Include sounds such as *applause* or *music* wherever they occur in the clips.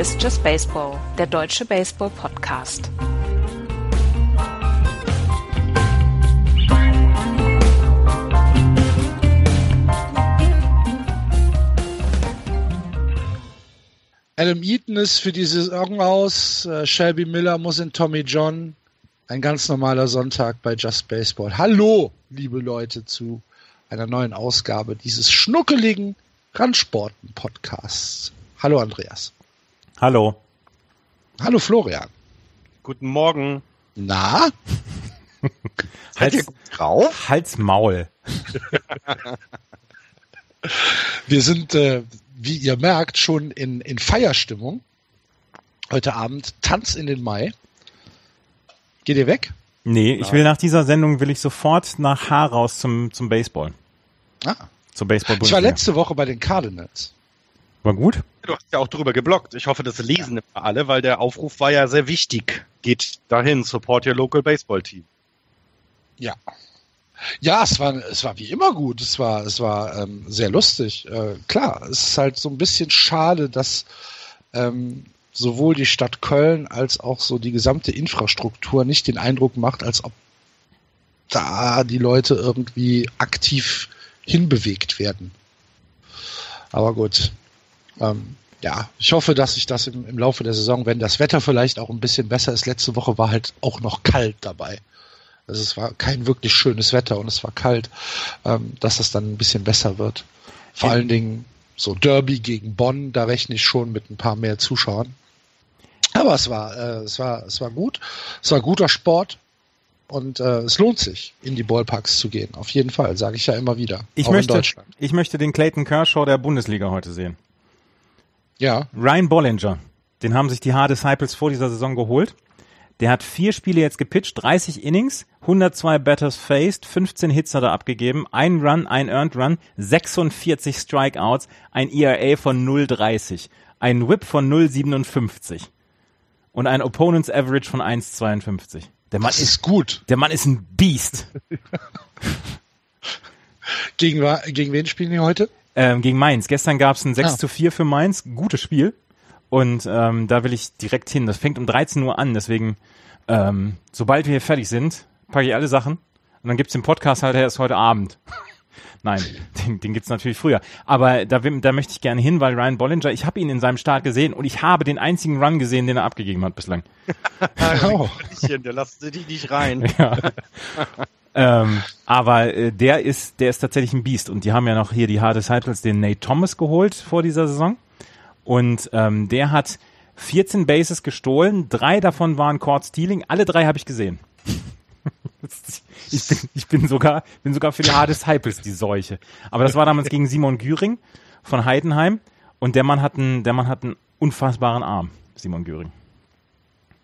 Ist Just Baseball, der deutsche Baseball-Podcast. Adam Eaton ist für die Saison aus. Äh, Shelby Miller muss in Tommy John. Ein ganz normaler Sonntag bei Just Baseball. Hallo, liebe Leute, zu einer neuen Ausgabe dieses schnuckeligen Randsporten-Podcasts. Hallo, Andreas. Hallo. Hallo, Florian. Guten Morgen. Na? Gut drauf? Halt's Maul. Wir sind äh, wie ihr merkt, schon in, in Feierstimmung. Heute Abend Tanz in den Mai. Geht ihr weg? Nee, ich will nach dieser Sendung will ich sofort nach Haar raus zum, zum Baseball. Ah. Zum Baseball Ich war letzte Woche bei den Cardinals. War gut? Du hast ja auch drüber geblockt. Ich hoffe, das lesen ja. alle, weil der Aufruf war ja sehr wichtig. Geht dahin, support your local baseball team. Ja, ja, es war, es war wie immer gut. Es war, es war ähm, sehr lustig. Äh, klar, es ist halt so ein bisschen schade, dass ähm, sowohl die Stadt Köln als auch so die gesamte Infrastruktur nicht den Eindruck macht, als ob da die Leute irgendwie aktiv hinbewegt werden. Aber gut. Ähm, ja, ich hoffe, dass sich das im, im Laufe der Saison, wenn das Wetter vielleicht auch ein bisschen besser ist, letzte Woche war halt auch noch kalt dabei also es war kein wirklich schönes Wetter und es war kalt, ähm, dass es dann ein bisschen besser wird. Vor allen Dingen so Derby gegen Bonn, da rechne ich schon mit ein paar mehr Zuschauern. Aber es war, äh, es war, es war gut. Es war guter Sport. Und äh, es lohnt sich, in die Ballparks zu gehen. Auf jeden Fall, sage ich ja immer wieder. Ich möchte, ich möchte den Clayton Kershaw der Bundesliga heute sehen. Ja. Ryan Bollinger. Den haben sich die Hard Disciples vor dieser Saison geholt. Der hat vier Spiele jetzt gepitcht, 30 Innings, 102 Batters faced, 15 Hits hat er abgegeben, ein Run, ein Earned Run, 46 Strikeouts, ein ERA von 0,30, ein Whip von 0,57 und ein Opponent's Average von 1,52. Der Mann das ist, ist gut. Der Mann ist ein Beast. *laughs* gegen, gegen wen spielen die heute? Ähm, gegen Mainz. Gestern gab es ein 6 ah. zu 4 für Mainz. Gutes Spiel. Und ähm, da will ich direkt hin. Das fängt um 13 Uhr an, deswegen, ähm, sobald wir hier fertig sind, packe ich alle Sachen. Und dann gibt's den Podcast halt erst heute Abend. *laughs* Nein, den, den gibt's natürlich früher. Aber da, da möchte ich gerne hin, weil Ryan Bollinger, ich habe ihn in seinem Start gesehen und ich habe den einzigen Run gesehen, den er abgegeben hat bislang. *laughs* oh. Der lasst sie dich nicht rein. *laughs* Ja. Ähm, aber äh, der ist, der ist tatsächlich ein Biest. Und die haben ja noch hier die Hard Disciples den Nate Thomas geholt vor dieser Saison. Und ähm, der hat 14 Bases gestohlen, drei davon waren Court Stealing, alle drei habe ich gesehen. *laughs* ich, bin, ich bin sogar bin sogar für die Hard Disciples die Seuche. Aber das war damals gegen Simon Güring von Heidenheim und der Mann hat einen, der Mann hat einen unfassbaren Arm, Simon Güring.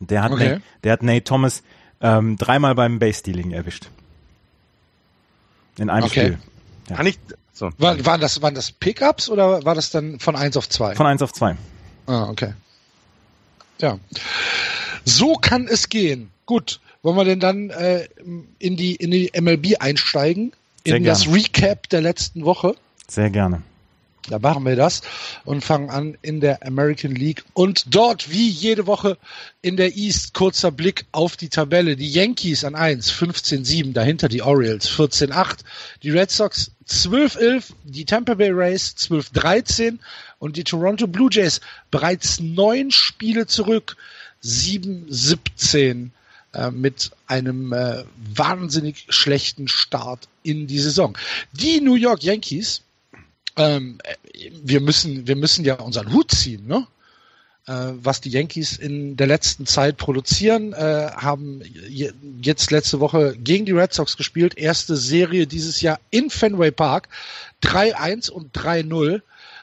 Der hat, okay. Nate, der hat Nate Thomas ähm, dreimal beim Base Stealing erwischt. In einem okay. Spiel. Ja. Kann ich, so. War, waren, das, waren das Pickups oder war das dann von 1 auf 2? Von 1 auf 2. Ah, okay. Ja. So kann es gehen. Gut. Wollen wir denn dann äh, in, die, in die MLB einsteigen? Sehr in gerne. das Recap der letzten Woche? Sehr gerne. Da machen wir das und fangen an in der American League. Und dort, wie jede Woche in der East, kurzer Blick auf die Tabelle. Die Yankees an 1, 15-7, dahinter die Orioles 14-8, die Red Sox 12-11, die Tampa Bay Rays 12-13 und die Toronto Blue Jays bereits neun Spiele zurück, 7-17 äh, mit einem äh, wahnsinnig schlechten Start in die Saison. Die New York Yankees ähm, wir müssen, wir müssen ja unseren Hut ziehen, ne? Äh, was die Yankees in der letzten Zeit produzieren, äh, haben jetzt letzte Woche gegen die Red Sox gespielt. Erste Serie dieses Jahr in Fenway Park. 3-1 und 3-0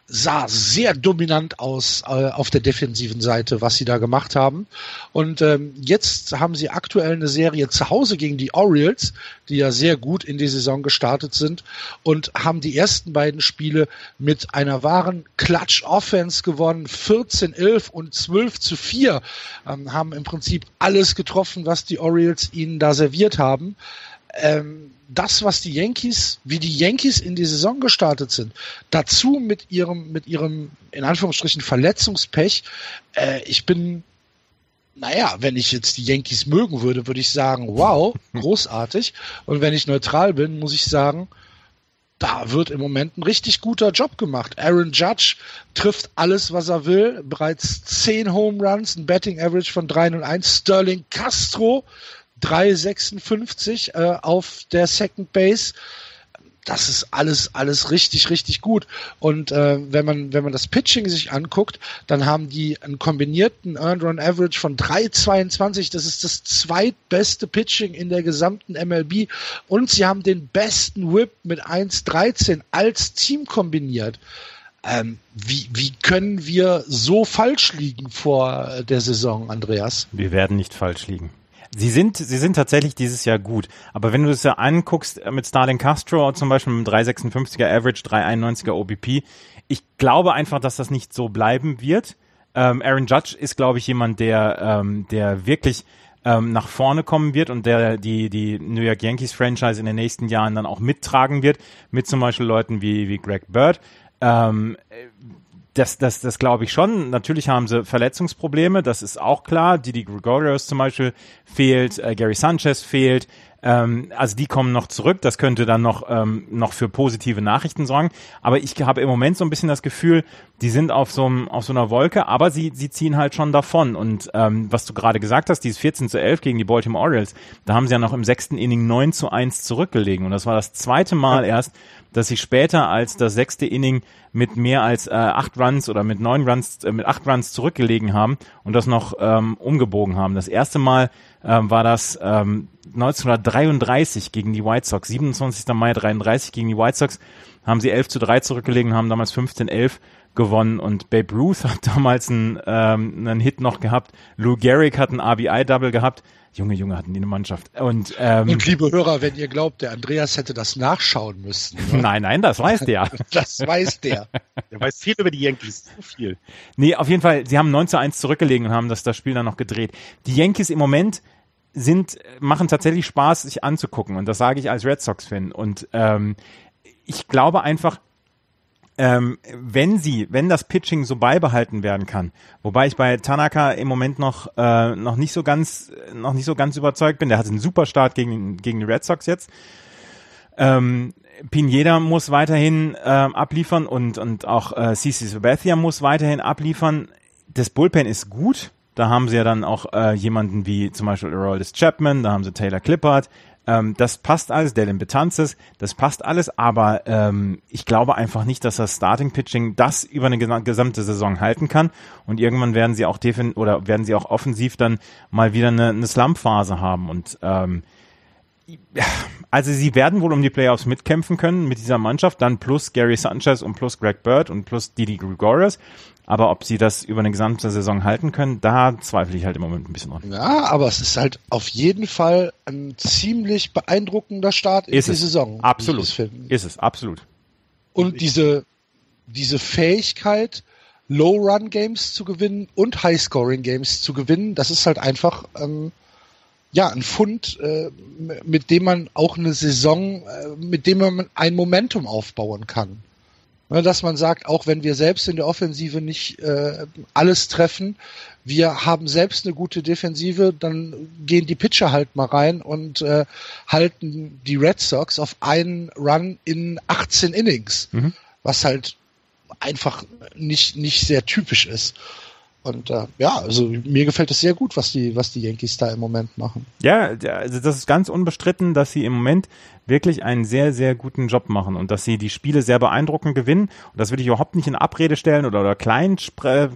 sah sehr dominant aus äh, auf der defensiven Seite, was sie da gemacht haben. Und ähm, jetzt haben sie aktuell eine Serie zu Hause gegen die Orioles, die ja sehr gut in die Saison gestartet sind und haben die ersten beiden Spiele mit einer wahren Clutch-Offense gewonnen. 14-11 und 12 zu 4 ähm, haben im Prinzip alles getroffen, was die Orioles ihnen da serviert haben. Ähm, das, was die Yankees, wie die Yankees in die Saison gestartet sind, dazu mit ihrem, mit ihrem, in Anführungsstrichen, Verletzungspech, äh, ich bin, naja, wenn ich jetzt die Yankees mögen würde, würde ich sagen, wow, *laughs* großartig. Und wenn ich neutral bin, muss ich sagen, da wird im Moment ein richtig guter Job gemacht. Aaron Judge trifft alles, was er will. Bereits 10 Home Runs, ein Betting Average von 3 und 1. Sterling Castro 3,56 äh, auf der Second Base das ist alles, alles richtig, richtig gut. Und äh, wenn man, wenn man das Pitching sich anguckt, dann haben die einen kombinierten Earned Run Average von 3,22. Das ist das zweitbeste Pitching in der gesamten MLB. Und sie haben den besten Whip mit 1,13 als Team kombiniert. Ähm, wie, wie können wir so falsch liegen vor der Saison, Andreas? Wir werden nicht falsch liegen. Sie sind, sie sind tatsächlich dieses Jahr gut. Aber wenn du es ja anguckst äh, mit Starling Castro zum Beispiel mit 3,56er Average, 3,91er OBP, ich glaube einfach, dass das nicht so bleiben wird. Ähm, Aaron Judge ist, glaube ich, jemand, der, ähm, der wirklich ähm, nach vorne kommen wird und der die, die New York Yankees Franchise in den nächsten Jahren dann auch mittragen wird, mit zum Beispiel Leuten wie, wie Greg Bird. Ähm, das, das, das glaube ich schon. Natürlich haben sie Verletzungsprobleme, das ist auch klar. Didi Gregorius zum Beispiel fehlt, äh, Gary Sanchez fehlt. Ähm, also die kommen noch zurück. Das könnte dann noch, ähm, noch für positive Nachrichten sorgen. Aber ich habe im Moment so ein bisschen das Gefühl, die sind auf so, einem, auf so einer Wolke, aber sie, sie ziehen halt schon davon. Und ähm, was du gerade gesagt hast, dieses 14 zu 11 gegen die Baltimore Orioles, da haben sie ja noch im sechsten Inning 9 zu 1 zurückgelegen. Und das war das zweite Mal erst, dass sie später als das sechste Inning mit mehr als äh, acht Runs oder mit neun Runs, äh, mit acht Runs zurückgelegen haben und das noch ähm, umgebogen haben. Das erste Mal ähm, war das ähm, 1933 gegen die White Sox, 27. Mai 33 gegen die White Sox, haben sie 11 zu 3 zurückgelegen, haben damals 15-11 gewonnen und Babe Ruth hat *laughs* damals einen, ähm, einen Hit noch gehabt. Lou Gehrig hat ein RBI-Double gehabt. Junge, Junge hatten die eine Mannschaft. Und, ähm, und liebe Hörer, wenn ihr glaubt, der Andreas hätte das nachschauen müssen. Ne? *laughs* Nein, nein, das weiß der. *laughs* das weiß der. Der weiß viel über die Yankees. So viel. Nee, auf jeden Fall, sie haben 9 zu 1 zurückgelegen und haben das, das Spiel dann noch gedreht. Die Yankees im Moment sind, machen tatsächlich Spaß, sich anzugucken. Und das sage ich als Red Sox-Fan. Und ähm, ich glaube einfach, ähm, wenn sie, wenn das Pitching so beibehalten werden kann, wobei ich bei Tanaka im Moment noch äh, noch nicht so ganz noch nicht so ganz überzeugt bin. Der hat einen super Start gegen gegen die Red Sox jetzt. Ähm, Pineda muss weiterhin ähm, abliefern und und auch äh, CC Sabathia muss weiterhin abliefern. Das Bullpen ist gut. Da haben sie ja dann auch äh, jemanden wie zum Beispiel Aroldis Chapman, da haben sie Taylor Clippard, ähm, das passt alles, Dylan Betances, das passt alles, aber ähm, ich glaube einfach nicht, dass das Starting Pitching das über eine gesamte Saison halten kann. Und irgendwann werden sie auch defin oder werden sie auch offensiv dann mal wieder eine, eine Slump-Phase haben. Und ähm, also sie werden wohl um die Playoffs mitkämpfen können mit dieser Mannschaft, dann plus Gary Sanchez und plus Greg Bird und plus Didi Gregorius. Aber ob sie das über eine gesamte Saison halten können, da zweifle ich halt im Moment ein bisschen dran. Ja, aber es ist halt auf jeden Fall ein ziemlich beeindruckender Start in ist die es. Saison. Absolut. Ist es, absolut. Und diese, diese Fähigkeit, Low-Run-Games zu gewinnen und High-Scoring-Games zu gewinnen, das ist halt einfach ähm, ja ein Fund, äh, mit dem man auch eine Saison, äh, mit dem man ein Momentum aufbauen kann. Ne, dass man sagt, auch wenn wir selbst in der Offensive nicht äh, alles treffen, wir haben selbst eine gute Defensive, dann gehen die Pitcher halt mal rein und äh, halten die Red Sox auf einen Run in 18 Innings, mhm. was halt einfach nicht, nicht sehr typisch ist. Und äh, ja, also mir gefällt es sehr gut, was die, was die Yankees da im Moment machen. Ja, also das ist ganz unbestritten, dass sie im Moment wirklich einen sehr, sehr guten Job machen und dass sie die Spiele sehr beeindruckend gewinnen. Und das will ich überhaupt nicht in Abrede stellen oder, oder klein,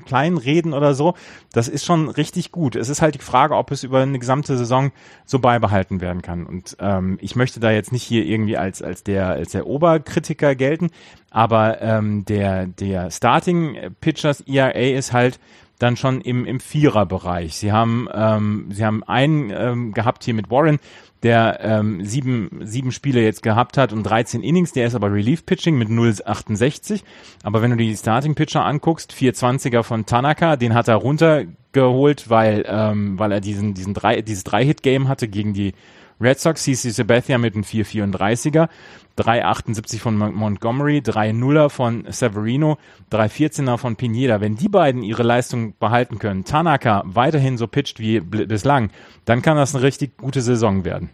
klein reden oder so. Das ist schon richtig gut. Es ist halt die Frage, ob es über eine gesamte Saison so beibehalten werden kann. Und ähm, ich möchte da jetzt nicht hier irgendwie als, als, der, als der Oberkritiker gelten, aber ähm, der, der Starting Pitchers ERA ist halt dann schon im, im Viererbereich. Sie haben, ähm, sie haben einen ähm, gehabt hier mit Warren, der ähm, sieben, sieben Spiele jetzt gehabt hat und 13 Innings, der ist aber Relief-Pitching mit 0,68. Aber wenn du die Starting-Pitcher anguckst, 420er von Tanaka, den hat er runtergeholt, weil, ähm, weil er diesen, diesen drei, dieses Drei-Hit-Game hatte gegen die Red Sox CC Sabathia mit einem 4,34er, 3,78 von Montgomery, 3,0er von Severino, 3,14er von Pineda. Wenn die beiden ihre Leistung behalten können, Tanaka weiterhin so pitcht wie bislang, dann kann das eine richtig gute Saison werden.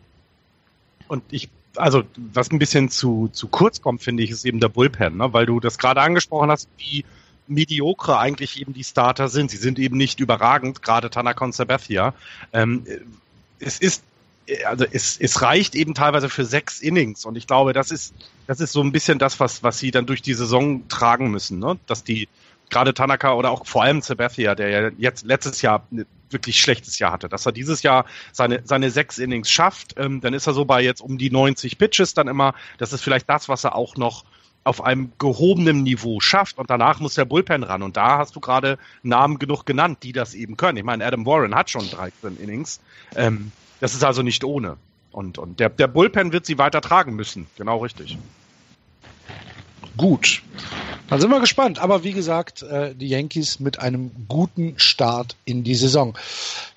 Und ich also was ein bisschen zu, zu kurz kommt, finde ich, ist eben der Bullpen, ne? weil du das gerade angesprochen hast, wie mediocre eigentlich eben die Starter sind. Sie sind eben nicht überragend, gerade Tanaka und Sabathia. Ähm, es ist also es, es reicht eben teilweise für sechs Innings und ich glaube, das ist das ist so ein bisschen das, was was sie dann durch die Saison tragen müssen, ne? dass die gerade Tanaka oder auch vor allem Sabathia, der ja jetzt letztes Jahr ein wirklich schlechtes Jahr hatte, dass er dieses Jahr seine seine sechs Innings schafft, ähm, dann ist er so bei jetzt um die 90 Pitches dann immer. Das ist vielleicht das, was er auch noch auf einem gehobenen Niveau schafft und danach muss der Bullpen ran. Und da hast du gerade Namen genug genannt, die das eben können. Ich meine, Adam Warren hat schon 13 Innings. Ähm, das ist also nicht ohne. Und, und der, der Bullpen wird sie weiter tragen müssen. Genau richtig. Gut. Dann sind wir gespannt. Aber wie gesagt, äh, die Yankees mit einem guten Start in die Saison.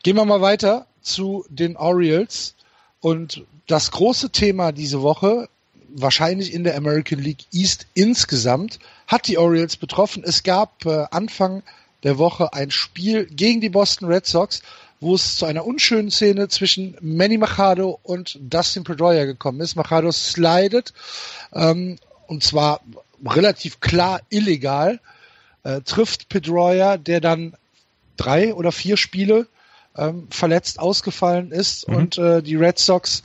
Gehen wir mal weiter zu den Orioles. Und das große Thema diese Woche, wahrscheinlich in der American League East insgesamt, hat die Orioles betroffen. Es gab äh, Anfang der Woche ein Spiel gegen die Boston Red Sox wo es zu einer unschönen Szene zwischen Manny Machado und Dustin Pedroia gekommen ist. Machado slidet ähm, und zwar relativ klar illegal, äh, trifft Pedroia, der dann drei oder vier Spiele ähm, verletzt ausgefallen ist mhm. und äh, die Red Sox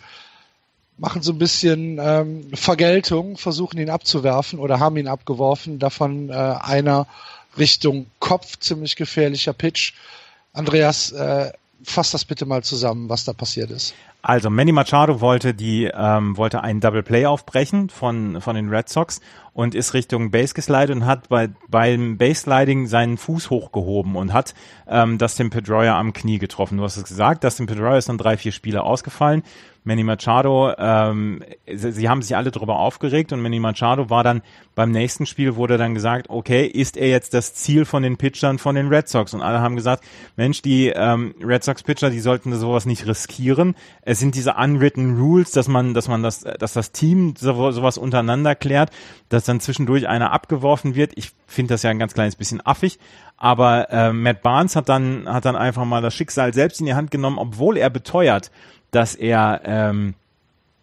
machen so ein bisschen ähm, Vergeltung, versuchen ihn abzuwerfen oder haben ihn abgeworfen, davon äh, einer Richtung Kopf, ziemlich gefährlicher Pitch. Andreas, äh, fass das bitte mal zusammen, was da passiert ist. Also Manny Machado wollte die ähm, wollte einen Double Play aufbrechen von von den Red Sox und ist Richtung Base geslidet und hat bei beim Base Sliding seinen Fuß hochgehoben und hat ähm, Dustin Pedroia am Knie getroffen. Du hast es gesagt, Dustin Pedroia ist dann drei vier Spiele ausgefallen. Manny Machado, ähm, sie, sie, haben sich alle darüber aufgeregt und Manny Machado war dann beim nächsten Spiel wurde dann gesagt, okay, ist er jetzt das Ziel von den Pitchern von den Red Sox? Und alle haben gesagt, Mensch, die ähm, Red Sox Pitcher, die sollten sowas nicht riskieren. Es sind diese unwritten Rules, dass man, dass man das, dass das Team so, sowas untereinander klärt, dass dann zwischendurch einer abgeworfen wird. Ich finde das ja ein ganz kleines bisschen affig. Aber äh, Matt Barnes hat dann, hat dann einfach mal das Schicksal selbst in die Hand genommen, obwohl er beteuert, dass er ähm,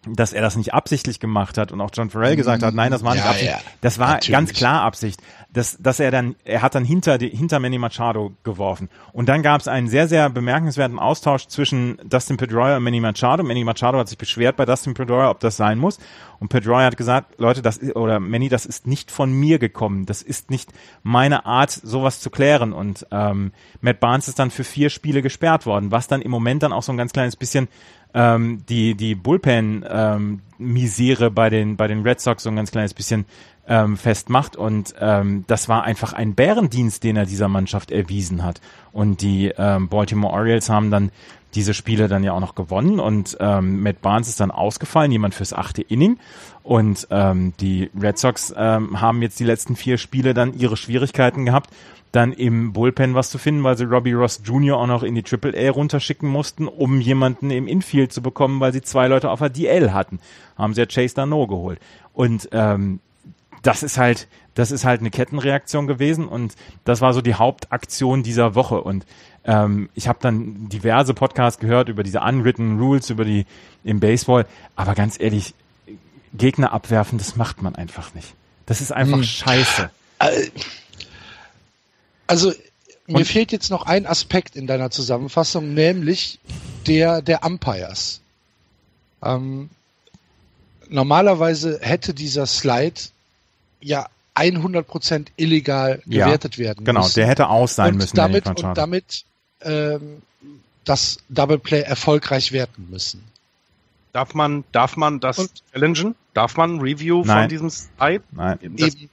dass er das nicht absichtlich gemacht hat und auch John Farrell gesagt hat, nein, das war nicht ja, Absicht. Ja, das war natürlich. ganz klar Absicht. Dass, dass er dann, er hat dann hinter, die, hinter Manny Machado geworfen. Und dann gab es einen sehr, sehr bemerkenswerten Austausch zwischen Dustin Pedroia und Manny Machado. Manny Machado hat sich beschwert bei Dustin Pedroia, ob das sein muss. Und Pedroia hat gesagt, Leute, das oder Manny, das ist nicht von mir gekommen. Das ist nicht meine Art, sowas zu klären. Und ähm, Matt Barnes ist dann für vier Spiele gesperrt worden, was dann im Moment dann auch so ein ganz kleines bisschen ähm, die, die Bullpen-Misere ähm, bei, den, bei den Red Sox so ein ganz kleines bisschen ähm, festmacht. Und ähm, das war einfach ein Bärendienst, den er dieser Mannschaft erwiesen hat. Und die ähm, Baltimore Orioles haben dann diese Spiele dann ja auch noch gewonnen und ähm, Matt Barnes ist dann ausgefallen, jemand fürs achte Inning und ähm, die Red Sox ähm, haben jetzt die letzten vier Spiele dann ihre Schwierigkeiten gehabt dann im Bullpen was zu finden, weil sie Robbie Ross Jr. auch noch in die Triple A runterschicken mussten, um jemanden im Infield zu bekommen, weil sie zwei Leute auf der DL hatten. Haben sie ja Chase Dano geholt. Und ähm, das ist halt, das ist halt eine Kettenreaktion gewesen und das war so die Hauptaktion dieser Woche. Und ähm, ich habe dann diverse Podcasts gehört über diese unwritten Rules, über die im Baseball. Aber ganz ehrlich, Gegner abwerfen, das macht man einfach nicht. Das ist einfach hm. scheiße. Äh, also mir Und? fehlt jetzt noch ein Aspekt in deiner Zusammenfassung, nämlich der der Umpires. Ähm, normalerweise hätte dieser Slide ja 100% illegal gewertet ja, werden genau, müssen. Genau, der hätte aus sein und müssen. Damit, und damit ähm, das Double Play erfolgreich werten müssen. Darf man, darf man das und? challengen? Darf man Review Nein. von diesem Slide? Nein. Das, eben, ich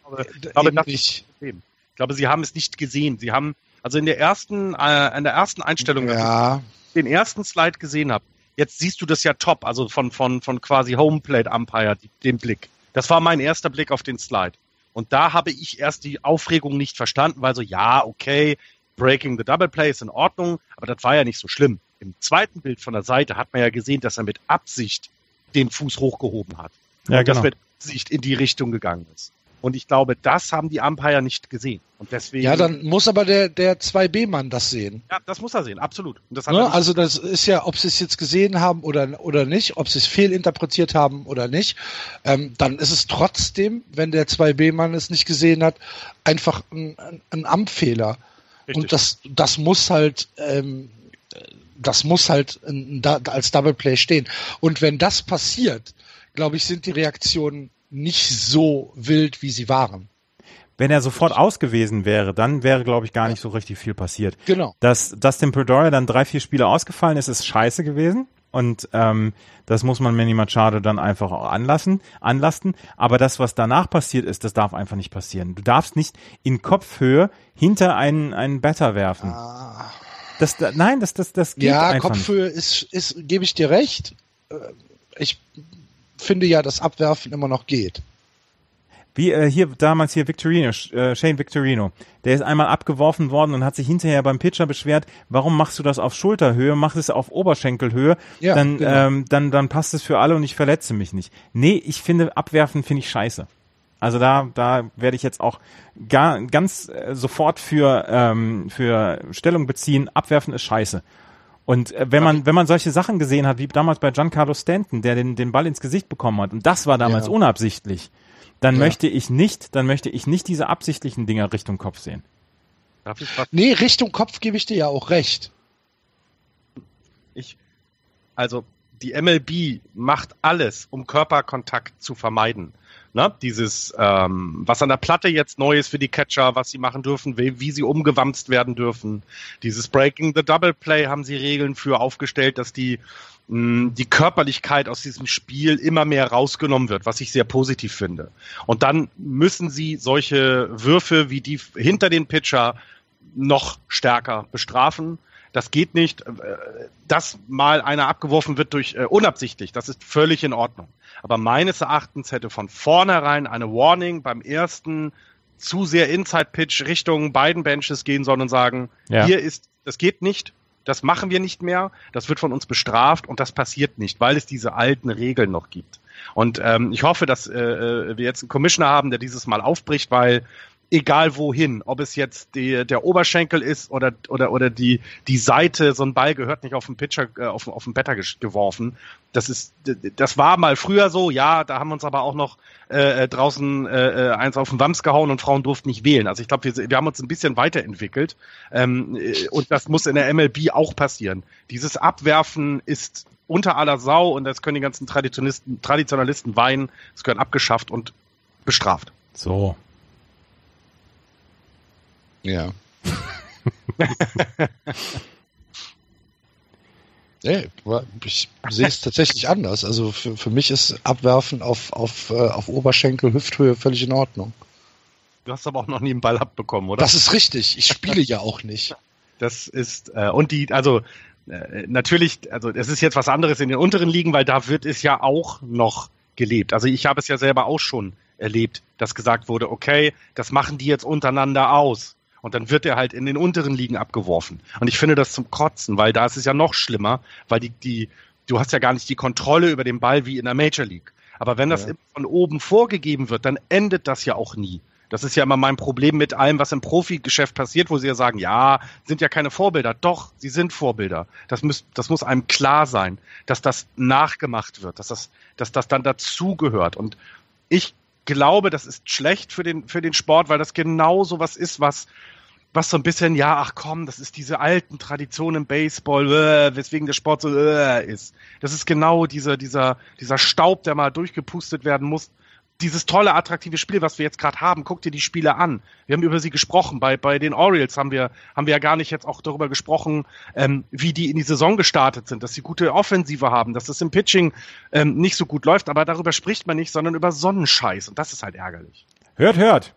glaube, eben das nicht. Ich glaube, sie haben es nicht gesehen. Sie haben, also in der ersten, äh, in der ersten Einstellung, ja. den ersten Slide gesehen habe, jetzt siehst du das ja top, also von, von, von quasi Homeplate Umpire, den Blick. Das war mein erster Blick auf den Slide. Und da habe ich erst die Aufregung nicht verstanden, weil so, ja, okay, Breaking the Double Play ist in Ordnung, aber das war ja nicht so schlimm. Im zweiten Bild von der Seite hat man ja gesehen, dass er mit Absicht den Fuß hochgehoben hat. Ja, und genau. dass mit Absicht in die Richtung gegangen ist. Und ich glaube, das haben die Umpire nicht gesehen. Und deswegen. Ja, dann muss aber der, der 2B-Mann das sehen. Ja, das muss er sehen, absolut. Das Ne? Also das ist ja, ob sie es jetzt gesehen haben oder, oder nicht, ob sie es fehlinterpretiert haben oder nicht, ähm, dann ist es trotzdem, wenn der 2B-Mann es nicht gesehen hat, einfach ein, ein, Amtfehler. Und das, das muss halt, ähm, das muss halt als Double Play stehen. Und wenn das passiert, glaube ich, sind die Reaktionen nicht so wild, wie sie waren. Wenn er sofort aus gewesen wäre, dann wäre, glaube ich, gar nicht so richtig viel passiert. Genau. Dass Dustin Pedroia dann drei, vier Spiele ausgefallen ist, ist scheiße gewesen. Und ähm, das muss man Manny Machado dann einfach auch anlassen, anlasten. Aber das, was danach passiert ist, das darf einfach nicht passieren. Du darfst nicht in Kopfhöhe hinter einen, einen Batter werfen. Das, da- nein, das, das, das geht Ja, einfach nicht. Kopfhöhe ist, ist, gebe ich dir recht. Äh, Ich finde ja, dass Abwerfen immer noch geht. Wie äh, hier damals hier Victorino, äh, Shane Victorino. Der ist einmal abgeworfen worden und hat sich hinterher beim Pitcher beschwert, warum machst du das auf Schulterhöhe, mach es auf Oberschenkelhöhe, Ja, dann, genau. ähm, dann, dann passt es für alle und ich verletze mich nicht. Nee, ich finde, abwerfen finde ich scheiße. Also da, da werde ich jetzt auch gar, ganz äh, sofort für, ähm, für Stellung beziehen. Abwerfen ist scheiße. Und äh, wenn man, wenn man solche Sachen gesehen hat, wie damals bei Giancarlo Stanton, der den, den Ball ins Gesicht bekommen hat, und das war damals Ja. unabsichtlich, dann Ja. möchte ich nicht, dann möchte ich nicht diese absichtlichen Dinger Richtung Kopf sehen. Darf ich was Nee, Richtung Kopf gebe ich dir ja auch recht. Ich, also die MLB macht alles, um Körperkontakt zu vermeiden. Ne? Dieses, ähm, was an der Platte jetzt neu ist für die Catcher, was sie machen dürfen, wie, wie sie umgewamst werden dürfen. Dieses Breaking the Double Play haben sie Regeln für aufgestellt, dass die die Körperlichkeit aus diesem Spiel immer mehr rausgenommen wird, was ich sehr positiv finde. Und dann müssen sie solche Würfe wie die hinter den Pitcher noch stärker bestrafen. Das geht nicht. Äh, Dass mal einer abgeworfen wird durch äh, unabsichtlich, das ist völlig in Ordnung. Aber meines Erachtens hätte von vornherein eine Warning beim ersten zu sehr Inside-Pitch Richtung beiden Benches gehen sollen und sagen, Ja. hier ist, das geht nicht, das machen wir nicht mehr, das wird von uns bestraft und das passiert nicht, weil es diese alten Regeln noch gibt. Und ähm, ich hoffe, dass äh, äh, wir jetzt einen Commissioner haben, der dieses Mal aufbricht, weil egal wohin, ob es jetzt die, der Oberschenkel ist oder oder oder die die Seite, so ein Ball gehört nicht auf den Pitcher, äh, auf, auf den Better geworfen. Das ist, das war mal früher so, ja, da haben uns aber auch noch äh, äh, draußen äh, äh, eins auf den Wams gehauen und Frauen durften nicht wählen. Also ich glaube, wir, wir haben uns ein bisschen weiterentwickelt ähm, äh, und das muss in der MLB auch passieren. Dieses Abwerfen ist unter aller Sau und das können die ganzen Traditionalisten, Traditionalisten weinen. Es gehört abgeschafft und bestraft. So. Ja. *laughs* Nee, ich sehe es tatsächlich anders. Also für, für mich ist Abwerfen auf, auf, äh, auf Oberschenkel, Hüfthöhe völlig in Ordnung. Du hast aber auch noch nie einen Ball abbekommen, oder? Das ist richtig. Ich spiele ja auch nicht. Das ist, äh, und die, also äh, natürlich, also es ist jetzt was anderes in den unteren Ligen, weil da wird es ja auch noch gelebt. Also ich habe es ja selber auch schon erlebt, dass gesagt wurde, okay, das machen die jetzt untereinander aus. Und dann wird er halt in den unteren Ligen abgeworfen. Und ich finde das zum Kotzen, weil da ist es ja noch schlimmer, weil die, die, du hast ja gar nicht die Kontrolle über den Ball wie in der Major League. Aber wenn das Ja. von oben vorgegeben wird, dann endet das ja auch nie. Das ist ja immer mein Problem mit allem, was im Profigeschäft passiert, wo sie ja sagen, ja, sind ja keine Vorbilder. Doch, sie sind Vorbilder. Das muss, das muss einem klar sein, dass das nachgemacht wird, dass das, dass das dann dazugehört. Und ich glaube, das ist schlecht für den, für den Sport, weil das genau so was ist, was, was so ein bisschen, ja, ach komm, das ist diese alten Traditionen im Baseball, äh, weswegen der Sport so äh, ist. Das ist genau dieser, dieser, dieser Staub, der mal durchgepustet werden muss. Dieses tolle, attraktive Spiel, was wir jetzt gerade haben, guck dir die Spiele an. Wir haben über sie gesprochen. Bei, bei den Orioles haben wir, haben wir ja gar nicht jetzt auch darüber gesprochen, ähm, wie die in die Saison gestartet sind, dass sie gute Offensive haben, dass das im Pitching ähm, nicht so gut läuft, aber darüber spricht man nicht, sondern über Sonnenscheiß. Und das ist halt ärgerlich. Hört, hört.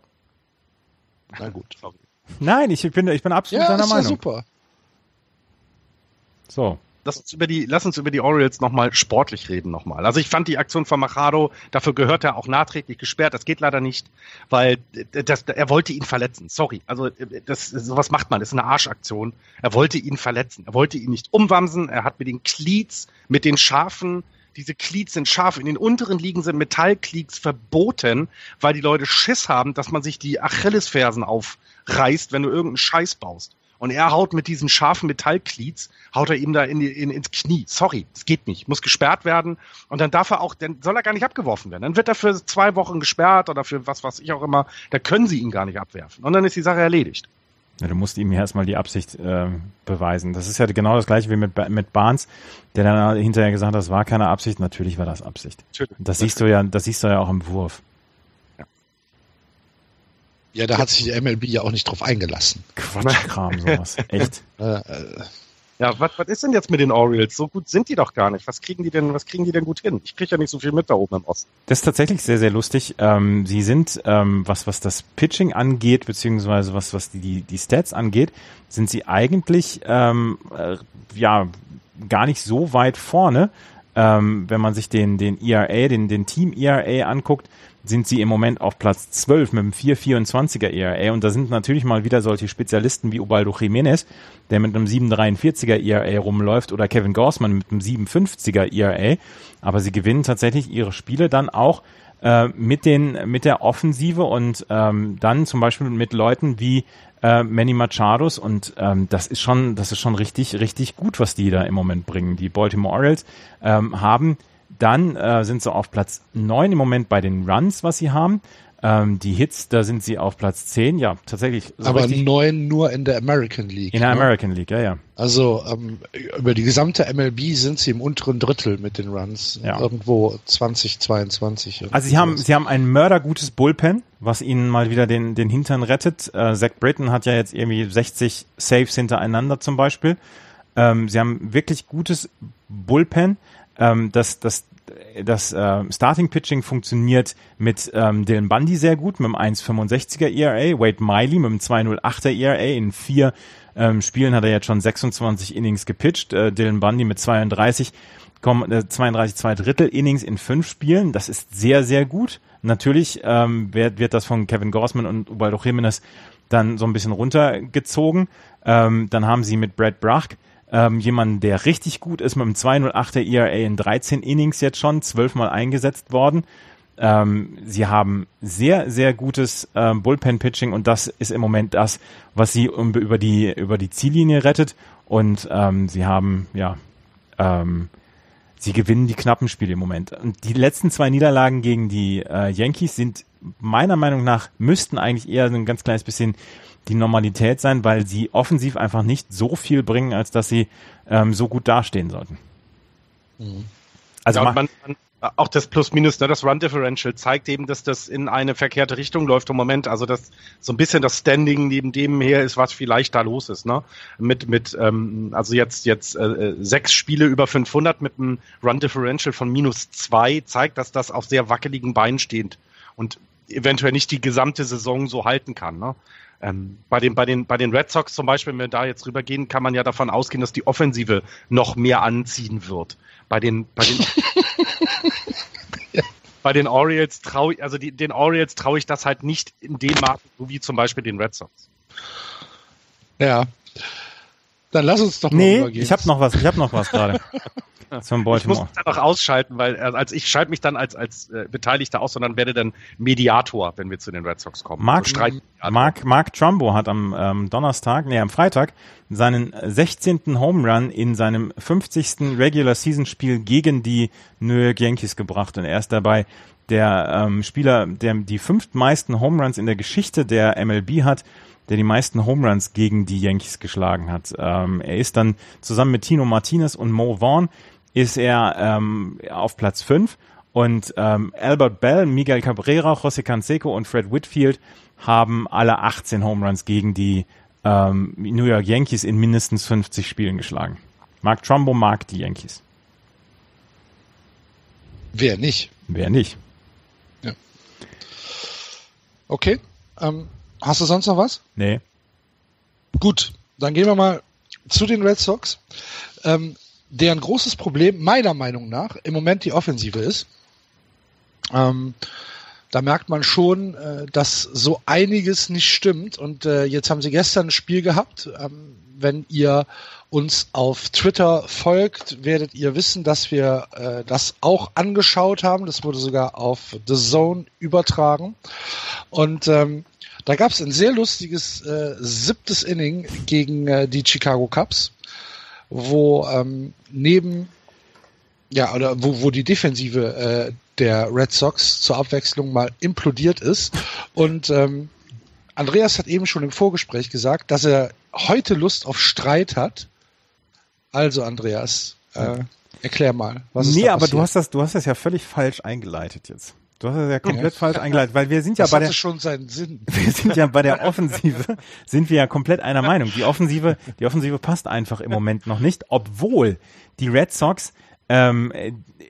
Na gut. Nein, ich bin, ich bin absolut Ja, seiner ist ja Meinung. super. So. lass uns über die, lass uns über die Orioles nochmal sportlich reden nochmal. Also ich fand die Aktion von Machado, dafür gehört er auch nachträglich gesperrt. Das geht leider nicht, weil das, er wollte ihn verletzen. Sorry. Also das, sowas macht man. Das ist eine Arschaktion. Er wollte ihn verletzen. Er wollte ihn nicht umwamsen. Er hat mit den Cleats, mit den scharfen, diese Cleats sind scharf. In den unteren Ligen sind Metallcleats verboten, weil die Leute Schiss haben, dass man sich die Achillesfersen aufreißt, wenn du irgendeinen Scheiß baust. Und er haut mit diesen scharfen Metallkliets, haut er ihm da in in, ins Knie. Sorry, das geht nicht. Muss gesperrt werden. Und dann darf er auch, dann soll er gar nicht abgeworfen werden. Dann wird er für zwei Wochen gesperrt oder für was, was ich auch immer. Da können sie ihn gar nicht abwerfen. Und dann ist die Sache erledigt. Ja, du musst ihm erstmal die Absicht äh, beweisen. Das ist ja genau das gleiche wie mit, mit Barnes, der dann hinterher gesagt hat, das war keine Absicht. Natürlich war das Absicht. Das siehst du ja, das siehst du ja auch im Wurf. Ja, da hat sich die MLB ja auch nicht drauf eingelassen. Quatschkram, sowas. *laughs* Echt. Äh, äh. Ja, was, was ist denn jetzt mit den Orioles? So gut sind die doch gar nicht. Was kriegen die denn, was kriegen die denn gut hin? Ich kriege ja nicht so viel mit da oben im Osten. Das ist tatsächlich sehr, sehr lustig. Ähm, sie sind, ähm, was, was das Pitching angeht, beziehungsweise was, was die, die Stats angeht, sind sie eigentlich, ähm, äh, ja, gar nicht so weit vorne. Ähm, wenn man sich den, den ERA, den, den Team ERA anguckt, sind sie im Moment auf Platz 12 mit einem 4,24er ERA und da sind natürlich mal wieder solche Spezialisten wie Ubaldo Jiménez, der mit einem 7,43er ERA rumläuft oder Kevin Gorsman mit einem 7,50er ERA, aber sie gewinnen tatsächlich ihre Spiele dann auch äh, mit den mit der Offensive und ähm, dann zum Beispiel mit Leuten wie äh, Manny Machados und ähm, das ist schon das ist schon richtig richtig gut, was die da im Moment bringen. Die Baltimore Orioles ähm, haben dann äh, sind sie auf Platz 9 im Moment bei den Runs, was sie haben. Ähm, die Hits, da sind sie auf Platz 10, ja, tatsächlich. So Aber neun nur in der American League. In der ne? American League, ja, ja. Also ähm, über die gesamte MLB sind sie im unteren Drittel mit den Runs. Ja. Irgendwo 2022. Also sie haben, sie haben ein mördergutes Bullpen, was ihnen mal wieder den, den Hintern rettet. Äh, Zach Britton hat ja jetzt irgendwie 60 Saves hintereinander zum Beispiel. Ähm, sie haben wirklich gutes Bullpen. Ähm, das, das, das äh, Starting Pitching funktioniert mit ähm, Dylan Bundy sehr gut, mit einem 1,65er ERA, Wade Miley mit einem 2,08er ERA. In vier ähm, Spielen hat er jetzt schon 26 Innings gepitcht. Äh, Dylan Bundy mit 32, komm, äh, 32 zwei Drittel Innings in fünf Spielen. Das ist sehr, sehr gut. Natürlich ähm, wird, wird das von Kevin Gorsman und Ubaldo Jimenez dann so ein bisschen runtergezogen. Ähm, dann haben sie mit Brad Brach ähm, jemanden, der richtig gut ist mit einem 208er ERA in 13 Innings jetzt schon, zwölfmal eingesetzt worden. Ähm, sie haben sehr, sehr gutes ähm, Bullpen-Pitching und das ist im Moment das, was sie um, über die über die Ziellinie rettet. Und ähm, sie haben, ja, ähm, sie gewinnen die knappen Spiele im Moment. Und die letzten zwei Niederlagen gegen die äh, Yankees sind meiner Meinung nach, müssten eigentlich eher ein ganz kleines bisschen die Normalität sein, weil sie offensiv einfach nicht so viel bringen, als dass sie ähm, so gut dastehen sollten. Mhm. Also ja, man, man, auch das Plus-Minus, ne, das Run-Differential zeigt eben, dass das in eine verkehrte Richtung läuft im Moment. Also dass so ein bisschen das Standing neben dem her ist, was vielleicht da los ist. Ne? Mit mit ähm, also jetzt jetzt äh, sechs Spiele über 500 mit einem Run-Differential von minus zwei zeigt, dass das auf sehr wackeligen Beinen steht und eventuell nicht die gesamte Saison so halten kann. Ne? Ähm, bei, den, bei, den, bei den Red Sox zum Beispiel, wenn wir da jetzt rübergehen, kann man ja davon ausgehen, dass die Offensive noch mehr anziehen wird. Bei den, bei den, *laughs* bei den Orioles traue ich, also die, den Orioles traue ich das halt nicht in dem Maße, wie zum Beispiel den Red Sox. Ja. Dann lass uns doch mal nee, übergehen. Ich habe noch was, ich habe noch was gerade. *laughs* *laughs* Von Baltimore. Ich muss dann auch ausschalten, weil äh, als ich schalte mich dann als als äh, Beteiligter aus, sondern werde dann Mediator, wenn wir zu den Red Sox kommen. Mark, also Mark, Mark Trumbo hat am ähm, Donnerstag, nee, am Freitag seinen 16. Home Run in seinem 50. Regular Season Spiel gegen die New York Yankees gebracht und er ist dabei der ähm, Spieler, der die fünftmeisten Home Runs in der Geschichte der MLB hat der die meisten Home Runs gegen die Yankees geschlagen hat. Ähm, er ist dann zusammen mit Tino Martinez und Mo Vaughn ist er ähm, auf Platz 5 und ähm, Albert Bell, Miguel Cabrera, José Canseco und Fred Whitfield haben alle 18 Home Runs gegen die ähm, New York Yankees in mindestens 50 Spielen geschlagen. Mark Trumbo mag die Yankees. Wer nicht? Wer nicht? Ja. Okay. Ähm, hast du sonst noch was? Nee. Gut, dann gehen wir mal zu den Red Sox. Ähm, deren großes Problem meiner Meinung nach im Moment die Offensive ist. Ähm, da merkt man schon, äh, dass so einiges nicht stimmt. Und äh, jetzt haben sie gestern ein Spiel gehabt. Ähm, wenn ihr uns auf Twitter folgt, werdet ihr wissen, dass wir äh, das auch angeschaut haben. Das wurde sogar auf The Zone übertragen. Und ähm, da gab es ein sehr lustiges äh, siebtes Inning gegen äh, die Chicago Cubs, wo ähm, neben ja, oder wo, wo die Defensive äh, der Red Sox zur Abwechslung mal implodiert ist. Und ähm, Andreas hat eben schon im Vorgespräch gesagt, dass er heute Lust auf Streit hat. Also, Andreas, äh, erklär mal, was ist Nee, aber du hast das, du hast das ja völlig falsch eingeleitet jetzt. Du hast das ja komplett ja. falsch eingeleitet, weil wir sind ja das bei der schon seinen Sinn. *laughs* Wir sind ja bei der Offensive sind wir ja komplett einer Meinung. Die Offensive, die Offensive passt einfach im Moment noch nicht, obwohl die Red Sox ähm,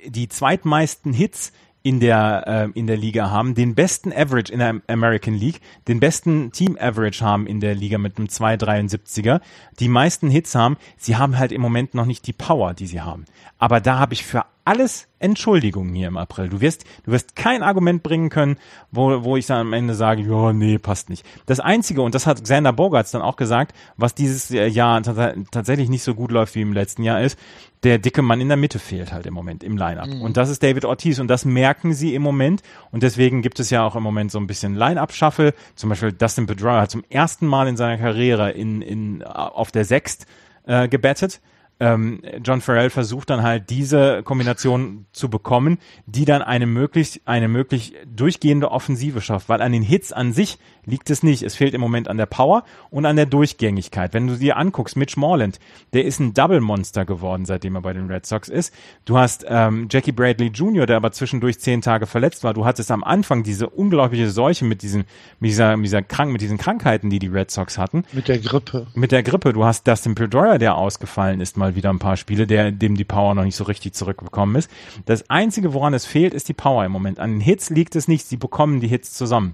die zweitmeisten Hits in der, äh, in der Liga haben, den besten Average in der American League, den besten Team Average haben in der Liga mit einem 2,73er, die meisten Hits haben, sie haben halt im Moment noch nicht die Power, die sie haben. Aber da habe ich für alles Entschuldigungen hier im April. Du wirst, du wirst kein Argument bringen können, wo, wo ich dann am Ende sage, ja, nee, passt nicht. Das Einzige, und das hat Xander Bogarts dann auch gesagt, was dieses Jahr tatsächlich nicht so gut läuft wie im letzten Jahr ist, der dicke Mann in der Mitte fehlt halt im Moment im Lineup. Mhm. Und das ist David Ortiz und das merken sie im Moment. Und deswegen gibt es ja auch im Moment so ein bisschen Line-Up-Shuffle. Zum Beispiel Dustin Pedroia hat zum ersten Mal in seiner Karriere in, in, auf der Sechst äh, gebettet ähm, John Farrell versucht dann halt diese Kombination zu bekommen, die dann eine möglichst eine möglich durchgehende Offensive schafft, weil an den Hits an sich liegt es nicht. Es fehlt im Moment an der Power und an der Durchgängigkeit. Wenn du dir anguckst, Mitch Morland, der ist ein Double Monster geworden, seitdem er bei den Red Sox ist. Du hast ähm, Jackie Bradley Jr., der aber zwischendurch zehn Tage verletzt war. Du hattest am Anfang diese unglaubliche Seuche mit diesen mit dieser mit dieser Krank mit diesen Krankheiten, die die Red Sox hatten. Mit der Grippe. Mit der Grippe. Du hast Dustin Pedroia, der ausgefallen ist mal mal wieder ein paar Spiele, der, dem die Power noch nicht so richtig zurückgekommen ist. Das Einzige, woran es fehlt, ist die Power im Moment. An den Hits liegt es nicht, sie bekommen die Hits zusammen.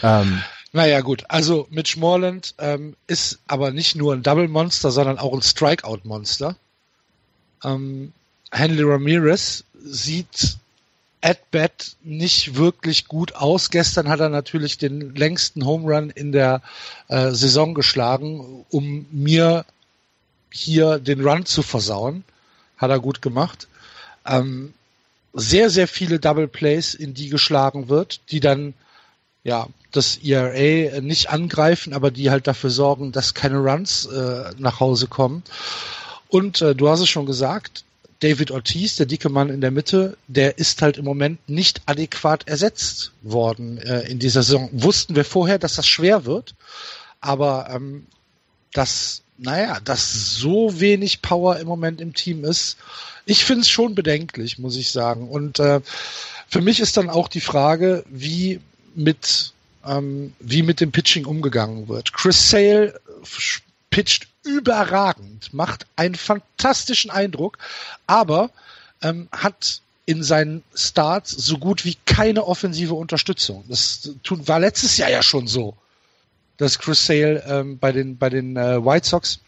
Ähm, naja, gut. Also Mitch Morland ähm, ist aber nicht nur ein Double-Monster, sondern auch ein Strikeout-Monster. Ähm, Henry Ramirez sieht at bat nicht wirklich gut aus. Gestern hat er natürlich den längsten Home Run in der äh, Saison geschlagen, um mir hier den Run zu versauen. Hat er gut gemacht. Ähm, sehr, sehr viele Double Plays, in die geschlagen wird, die dann ja das ERA nicht angreifen, aber die halt dafür sorgen, dass keine Runs äh, nach Hause kommen. Und äh, du hast es schon gesagt, David Ortiz, der dicke Mann in der Mitte, der ist halt im Moment nicht adäquat ersetzt worden äh, in dieser Saison. Wussten wir vorher, dass das schwer wird, aber ähm, das naja, dass so wenig Power im Moment im Team ist, ich finde es schon bedenklich, muss ich sagen. Und äh, für mich ist dann auch die Frage, wie mit ähm, wie mit dem Pitching umgegangen wird. Chris Sale pitcht überragend, macht einen fantastischen Eindruck, aber ähm, hat in seinen Starts so gut wie keine offensive Unterstützung. Das war letztes Jahr ja schon so dass Chris Sale ähm, bei den, bei den äh, White Sox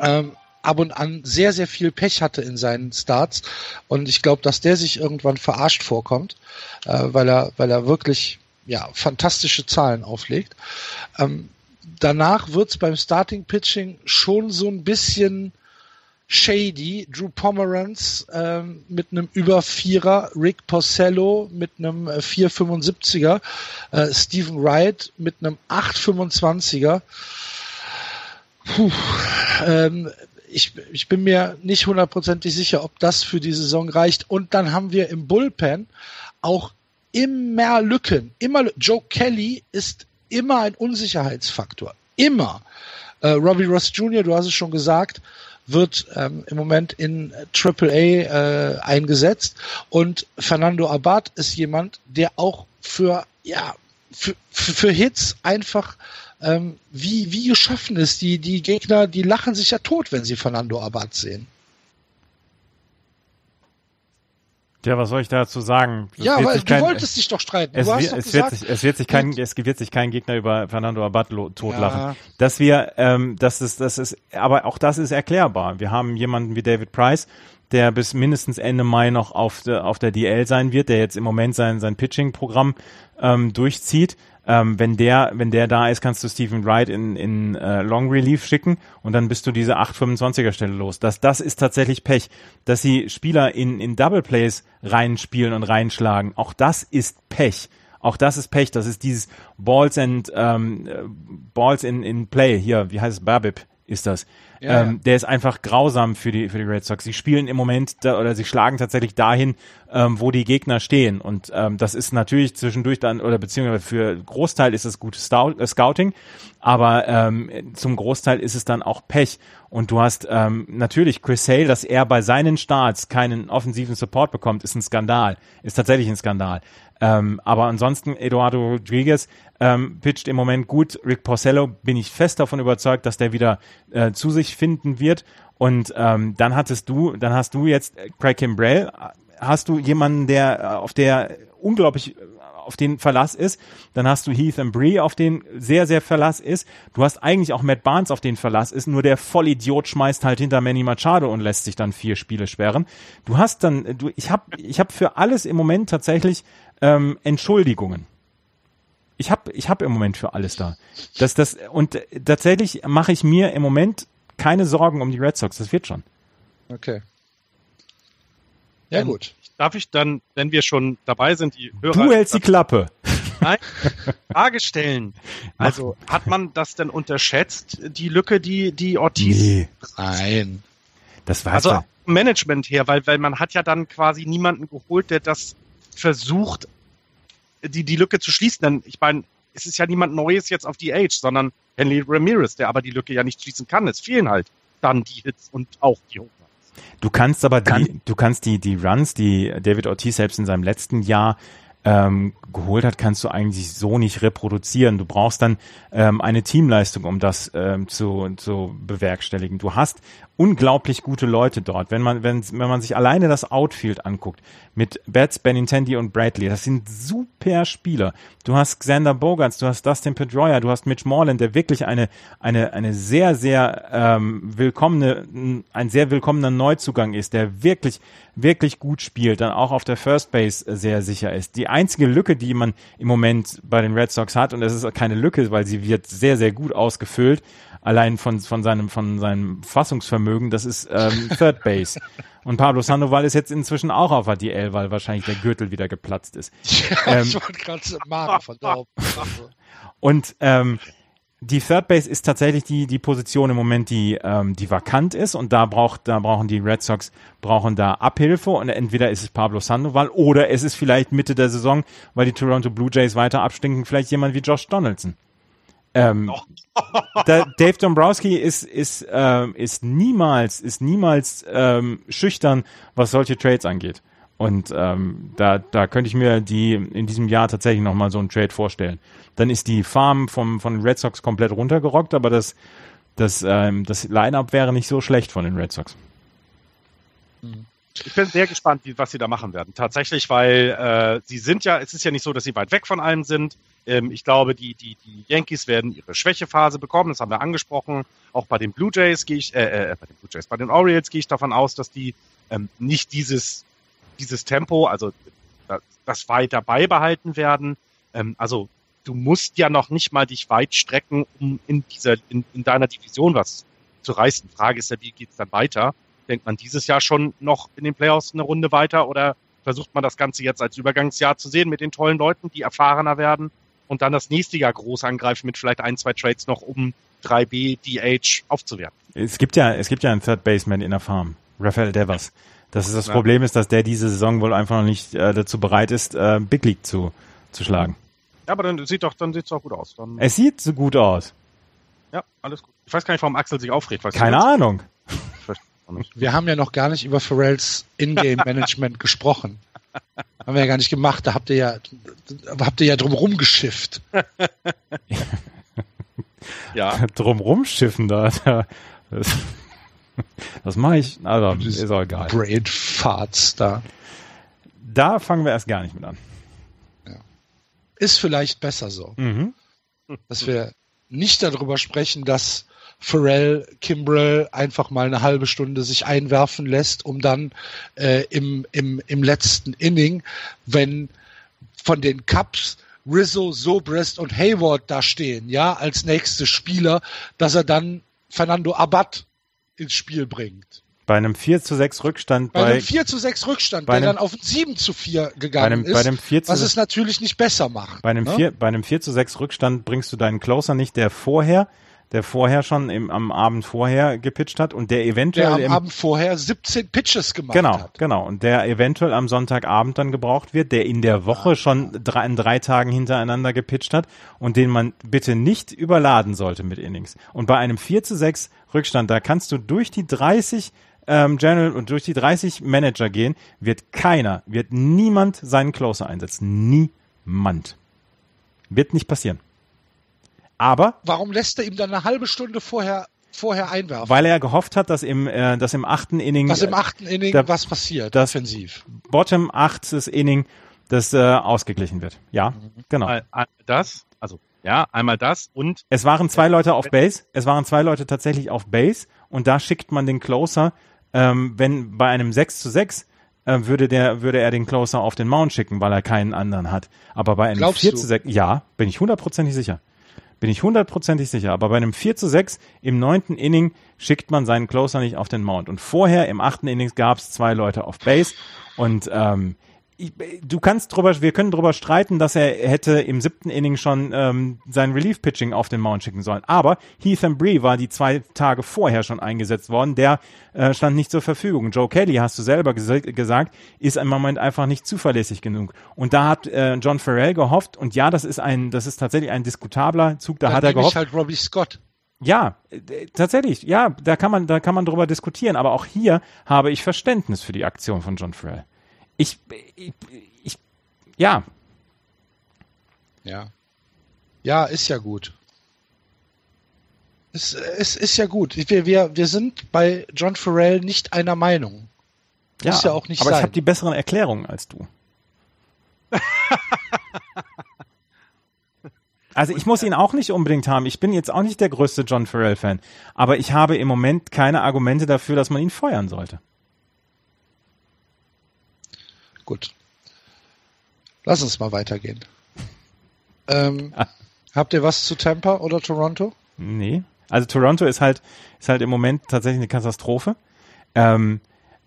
ähm, ab und an sehr, sehr viel Pech hatte in seinen Starts. Und ich glaube, dass der sich irgendwann verarscht vorkommt, äh, weil er, weil er wirklich ja, fantastische Zahlen auflegt. Ähm, danach wird's beim Starting Pitching schon so ein bisschen shady. Drew Pomeranz ähm, mit einem über Vierer, Rick Porcello mit einem 4,75er, äh, äh, Stephen Wright mit einem 8,25er. Puh, ähm, ich, ich bin mir nicht hundertprozentig sicher, ob das für die Saison reicht. Und dann haben wir im Bullpen auch immer Lücken. Immer Joe Kelly ist immer ein Unsicherheitsfaktor. Immer. Äh, Robbie Ross Jr., du hast es schon gesagt, wird ähm, im Moment in AAA äh, eingesetzt und Fernando Abad ist jemand, der auch für ja für, für Hits einfach ähm, wie wie geschaffen ist. Die die Gegner, die lachen sich ja tot, wenn sie Fernando Abad sehen. Ja, was soll ich dazu sagen? Es ja, weil du kein, wolltest dich doch streiten. Es, wird, es, wird sich, es, wird sich kein, es wird sich kein Gegner über Fernando Abad totlachen. Ja. Dass wir, ähm, das ist, das ist, aber auch das ist erklärbar. Wir haben jemanden wie David Price, der bis mindestens Ende Mai noch auf der, auf der DL sein wird, der jetzt im Moment sein, sein Pitching-Programm ähm, durchzieht. Ähm, wenn der, wenn der da ist, kannst du Stephen Wright in, in äh, Long Relief schicken und dann bist du diese 825er Stelle los. Das, das ist tatsächlich Pech. Dass sie Spieler in, in Double Plays reinspielen und reinschlagen, auch das ist Pech. Auch das ist Pech. Das ist dieses Balls and ähm, Balls in, in Play. Hier, wie heißt es? Babip ist das. Ja, ähm, ja. Der ist einfach grausam für die, für die Red Sox. Sie spielen im Moment da, oder sie schlagen tatsächlich dahin, ähm, wo die Gegner stehen. Und ähm, das ist natürlich zwischendurch dann, oder beziehungsweise für Großteil ist es gutes äh, Scouting, aber ähm, zum Großteil ist es dann auch Pech. Und du hast ähm, natürlich Chris Sale, dass er bei seinen Starts keinen offensiven Support bekommt, ist ein Skandal. Ist tatsächlich ein Skandal. Ähm, aber ansonsten, Eduardo Rodriguez ähm, pitcht im Moment gut. Rick Porcello bin ich fest davon überzeugt, dass der wieder äh, zu sich finden wird. Und ähm, dann hattest du, dann hast du jetzt Craig Kimbrell, hast du jemanden, der äh, auf der unglaublich auf den Verlass ist. Dann hast du Heath and Bree, auf den sehr, sehr Verlass ist. Du hast eigentlich auch Matt Barnes, auf den Verlass ist. Nur der Vollidiot schmeißt halt hinter Manny Machado und lässt sich dann vier Spiele sperren. Du hast dann, du, ich habe ich hab für alles im Moment tatsächlich ähm, Entschuldigungen. Ich habe ich hab im Moment für alles da. Das, das, und tatsächlich mache ich mir im Moment keine Sorgen um die Red Sox. Das wird schon. Okay. Ja, ähm, gut. Darf ich dann, wenn wir schon dabei sind, die Hörer. Du hältst die Klappe. Nein, Frage stellen. *laughs* Also, hat man das denn unterschätzt, die Lücke, die, die Ortiz? Nee. Nein. Das war also Management her, weil, weil man hat ja dann quasi niemanden geholt, der das versucht, die, die Lücke zu schließen. Denn ich meine, es ist ja niemand Neues jetzt auf die Age, sondern Henry Ramirez, der aber die Lücke ja nicht schließen kann. Es fehlen halt dann die Hits und auch die Home Du kannst aber die, du kannst die, die Runs, die David Ortiz selbst in seinem letzten Jahr ähm, geholt hat, kannst du eigentlich so nicht reproduzieren. Du brauchst dann ähm, eine Teamleistung, um das ähm, zu, zu bewerkstelligen. Du hast unglaublich gute Leute dort. Wenn man, wenn, wenn man sich alleine das Outfield anguckt, mit Betts, Benintendi und Bradley, das sind super Spieler. Du hast Xander Bogarts, du hast Dustin Pedroia, du hast Mitch Morland, der wirklich eine, eine, eine sehr, sehr ähm, willkommene, ein sehr willkommener Neuzugang ist, der wirklich, wirklich gut spielt, dann auch auf der First Base sehr sicher ist. Die einzige Lücke, die man im Moment bei den Red Sox hat, und es ist keine Lücke, weil sie wird sehr, sehr gut ausgefüllt, allein von, von seinem, von seinem Fassungsvermögen, das ist ähm, Third Base. *laughs* Und Pablo Sandoval ist jetzt inzwischen auch auf ADL, weil wahrscheinlich der Gürtel wieder geplatzt ist. *laughs* Ja, ähm, ich wollte gerade von da Und ähm, die Third Base ist tatsächlich die, die Position im Moment, die, ähm, die vakant ist und da braucht, da brauchen die Red Sox, brauchen da Abhilfe und entweder ist es Pablo Sandoval oder es ist vielleicht Mitte der Saison, weil die Toronto Blue Jays weiter abstinken, vielleicht jemand wie Josh Donaldson. Ähm, da, Dave Dombrowski ist, ist, ähm, ist niemals, ist niemals ähm, schüchtern, was solche Trades angeht. Und ähm, da, da könnte ich mir die in diesem Jahr tatsächlich nochmal so einen Trade vorstellen. Dann ist die Farm vom, von Red Sox komplett runtergerockt, aber das, das, ähm, das Line-Up wäre nicht so schlecht von den Red Sox. Mhm. Ich bin sehr gespannt, wie, was sie da machen werden. Tatsächlich, weil äh, sie sind ja, es ist ja nicht so, dass sie weit weg von allem sind. Ähm, ich glaube, die, die, die Yankees werden ihre Schwächephase bekommen, das haben wir angesprochen. Auch bei den Blue Jays gehe ich, äh, äh, bei den Blue Jays, bei den Orioles gehe ich davon aus, dass die ähm, nicht dieses, dieses Tempo, also das, das weiter beibehalten werden. Ähm, also du musst ja noch nicht mal dich weit strecken, um in dieser, in, in deiner Division was zu reißen. Frage ist ja, wie geht's dann weiter? Denkt man dieses Jahr schon noch in den Playoffs eine Runde weiter oder versucht man das Ganze jetzt als Übergangsjahr zu sehen mit den tollen Leuten, die erfahrener werden und dann das nächste Jahr groß angreifen mit vielleicht ein, zwei Trades noch, um 3B, DH aufzuwerten? Es gibt ja, es gibt ja einen Third Baseman in der Farm, Rafael Devers. Das ist das ja. Problem ist, dass der diese Saison wohl einfach noch nicht äh, dazu bereit ist, äh, Big League zu, zu schlagen. Ja, aber dann sieht doch, dann sieht's doch gut aus. Dann es sieht so gut aus. Ja, alles gut. Ich weiß gar nicht, warum Axel sich aufregt. Keine Ahnung. Wir haben ja noch gar nicht über Pharrells Ingame-Management gesprochen. Haben wir ja gar nicht gemacht. Da habt ihr ja, habt ihr ja drumrum geschifft. ja. *laughs* drumrum schiffen da. Das, das mache ich, also ist auch egal. Brain Farts da. Da fangen wir erst gar nicht mit an. Ist vielleicht besser so, Mhm. dass wir nicht darüber sprechen, dass Pharrell Kimbrell einfach mal eine halbe Stunde sich einwerfen lässt, um dann äh, im, im, im letzten Inning, wenn von den Cups Rizzo, Sobrest und Hayward da stehen, ja, als nächste Spieler, dass er dann Fernando Abad ins Spiel bringt. Bei einem 4 zu 6 Rückstand Bei, bei, einem 4 zu 6 Rückstand, bei der einem- dann auf ein 7 zu 4 bei gegangen einem, ist, bei einem 4 zu was es natürlich nicht besser macht. Bei einem, ne? 4, bei einem 4 zu 6 Rückstand bringst du deinen Closer nicht, der vorher, der vorher schon im, am Abend vorher gepitcht hat und der eventuell der am im, Abend vorher 17 Pitches gemacht genau, hat. genau, und der eventuell am Sonntagabend dann gebraucht wird, der in der Woche schon drei, in drei Tagen hintereinander gepitcht hat und den man bitte nicht überladen sollte mit Innings. Und bei einem 4 zu 6 Rückstand, da kannst du durch die 30 ähm, General und durch die 30 Manager gehen, wird keiner, wird niemand seinen Closer einsetzen. Niemand. Wird nicht passieren. Aber Warum lässt er ihm dann eine halbe Stunde vorher, vorher einwerfen? weil er gehofft hat, dass im, äh, dass im achten Inning, was im achten Inning da- was passiert, das- offensiv. Bottom achtes Inning, das äh, ausgeglichen wird. Ja, genau. Einmal einmal das, also ja, einmal das und Es waren zwei Leute auf Base. Es waren zwei Leute tatsächlich auf Base und da schickt man den Closer, ähm, wenn bei einem 6 zu 6 äh, würde der, würde er den Closer auf den Mount schicken, weil er keinen anderen hat. Aber bei einem Glaubst 4 du? zu 6, ja, bin ich hundertprozentig sicher. Bin ich hundertprozentig sicher. Aber bei einem 4 zu 6 im neunten Inning schickt man seinen Closer nicht auf den Mount. Und vorher im achten Inning gab es zwei Leute auf Base und ähm, du kannst drüber, wir können drüber streiten, dass er hätte im siebten Inning schon ähm, sein Relief-Pitching auf den Mount schicken sollen. Aber Heath Bree war die zwei Tage vorher schon eingesetzt worden. Der äh, stand nicht zur Verfügung. Joe Kelly, hast du selber ges gesagt, ist im Moment einfach nicht zuverlässig genug. Und da hat äh, John Farrell gehofft. Und ja, das ist ein, das ist tatsächlich ein diskutabler Zug. Da Dann hat er gehofft. ich halt Robbie Scott. Ja, äh, tatsächlich, ja, da kann man, da kann man drüber diskutieren, aber auch hier habe ich Verständnis für die Aktion von John Farrell. Ich, ich, ich ja, Ja. Ja, ist ja gut. Es, es ist ja gut. Wir, wir, wir sind bei John Farrell nicht einer Meinung. ja, Muss ja auch nicht aber sein. ich habe die besseren Erklärungen als du. *laughs* Also ich muss ihn auch nicht unbedingt haben. Ich bin jetzt auch nicht der größte John Farrell-Fan. Aber ich habe im Moment keine Argumente dafür, dass man ihn feuern sollte. Gut. Lass uns mal weitergehen. Ähm, *laughs* habt ihr was zu Tampa oder Toronto? Nee. Also Toronto ist halt, ist halt im Moment tatsächlich eine Katastrophe. Ähm,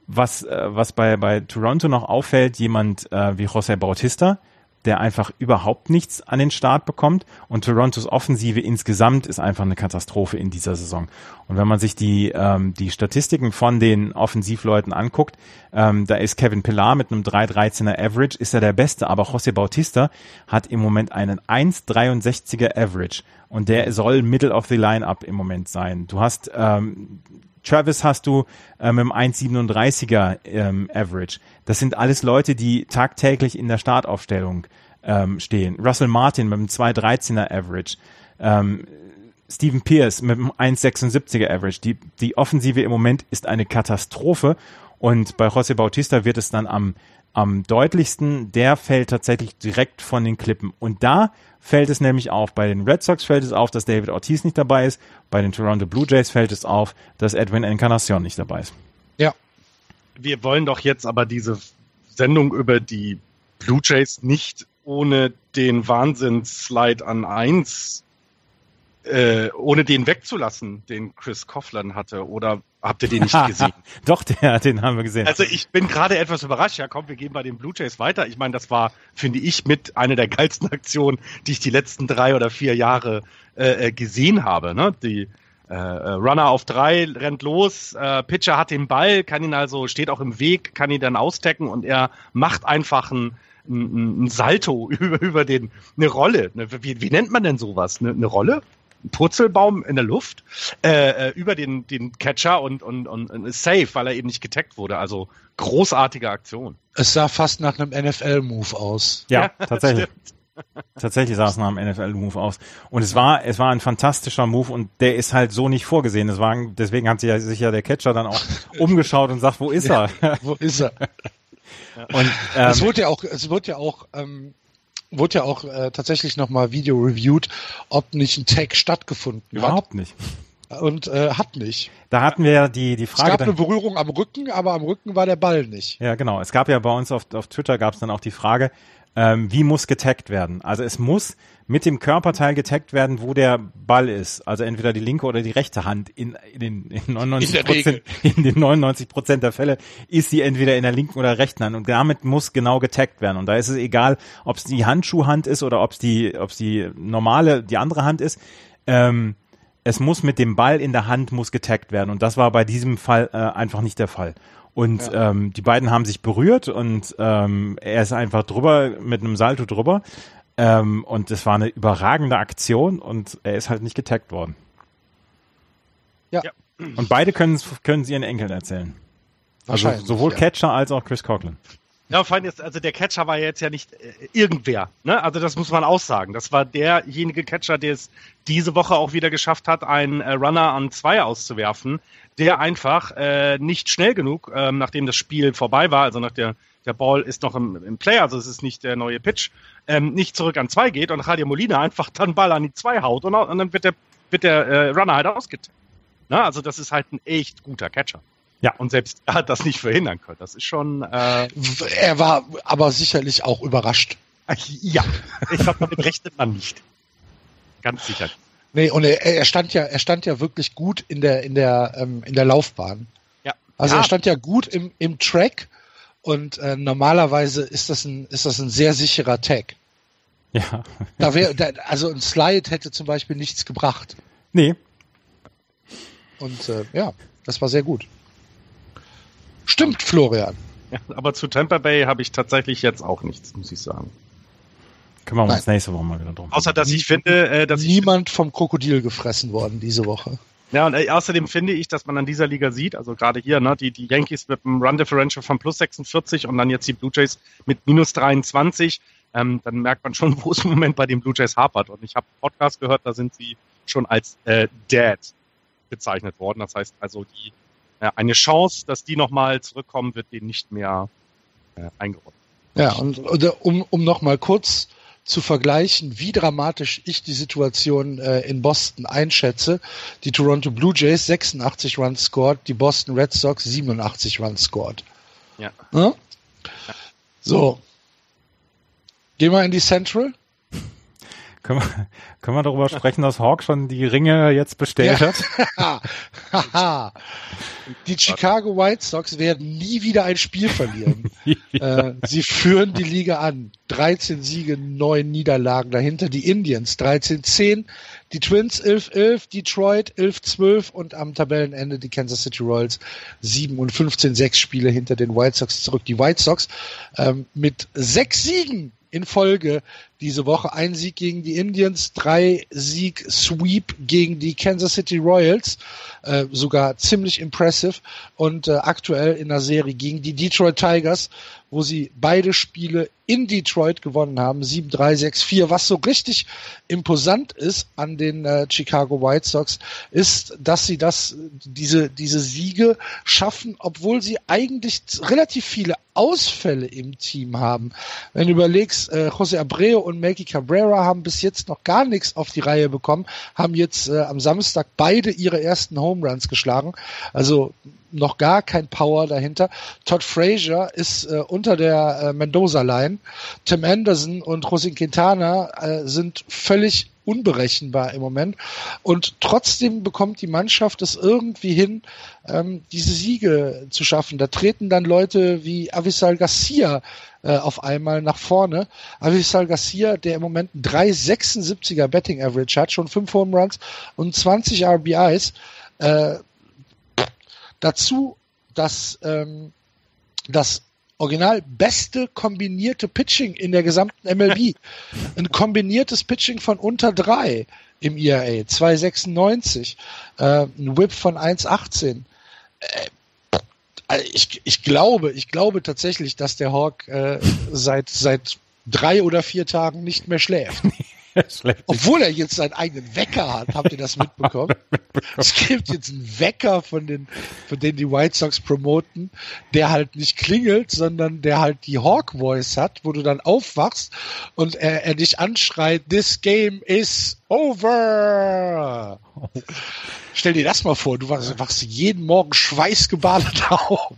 was, äh, was bei, bei Toronto noch auffällt, jemand äh, wie José Bautista, der einfach überhaupt nichts an den Start bekommt und Torontos Offensive insgesamt ist einfach eine Katastrophe in dieser Saison. Und wenn man sich die, ähm, die Statistiken von den Offensivleuten anguckt, ähm, da ist Kevin Pillar mit einem 3,13er Average, ist er der Beste, aber José Bautista hat im Moment einen 1,63er Average und der soll Middle of the Lineup im Moment sein. Du hast ähm, Travis hast du äh, mit einem 1,37er ähm, Average. Das sind alles Leute, die tagtäglich in der Startaufstellung ähm, stehen. Russell Martin mit einem 2,13er Average. Ähm, Stephen Pierce mit einem 1,76er Average. Die, die Offensive im Moment ist eine Katastrophe und bei José Bautista wird es dann am, am deutlichsten, der fällt tatsächlich direkt von den Klippen. Und da fällt es nämlich auf. Bei den Red Sox fällt es auf, dass David Ortiz nicht dabei ist. Bei den Toronto Blue Jays fällt es auf, dass Edwin Encarnacion nicht dabei ist. Ja. wir wollen doch jetzt aber diese Sendung über die Blue Jays nicht ohne den Wahnsinns-Slide an eins, äh, ohne den wegzulassen, den Chris Coughlin hatte. Oder habt ihr den nicht gesehen? *laughs* Doch, der, den haben wir gesehen. Also ich bin gerade etwas überrascht. Ja, komm, wir gehen bei den Blue Jays weiter. Ich meine, das war, finde ich, mit einer der geilsten Aktionen, die ich die letzten drei oder vier Jahre äh, äh, gesehen habe. Ne? Die äh, äh, Runner auf drei rennt los, äh, Pitcher hat den Ball, kann ihn also, steht auch im Weg, kann ihn dann austecken und er macht einfach ein, ein, ein Salto *laughs* über, über den, eine Rolle. Ne, wie, wie nennt man denn sowas? Eine, eine Rolle? Ein Purzelbaum in der Luft äh, äh, über den, den Catcher und, und, und, und ist safe, weil er eben nicht getaggt wurde. Also großartige Aktion. Es sah fast nach einem NFL-Move aus. ja, Ja, *laughs* tatsächlich. Tatsächlich sah es nach einem NFL-Move aus. Und es war, es war ein fantastischer Move und der ist halt so nicht vorgesehen. War, deswegen hat sich ja, sich ja der Catcher dann auch *laughs* umgeschaut und sagt, wo ist er? Wo ist er? *laughs* Und ähm, es wurde ja auch, es wurde ja auch, ähm, wurde ja auch äh, tatsächlich nochmal Video reviewed, ob nicht ein Tag stattgefunden Überhaupt hat. nicht. Und äh, hat nicht. Da hatten wir ja die, die Frage. Es gab eine Berührung am Rücken, aber am Rücken war der Ball nicht. Ja, genau. Es gab ja bei uns auf, auf Twitter gab es dann auch die Frage, ähm, wie muss getaggt werden? Also es muss mit dem Körperteil getaggt werden, wo der Ball ist. Also entweder die linke oder die rechte Hand. In, in, den, in 99 Prozent, in den 99 Prozent der Fälle ist sie entweder in der linken oder rechten Hand. Und damit muss genau getaggt werden. Und da ist es egal, ob es die Handschuhhand ist oder ob es die, ob es die normale, die andere Hand ist. Ähm, es muss mit dem Ball in der Hand muss getaggt werden. Und das war bei diesem Fall äh, einfach nicht der Fall. Und ja. ähm, die beiden haben sich berührt und ähm, er ist einfach drüber mit einem Salto drüber. Ähm, und es war eine überragende Aktion und er ist halt nicht getaggt worden. Ja. Und beide können es ihren Enkeln erzählen. Also sowohl ja. Catcher als auch Chris Coughlin. Ja, vor allem jetzt, also der Catcher war jetzt ja nicht äh, irgendwer, ne? Also das muss man aussagen. Das war derjenige Catcher, der es diese Woche auch wieder geschafft hat, einen äh, Runner an zwei auszuwerfen, der einfach äh, nicht schnell genug, ähm, nachdem das Spiel vorbei war, also nach der der Ball ist noch im, im Play, also es ist nicht der neue Pitch, ähm, nicht zurück an zwei geht und Radio Molina einfach dann Ball an die zwei haut und, und dann wird der, wird der äh, Runner halt ausgetippt. Na, also das ist halt ein echt guter Catcher. Ja. Und selbst er hat das nicht verhindern können. Das ist schon. Äh er war aber sicherlich auch überrascht. Ja, ich glaube, damit rechnet man nicht. Ganz sicher. Nee, und er, er stand ja, er stand ja wirklich gut in der, in der, ähm, in der Laufbahn. Ja. Also ja. er stand ja gut im, im Track und äh, normalerweise ist das ein, ist das ein sehr sicherer Tag. Ja. Da wär, da, also ein Slide hätte zum Beispiel nichts gebracht. Nee. Und äh, ja, das war sehr gut. Stimmt, Florian. Ja, aber zu Tampa Bay habe ich tatsächlich jetzt auch nichts, muss ich sagen. Können wir uns nächste Woche mal wieder drum. Außer dass ich finde, äh, dass niemand ich, vom Krokodil gefressen worden diese Woche. Ja, und äh, außerdem finde ich, dass man an dieser Liga sieht, also gerade hier, ne, die, die Yankees mit einem Run Differential von plus 46 und dann jetzt die Blue Jays mit minus 23, ähm, dann merkt man schon, *laughs* wo es im Moment bei den Blue Jays hapert. Und ich habe Podcast gehört, da sind sie schon als äh, Dead bezeichnet worden. Das heißt also, die äh, eine Chance, dass die nochmal zurückkommen, wird denen nicht mehr äh, eingeräumt. Ja, und, und um, um nochmal kurz zu vergleichen, wie dramatisch ich die Situation äh, in Boston einschätze. Die Toronto Blue Jays 86 Runs scored, die Boston Red Sox 87 Runs scored. Ja. ja? So. Gehen wir in die Central. Können wir, *laughs* können wir darüber sprechen, dass Hawk schon die Ringe jetzt bestellt ja. hat? *laughs* die Chicago White Sox werden nie wieder ein Spiel verlieren. *laughs* äh, sie führen die Liga an. 13 Siege, 9 Niederlagen. Dahinter die Indians 13-10, die Twins 11-11, Detroit 11-12 und am Tabellenende die Kansas City Royals 7 und 15, 6 Spiele hinter den White Sox zurück. Die White Sox ähm, mit sechs Siegen in Folge diese Woche. Ein Sieg gegen die Indians, drei Sieg Sweep gegen die Kansas City Royals, äh, sogar ziemlich impressive und äh, aktuell in der Serie gegen die Detroit Tigers, wo sie beide Spiele in Detroit gewonnen haben, 7-3, 6-4. Was so richtig imposant ist an den äh, Chicago White Sox, ist, dass sie das, diese, diese Siege schaffen, obwohl sie eigentlich relativ viele Ausfälle im Team haben. Wenn du überlegst, äh, José Abreu und Melky Cabrera haben bis jetzt noch gar nichts auf die Reihe bekommen, haben jetzt äh, am Samstag beide ihre ersten Home Runs geschlagen. Also noch gar kein Power dahinter. Todd Frazier ist äh, unter der äh, Mendoza-Line. Tim Anderson und Rosin Quintana äh, sind völlig unberechenbar im Moment. Und trotzdem bekommt die Mannschaft es irgendwie hin, ähm, diese Siege zu schaffen. Da treten dann Leute wie Avisal Garcia äh, auf einmal nach vorne. Avisal Garcia, der im Moment 3,76er Betting Average hat, schon 5 Home Runs und 20 RBIs. Äh, Dazu das, ähm, das original beste kombinierte Pitching in der gesamten MLB. *laughs* Ein kombiniertes Pitching von unter drei im ERA, 2,96, äh, ein Whip von 1,18. Äh, also ich, ich glaube, ich glaube tatsächlich, dass der Hawk äh, seit, seit drei oder vier Tagen nicht mehr schläft. *laughs* *laughs* Obwohl er jetzt seinen eigenen Wecker hat. Habt ihr das *laughs* mitbekommen? es gibt jetzt einen Wecker von den, von denen die White Sox promoten, der halt nicht klingelt, sondern der halt die Hawk Voice hat, wo du dann aufwachst und er, er dich anschreit, this game is over. Stell dir das mal vor, du wachst, wachst jeden Morgen schweißgebadet *laughs* auf.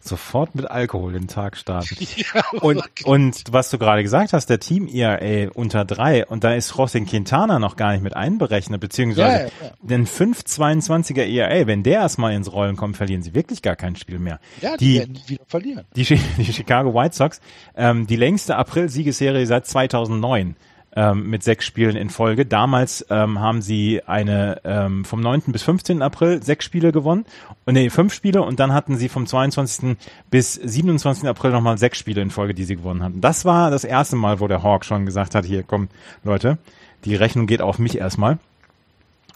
Sofort mit Alkohol den Tag starten. *laughs* Ja, und, und was du gerade gesagt hast, der Team ERA unter drei und da ist José Quintana noch gar nicht mit einberechnet, beziehungsweise ja, ja, den 5,22er ERA, wenn der erstmal ins Rollen kommt, verlieren sie wirklich gar kein Spiel mehr. Ja, die, die werden wieder verlieren. Die, *laughs* die Chicago White Sox, ähm, die längste April-Siegesserie seit 2009 ähm, mit sechs Spielen in Folge. Damals ähm, haben sie eine ähm, vom 9. bis 15. April sechs Spiele gewonnen. Und nee, fünf Spiele und dann hatten sie vom 22. bis 27. April nochmal sechs Spiele in Folge, die sie gewonnen hatten. Das war das erste Mal, wo der Hawk schon gesagt hat, hier, komm, Leute, die Rechnung geht auf mich erstmal.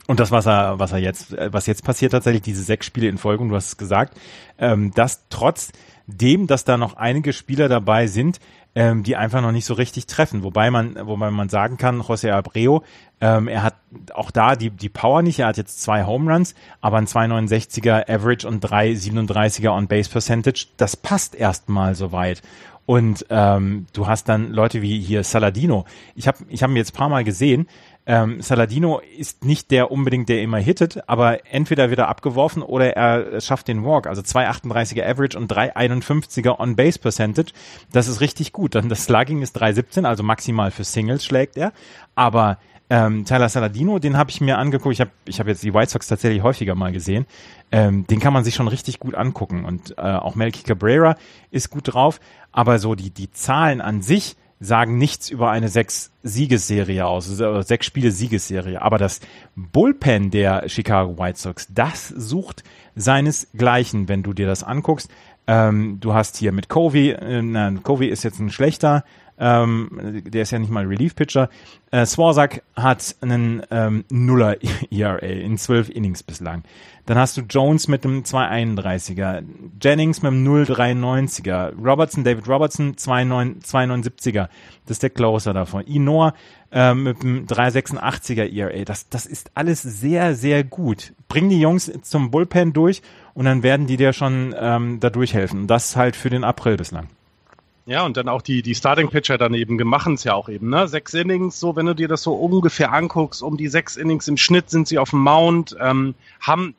Und das, was er, was er jetzt, äh, was jetzt passiert tatsächlich, diese sechs Spiele in Folge, und du hast es gesagt, ähm, dass trotz dem, dass da noch einige Spieler dabei sind, ähm, die einfach noch nicht so richtig treffen. Wobei man, wobei man sagen kann, José Abreu, ähm, er hat auch da die, die Power nicht. Er hat jetzt zwei Home Runs, aber ein 269er Average und drei 37er On-Base Percentage. Das passt erstmal soweit. Und ähm, du hast dann Leute wie hier Saladino. Ich habe ich hab ihn jetzt paar Mal gesehen. Ähm, Saladino ist nicht der unbedingt, der immer hittet, aber entweder wird er abgeworfen oder er schafft den Walk. Also 2,38er Average und 3,51er On-Base Percentage. Das ist richtig gut. Dann das Slugging ist 3,17, also maximal für Singles schlägt er. Aber ähm, Tyler Saladino, den habe ich mir angeguckt. Ich habe ich hab jetzt die White Sox tatsächlich häufiger mal gesehen. Ähm, den kann man sich schon richtig gut angucken. Und äh, auch Melky Cabrera ist gut drauf. Aber so die, die Zahlen an sich sagen nichts über eine sechs Siegesserie aus, also sechs Spiele Siegesserie. Aber das Bullpen der Chicago White Sox, das sucht seinesgleichen, wenn du dir das anguckst. Ähm, du hast hier mit Covey, äh, nein, Covey ist jetzt ein schlechter, ähm, der ist ja nicht mal Relief-Pitcher. Äh, Swarzak hat einen ähm, Nuller ERA in zwölf Innings bislang. Dann hast du Jones mit einem 231er, Jennings mit einem 093er, Robertson, David Robertson 279er. Das ist der Closer davon. Inoa äh, mit einem 386er ERA. Das, das ist alles sehr, sehr gut. Bring die Jungs zum Bullpen durch und dann werden die dir schon ähm, da durchhelfen. Und das halt für den April bislang. Ja, und dann auch die, die Starting Pitcher daneben machen es ja auch eben, ne? Sechs Innings, so wenn du dir das so ungefähr anguckst, um die sechs Innings im Schnitt sind sie auf dem Mount, ähm, haben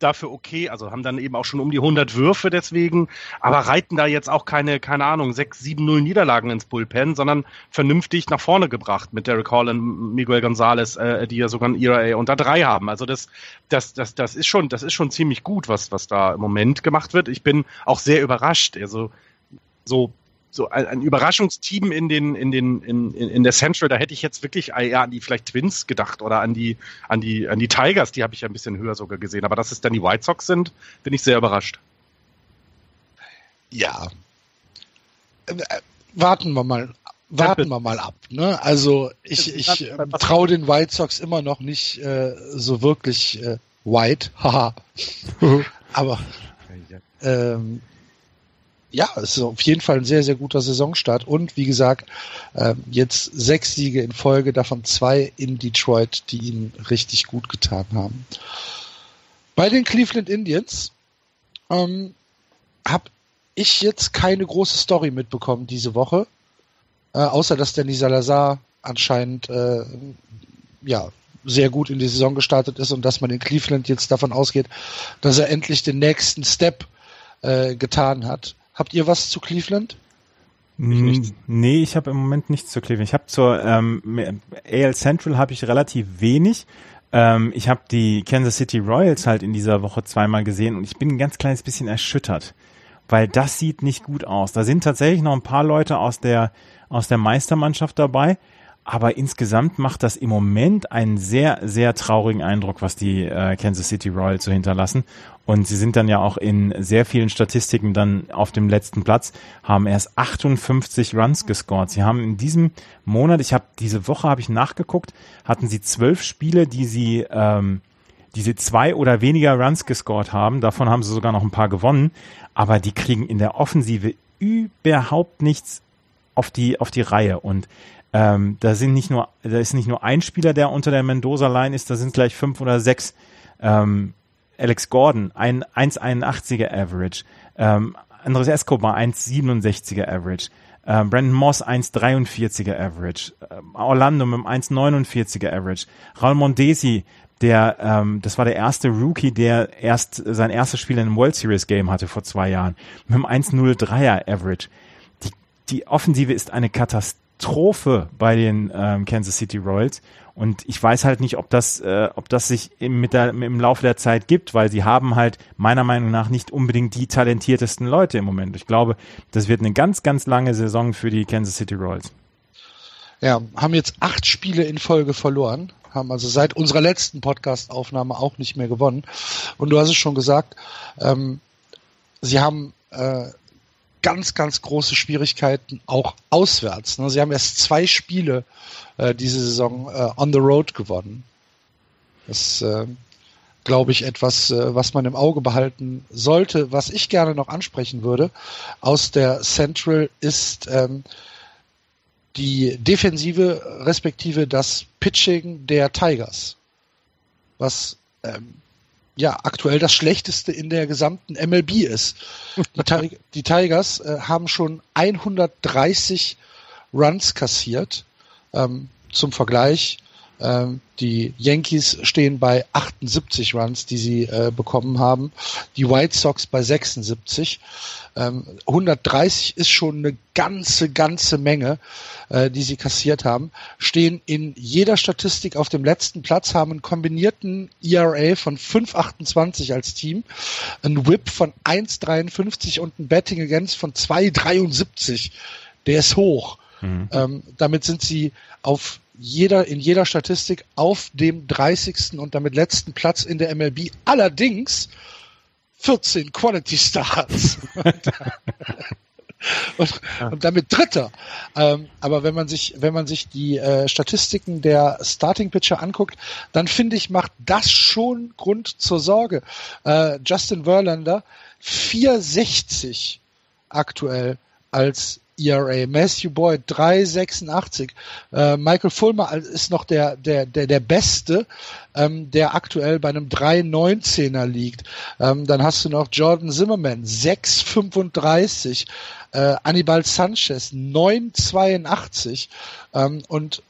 dafür okay, also haben dann eben auch schon um die 100 Würfe deswegen, aber reiten da jetzt auch keine, keine Ahnung, 6, 7, 0 Niederlagen ins Bullpen, sondern vernünftig nach vorne gebracht mit Derek Hall und Miguel Gonzalez, äh, die ja sogar ein ERA unter drei haben. Also das, das, das, das ist schon, das ist schon ziemlich gut, was, was da im Moment gemacht wird. Ich bin auch sehr überrascht. Also so so ein, ein Überraschungsteam in den in den in, in der Central, da hätte ich jetzt wirklich eher an die vielleicht Twins gedacht oder an die an die an die Tigers, die habe ich ja ein bisschen höher sogar gesehen, aber dass es dann die White Sox sind, bin ich sehr überrascht. Ja. Warten wir mal warten wir mal ab. Ne? Also ich, ich äh, traue den White Sox immer noch nicht äh, so wirklich äh, white. *laughs* Haha. *laughs* Aber ähm, ja, es ist auf jeden Fall ein sehr, sehr guter Saisonstart. Und wie gesagt, ähm, jetzt sechs Siege in Folge, davon zwei in Detroit, die ihn richtig gut getan haben. Bei den Cleveland Indians ähm, habe ich jetzt keine große Story mitbekommen diese Woche, äh, außer dass Danny Salazar anscheinend äh, ja sehr gut in die Saison gestartet ist und dass man in Cleveland jetzt davon ausgeht, dass er endlich den nächsten Step äh, getan hat. Habt ihr was zu Cleveland? Ich nee, ich habe im Moment nichts zu Cleveland. Ich habe zur ähm, AL Central habe ich relativ wenig. Ähm, ich habe die Kansas City Royals halt in dieser Woche zweimal gesehen und ich bin ein ganz kleines bisschen erschüttert, weil das sieht nicht gut aus. Da sind tatsächlich noch ein paar Leute aus der aus der Meistermannschaft dabei, aber insgesamt macht das im Moment einen sehr, sehr traurigen Eindruck, was die äh, Kansas City Royals so hinterlassen. Und sie sind dann ja auch in sehr vielen Statistiken dann auf dem letzten Platz, haben erst 58 Runs gescored. Sie haben in diesem Monat, ich habe diese Woche habe ich nachgeguckt, hatten sie zwölf Spiele, die sie ähm, die sie zwei oder weniger Runs gescored haben. Davon haben sie sogar noch ein paar gewonnen. Aber die kriegen in der Offensive überhaupt nichts auf die, auf die Reihe. Und ähm, da sind nicht nur, da ist nicht nur ein Spieler, der unter der Mendoza-Line ist, da sind gleich fünf oder sechs. Ähm, Alex Gordon, ein 1,81er Average. Ähm, Andres Escobar, 1,67er Average. Ähm, Brandon Moss, 1,43er Average. Ähm, Orlando mit einem 1,49er Average. Raul Mondesi, der, ähm, das war der erste Rookie, der erst sein erstes Spiel in einem World Series Game hatte vor zwei Jahren, mit einem 1,03er Average. Die, die Offensive ist eine Katastrophe Trophe bei den ähm, Kansas City Royals. Und ich weiß halt nicht, ob das, äh, ob das sich im, mit der, im Laufe der Zeit gibt, weil sie haben halt meiner Meinung nach nicht unbedingt die talentiertesten Leute im Moment. Ich glaube, das wird eine ganz, ganz lange Saison für die Kansas City Royals. Ja, haben jetzt acht Spiele in Folge verloren, haben also seit unserer letzten Podcast-Aufnahme auch nicht mehr gewonnen. Und du hast es schon gesagt, ähm, sie haben äh, ganz, ganz große Schwierigkeiten, auch auswärts. Ne? Sie haben erst zwei Spiele äh, diese Saison äh, on the road gewonnen. Das äh, glaube ich, etwas, äh, was man im Auge behalten sollte. Was ich gerne noch ansprechen würde aus der Central ist ähm, die Defensive respektive das Pitching der Tigers, was ähm, ja aktuell das schlechteste in der gesamten MLB ist. Die, die Tigers äh, haben schon 130 Runs kassiert. Ähm, zum Vergleich ähm, die Yankees stehen bei 78 Runs, die sie äh, bekommen haben. Die White Sox bei 76. Ähm, 130 ist schon eine ganze, ganze Menge, äh, die sie kassiert haben. Stehen in jeder Statistik auf dem letzten Platz, haben einen kombinierten ERA von 5,28 als Team, einen Whip von 1,53 und ein Betting Against von 2,73. Der ist hoch. Mhm. Ähm, damit sind sie auf jeder, in jeder Statistik auf dem 30. und damit letzten Platz in der MLB. Allerdings 14 Quality Starts. *laughs* und, und, damit Dritter. Ähm, aber wenn man sich, wenn man sich die äh, Statistiken der Starting Pitcher anguckt, dann finde ich, macht das schon Grund zur Sorge. Äh, Justin Verlander 460 aktuell als ERA. Matthew Boyd 3,86. Äh, Michael Fulmer ist noch der, der, der, der Beste, ähm, der aktuell bei einem 3,19er liegt. Ähm, dann hast du noch Jordan Zimmerman 6,35. Äh, Anibal Sanchez 9,82 ähm, und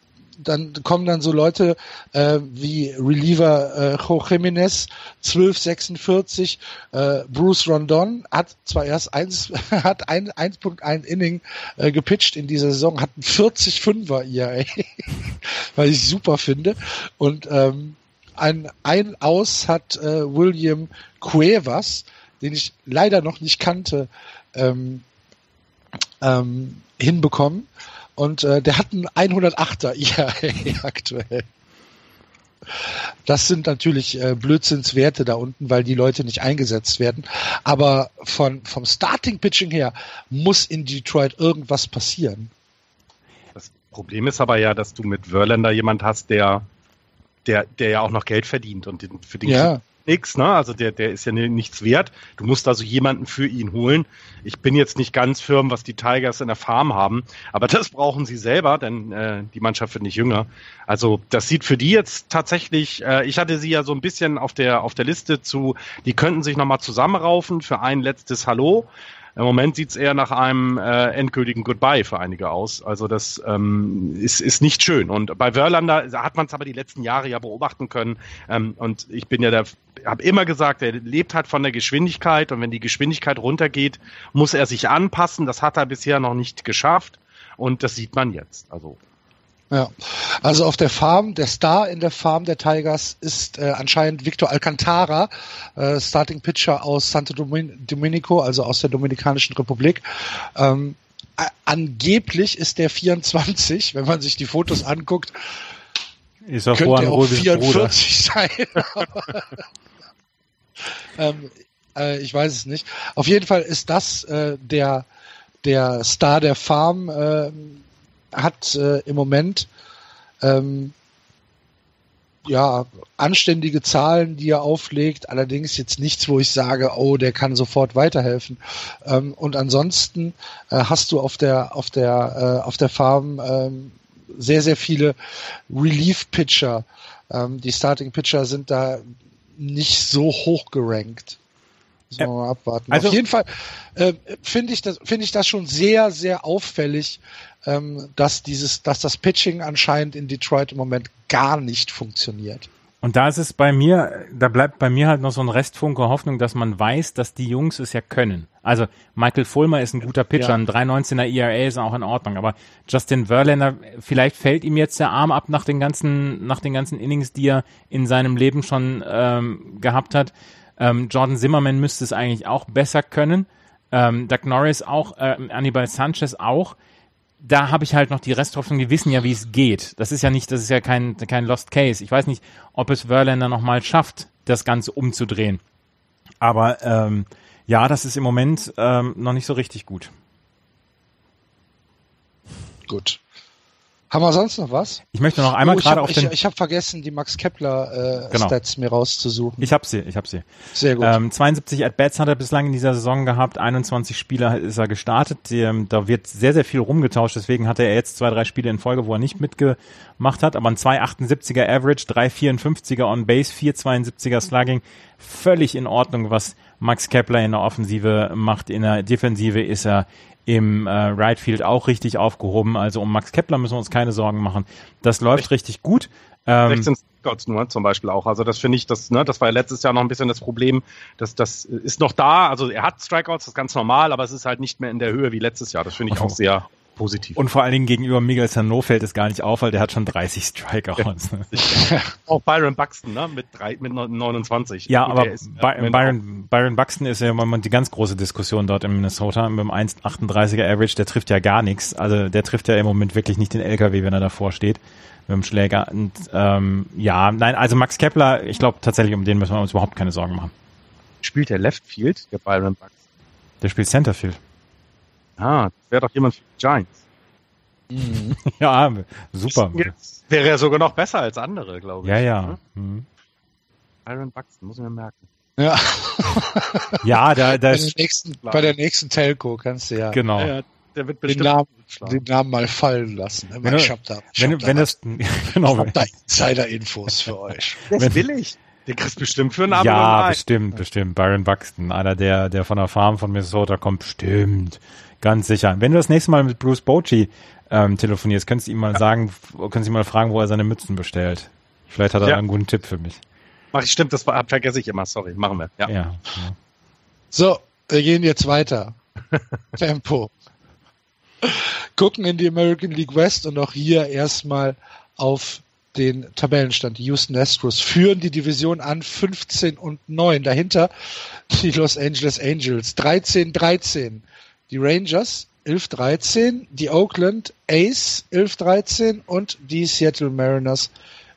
dann kommen dann so Leute äh, wie Reliever äh, Jo Jimenez, 1246, äh, Bruce Rondon hat zwar erst eins, *laughs* hat ein 1.1 Inning äh, gepitcht in dieser Saison, hat einen 40 Fünfer ERA, *laughs* weil ich super finde. Und ähm, ein, ein Aus hat äh, William Cuevas, den ich leider noch nicht kannte, ähm, ähm, hinbekommen. Und äh, der hat einen 108er IAE *laughs* aktuell. Das sind natürlich äh, Blödsinnswerte da unten, weil die Leute nicht eingesetzt werden. Aber von, vom Starting Pitching her muss in Detroit irgendwas passieren. Das Problem ist aber ja, dass du mit Verlander jemand hast, der, der, der ja auch noch Geld verdient und den, für den ja nichts, ne? Also der, der ist ja nichts wert. Du musst also jemanden für ihn holen. Ich bin jetzt nicht ganz firm, was die Tigers in der Farm haben, aber das *laughs* brauchen sie selber, denn äh, die Mannschaft wird nicht jünger. Also das sieht für die jetzt tatsächlich, äh, ich hatte sie ja so ein bisschen auf der auf der Liste zu, die könnten sich nochmal zusammenraufen für ein letztes Hallo. Im Moment sieht es eher nach einem äh, endgültigen Goodbye für einige aus. Also das ähm, ist, ist nicht schön. Und bei Wörlander hat man es aber die letzten Jahre ja beobachten können. Ähm, und ich bin ja der habe immer gesagt, er lebt halt von der Geschwindigkeit und wenn die Geschwindigkeit runtergeht, muss er sich anpassen. Das hat er bisher noch nicht geschafft und das sieht man jetzt. Also ja, also auf der Farm, der Star in der Farm der Tigers ist äh, anscheinend Victor Alcantara, äh, Starting Pitcher aus Santo Domin Dominico, also aus der Dominikanischen Republik. Ähm, angeblich ist der 24, wenn man sich die Fotos anguckt. Ist er könnte er auch 44 Bruder. sein. *laughs* ähm, äh, ich weiß es nicht. Auf jeden Fall ist das äh, der der Star der Farm ähm, hat äh, im Moment ähm, ja anständige Zahlen, die er auflegt. Allerdings jetzt nichts, wo ich sage, oh, der kann sofort weiterhelfen. Ähm, und ansonsten äh, hast du auf der auf der äh, auf der Farm ähm, sehr sehr viele Relief Pitcher. Ähm, die Starting Pitcher sind da nicht so hoch gerankt. So, mal abwarten. Also, Auf jeden Fall äh, finde ich, das finde ich das schon sehr, sehr auffällig, ähm, dass dieses dass das Pitching anscheinend in Detroit im Moment gar nicht funktioniert. Und da ist es bei mir, da bleibt bei mir halt noch so ein Restfunke Hoffnung, dass man weiß, dass die Jungs es ja können. Also Michael Fulmer ist ein guter Pitcher, Ja. ein 3,19er ERA ist auch in Ordnung, aber Justin Verlander, vielleicht fällt ihm jetzt der Arm ab nach den ganzen, nach den ganzen Innings, die er in seinem Leben schon ähm, gehabt hat. Ähm, Jordan Zimmerman müsste es eigentlich auch besser können. Ähm, Doug Norris auch, äh, Anibal Sanchez auch da habe ich halt noch die Resthoffnung, die wissen ja, wie es geht. Das ist ja nicht, das ist ja kein, kein Lost Case. Ich weiß nicht, ob es Verlander nochmal schafft, das Ganze umzudrehen. Aber ähm, ja, das ist im Moment ähm, noch nicht so richtig gut. Gut. Haben wir sonst noch was? Ich möchte noch einmal oh, gerade auf ich, den. ich habe vergessen, die Max Kepler äh, Genau. Stats mir rauszusuchen. Ich habe sie, ich habe sie. Sehr gut. Ähm, 72 At-Bats hat er bislang in dieser Saison gehabt, 21 Spiele ist er gestartet. Ähm, da wird sehr, sehr viel rumgetauscht, deswegen hatte er jetzt zwei, drei Spiele in Folge, wo er nicht mitgemacht hat, aber ein 2,78er Average, 3,54er On-Base, 4,72er Slugging, völlig in Ordnung, was Max Kepler in der Offensive macht. In der Defensive ist er im äh, Right Field auch richtig aufgehoben, also um Max Kepler müssen wir uns keine Sorgen machen. Das läuft richtig gut. Ähm, 16 Strikeouts nur zum Beispiel auch. Also das finde ich, das, ne, das war ja letztes Jahr noch ein bisschen das Problem. Das, das ist noch da. Also er hat Strikeouts, das ist ganz normal, aber es ist halt nicht mehr in der Höhe wie letztes Jahr. Das finde ich auch sehr positiv. und vor allen Dingen gegenüber Miguel Sano fällt es gar nicht auf, weil der hat schon 30 Strikeouts. Ne? *laughs* auch Byron Buxton, ne, mit drei, mit 29. Ja, Gut, aber ist, äh, By wenn Byron, Byron Buxton ist ja im Moment die ganz große Diskussion dort in Minnesota mit dem 1,38er Average, der trifft ja gar nichts. Also der trifft ja im Moment wirklich nicht den LKW, wenn er davor steht mit dem Schläger. Und ähm, ja, nein, also Max Kepler, ich glaube tatsächlich, um den müssen wir uns überhaupt keine Sorgen machen. spielt der Left Field, der Byron Buxton. Der spielt Centerfield. Ah, das wäre doch jemand für die Giants. Mhm. *laughs* Ja, super. Jetzt wäre er sogar noch besser als andere, glaube ich. Ja, ja. Ne? Mhm. Byron Buxton, muss ich mir merken. Ja, Ja, da, da bei, der ist, nächsten, bei der nächsten Telco kannst du ja genau. Ja, der wird den, bestimmt Namen, schlagen. den Namen mal fallen lassen. Wenn ich hab da, ich Wenn, hab da wenn das, *laughs* genau, ich hab da Insider-Infos für *laughs* euch. Das wenn- will ich. Den kriegst du bestimmt für einen Abend Ja, bestimmt, bestimmt. Byron Buxton, einer der, der von der Farm von Minnesota kommt, bestimmt. Ganz sicher. Wenn du das nächste Mal mit Bruce Bochy ähm, telefonierst, könntest du ihm mal sagen, könntest du ihn mal fragen, wo er seine Mützen bestellt. Vielleicht hat er Ja. einen guten Tipp für mich. Mach ich, stimmt, das war, vergesse ich immer, sorry. Machen wir. Ja. Ja. ja. So, wir gehen jetzt weiter. *laughs* Tempo. Gucken in die American League West und auch hier erstmal auf den Tabellenstand. Die Houston Astros führen die Division an 15 und 9. Dahinter die Los Angeles Angels 13 13. Die Rangers 11 13. Die Oakland Ace 11 13 und die Seattle Mariners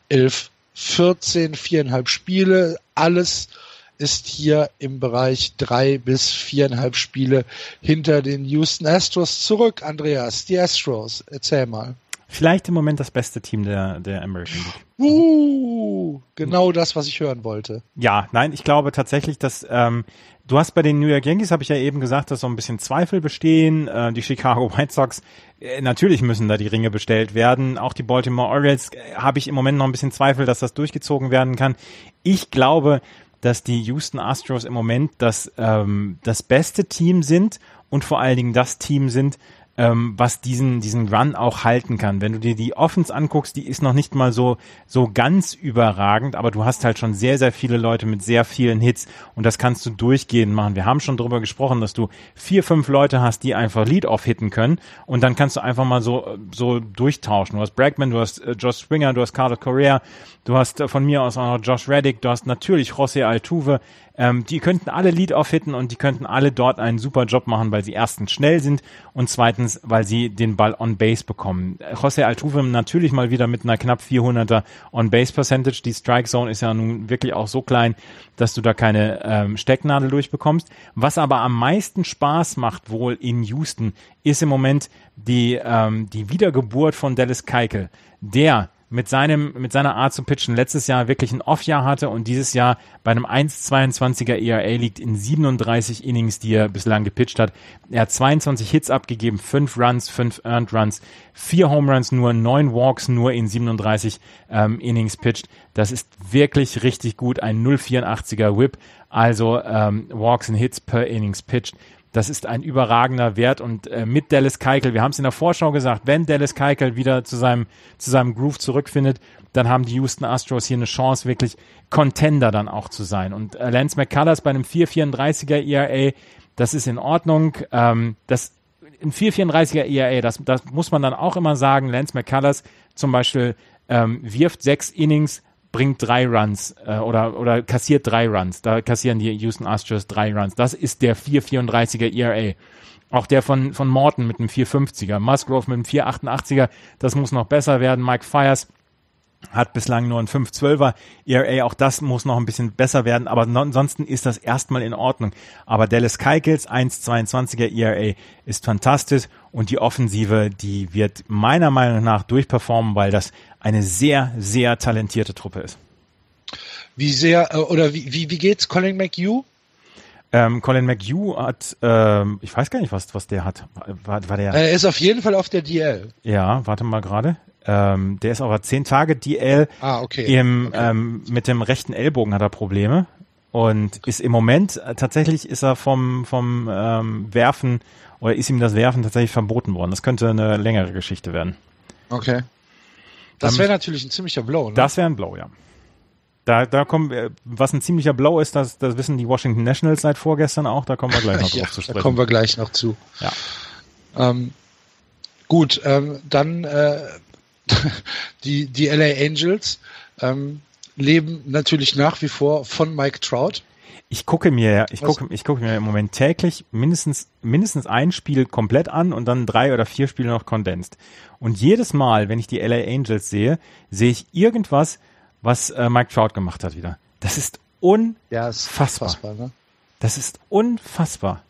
11 14. Viereinhalb Spiele. Alles ist hier im Bereich drei bis viereinhalb Spiele hinter den Houston Astros zurück. Andreas, die Astros, erzähl mal. Vielleicht im Moment das beste Team der, der American League. Uh, genau das, was ich hören wollte. Ja, nein, ich glaube tatsächlich, dass ähm, du hast bei den New York Yankees, habe ich ja eben gesagt, dass so ein bisschen Zweifel bestehen. Äh, die Chicago White Sox, äh, natürlich müssen da die Ringe bestellt werden. Auch die Baltimore Orioles äh, habe ich im Moment noch ein bisschen Zweifel, dass das durchgezogen werden kann. Ich glaube, dass die Houston Astros im Moment das, ähm, das beste Team sind und vor allen Dingen das Team sind, ähm, was diesen, diesen Run auch halten kann. Wenn du dir die Offense anguckst, die ist noch nicht mal so, so ganz überragend, aber du hast halt schon sehr, sehr viele Leute mit sehr vielen Hits und das kannst du durchgehend machen. Wir haben schon darüber gesprochen, dass du vier, fünf Leute hast, die einfach Lead-Off hitten können und dann kannst du einfach mal so, so durchtauschen. Du hast Bregman, du hast äh, Josh Springer, du hast Carlos Correa, du hast äh, von mir aus auch noch Josh Reddick, du hast natürlich José Altuve, ähm, die könnten alle Lead-Off hitten und die könnten alle dort einen super Job machen, weil sie erstens schnell sind und zweitens, weil sie den Ball on Base bekommen. José Altuve natürlich mal wieder mit einer knapp 400er on Base Percentage. Die Strike Zone ist ja nun wirklich auch so klein, dass du da keine ähm, Stecknadel durchbekommst. Was aber am meisten Spaß macht wohl in Houston, ist im Moment die, ähm, die Wiedergeburt von Dallas Keuchel. Der mit seinem, mit seiner Art zu pitchen letztes Jahr wirklich ein Off-Jahr hatte und dieses Jahr bei einem 1,22er ERA liegt in 37 Innings, die er bislang gepitcht hat. Er hat 22 Hits abgegeben, 5 Runs, 5 Earned Runs, 4 Home Runs nur, 9 Walks nur in 37 ähm, Innings pitcht. Das ist wirklich richtig gut. Ein 0,84er Whip, also ähm, Walks and Hits per Innings pitched. Das ist ein überragender Wert und äh, mit Dallas Keuchel, wir haben es in der Vorschau gesagt, wenn Dallas Keuchel wieder zu seinem, zu seinem Groove zurückfindet, dann haben die Houston Astros hier eine Chance, wirklich Contender dann auch zu sein. Und äh, Lance McCullers bei einem 4,34er ERA, das ist in Ordnung. Ähm, das ein 4,34er ERA, das, das muss man dann auch immer sagen. Lance McCullers zum Beispiel ähm, wirft sechs Innings, bringt drei Runs äh, oder, oder kassiert drei Runs. Da kassieren die Houston Astros drei Runs. Das ist der 4,34er ERA. Auch der von, von Morton mit einem 4,50er. Musgrove mit einem 4,88er. Das muss noch besser werden. Mike Fires hat bislang nur ein 5-12er ERA, auch das muss noch ein bisschen besser werden, aber ansonsten ist das erstmal in Ordnung. Aber Dallas Keikels 1-22er ERA ist fantastisch und die Offensive, die wird meiner Meinung nach durchperformen, weil das eine sehr, sehr talentierte Truppe ist. Wie sehr, äh, oder wie, wie, wie geht's Colin McHugh? Ähm, Colin McHugh hat, ähm, ich weiß gar nicht, was, was der hat. War, war der? Er ist auf jeden Fall auf der DL. Ja, warte mal gerade. Ähm, der ist aber 10 Tage DL. Ah, okay. Im, okay. Ähm, mit dem rechten Ellbogen hat er Probleme. Und ist im Moment, äh, tatsächlich ist er vom, vom ähm, Werfen oder ist ihm das Werfen tatsächlich verboten worden. Das könnte eine längere Geschichte werden. Okay. Das wäre natürlich ein ziemlicher Blow, ne? Das wäre ein Blow, ja. Da, da kommen, wir- was ein ziemlicher Blow ist, das, das wissen die Washington Nationals seit vorgestern auch, da kommen wir gleich noch *laughs* ja, drauf zu da sprechen. kommen wir gleich noch zu. Ja. Ähm, gut, ähm, dann äh, *laughs* die, die LA Angels ähm, leben natürlich nach wie vor von Mike Trout. Ich gucke mir, ich gucke, ich gucke mir im Moment täglich mindestens, mindestens ein Spiel komplett an und dann drei oder vier Spiele noch condensed. Und jedes Mal, wenn ich die LA Angels sehe, sehe ich irgendwas, was äh, Mike Trout gemacht hat wieder. Das ist un, Ja, ist ne? das ist unfassbar.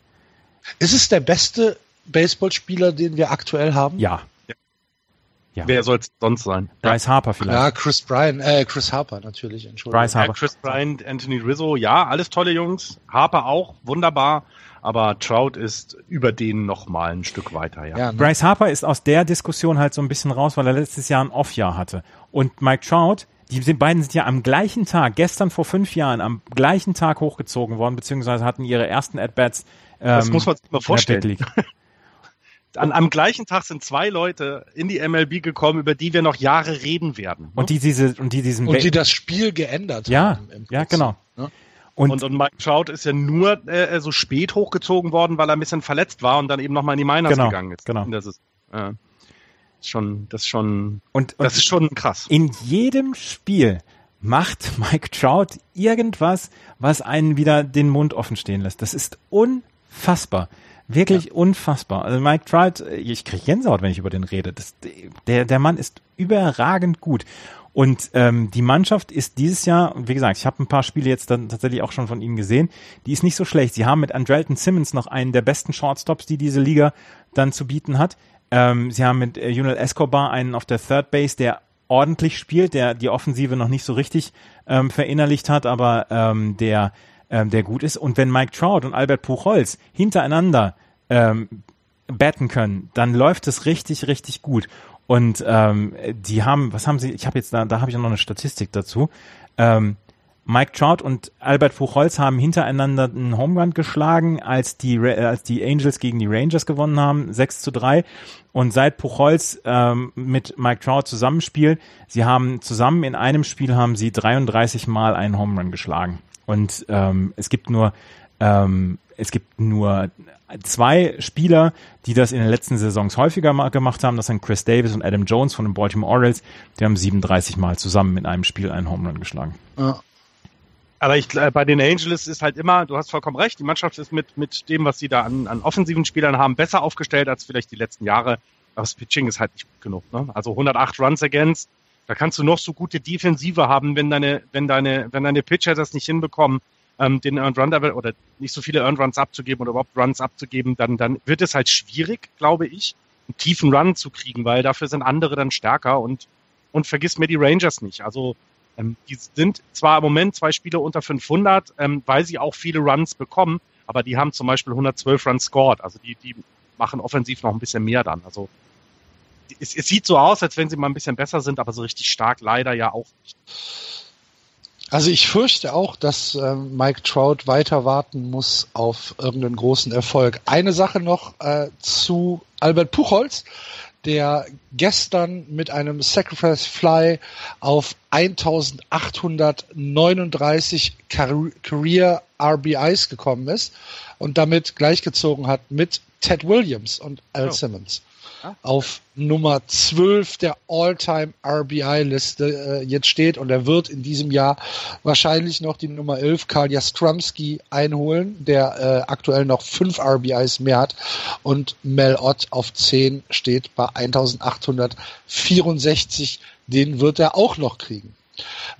Ist es der beste Baseballspieler, den wir aktuell haben? Ja. Ja. Wer soll es sonst sein? Bryce Harper vielleicht. Ja, Chris Bryan, äh, Chris Harper natürlich, Entschuldigung. Bryce Ja, Harper. Chris Bryant, Anthony Rizzo, ja, alles tolle Jungs. Harper auch, wunderbar. Aber Trout ist über den noch mal ein Stück weiter, ja. Ja, ne? Bryce Harper ist aus der Diskussion halt so ein bisschen raus, weil er letztes Jahr ein Off-Jahr hatte. Und Mike Trout, die sind, beiden sind ja am gleichen Tag, gestern vor fünf Jahren, am gleichen Tag hochgezogen worden, beziehungsweise hatten ihre ersten At-Bats. Ähm, Das muss man sich mal vorstellen. *laughs* An, am gleichen Tag sind zwei Leute in die MLB gekommen, über die wir noch Jahre reden werden. Und die diese, und die diesen, Und die das Spiel geändert ja, haben. ja, genau. ne? Und, Und, und Mike Trout ist ja nur äh, so spät hochgezogen worden, weil er ein bisschen verletzt war und dann eben nochmal in die Minors Genau, gegangen ist. genau. Das ist, äh, ist schon, das schon, und, und das ist schon krass. in jedem Spiel macht Mike Trout irgendwas, was einen wieder den Mund offen stehen lässt. Das ist unfassbar. Wirklich unfassbar. Also Mike Trout, ich kriege Gänsehaut, wenn ich über den rede. Das, der, der Mann ist überragend gut. Und ähm, die Mannschaft ist dieses Jahr, und wie gesagt, ich habe ein paar Spiele jetzt dann tatsächlich auch schon von ihnen gesehen, die ist nicht so schlecht. Sie haben mit Andrelton Simmons noch einen der besten Shortstops, die diese Liga dann zu bieten hat. Ähm, sie haben mit äh, Junel Escobar einen auf der Third Base, der ordentlich spielt, der die Offensive noch nicht so richtig ähm, verinnerlicht hat, aber ähm, der, ähm, der gut ist. Und wenn Mike Trout und Albert Puchholz hintereinander ähm, batten können, dann läuft es richtig, richtig gut. Und ähm, die haben, was haben sie, ich habe jetzt da, da habe ich auch noch eine Statistik dazu. Ähm, Mike Trout und Albert Puchholz haben hintereinander einen Home Run geschlagen, als die, äh, als die Angels gegen die Rangers gewonnen haben, 6 zu 3. Und seit Puchholz ähm, mit Mike Trout zusammenspielt, sie haben zusammen in einem Spiel haben sie 33 Mal einen Home Run geschlagen. Und ähm, es gibt nur ähm, es gibt nur zwei Spieler, die das in den letzten Saisons häufiger gemacht haben. Das sind Chris Davis und Adam Jones von den Baltimore Orioles. Die haben 37 Mal zusammen in einem Spiel einen Home Run geschlagen. Ja. Aber ich, äh, bei den Angels ist halt immer, du hast vollkommen recht, die Mannschaft ist mit, mit dem, was sie da an, an offensiven Spielern haben, besser aufgestellt als vielleicht die letzten Jahre. Aber das Pitching ist halt nicht gut genug. Ne? Also 108 Runs against, da kannst du noch so gute Defensive haben, wenn deine, wenn deine, wenn deine Pitcher das nicht hinbekommen, ähm, den Earned Run oder nicht so viele Earned Runs abzugeben oder überhaupt Runs abzugeben, dann, dann wird es halt schwierig, glaube ich, einen tiefen Run zu kriegen, weil dafür sind andere dann stärker und und vergiss mir die Rangers nicht. Also ähm, die sind zwar im Moment zwei Spiele unter 500, ähm, weil sie auch viele Runs bekommen, aber die haben zum Beispiel 112 Runs scored. Also die, die machen offensiv noch ein bisschen mehr dann. Also es, es sieht so aus, als wenn sie mal ein bisschen besser sind, aber so richtig stark leider ja auch nicht. Also ich fürchte auch, dass äh, Mike Trout weiter warten muss auf irgendeinen großen Erfolg. Eine Sache noch äh, zu Albert Puchholz, der gestern mit einem Sacrifice Fly auf 1839 Career RBIs gekommen ist und damit gleichgezogen hat mit Ted Williams und Al oh. Simmons auf Nummer 12 der All-Time RBI-Liste äh, jetzt steht und er wird in diesem Jahr wahrscheinlich noch die Nummer 11 Karl Jastromski einholen, der äh, aktuell noch fünf RBIs mehr hat und Mel Ott auf 10 steht bei 1864, den wird er auch noch kriegen.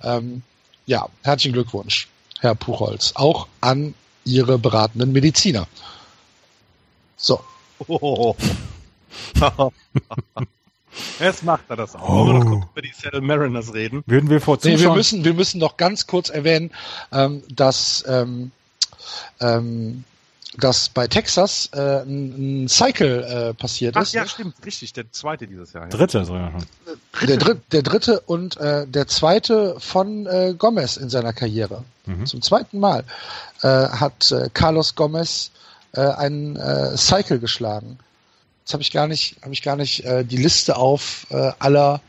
Ähm, ja, herzlichen Glückwunsch, Herr Puchholz, auch an Ihre beratenden Mediziner. So. Oh. *laughs* *laughs* Jetzt macht er das auch. Oh. Wollen wir noch kurz über die Seattle Mariners reden? Würden wir vor nee, wir müssen, wir müssen noch ganz kurz erwähnen, ähm, dass, ähm, ähm, dass bei Texas äh, ein, ein Cycle äh, passiert Ach, ist. ja, stimmt, richtig. Der zweite dieses Jahr. Ja. Dritte sogar schon. Der, dritte, der dritte und äh, der zweite von äh, Gomez in seiner Karriere. Mhm. Zum zweiten Mal äh, hat äh, Carlos Gomez äh, einen äh, Cycle geschlagen. Jetzt habe ich gar nicht, habe ich gar nicht äh, die Liste auf äh, aller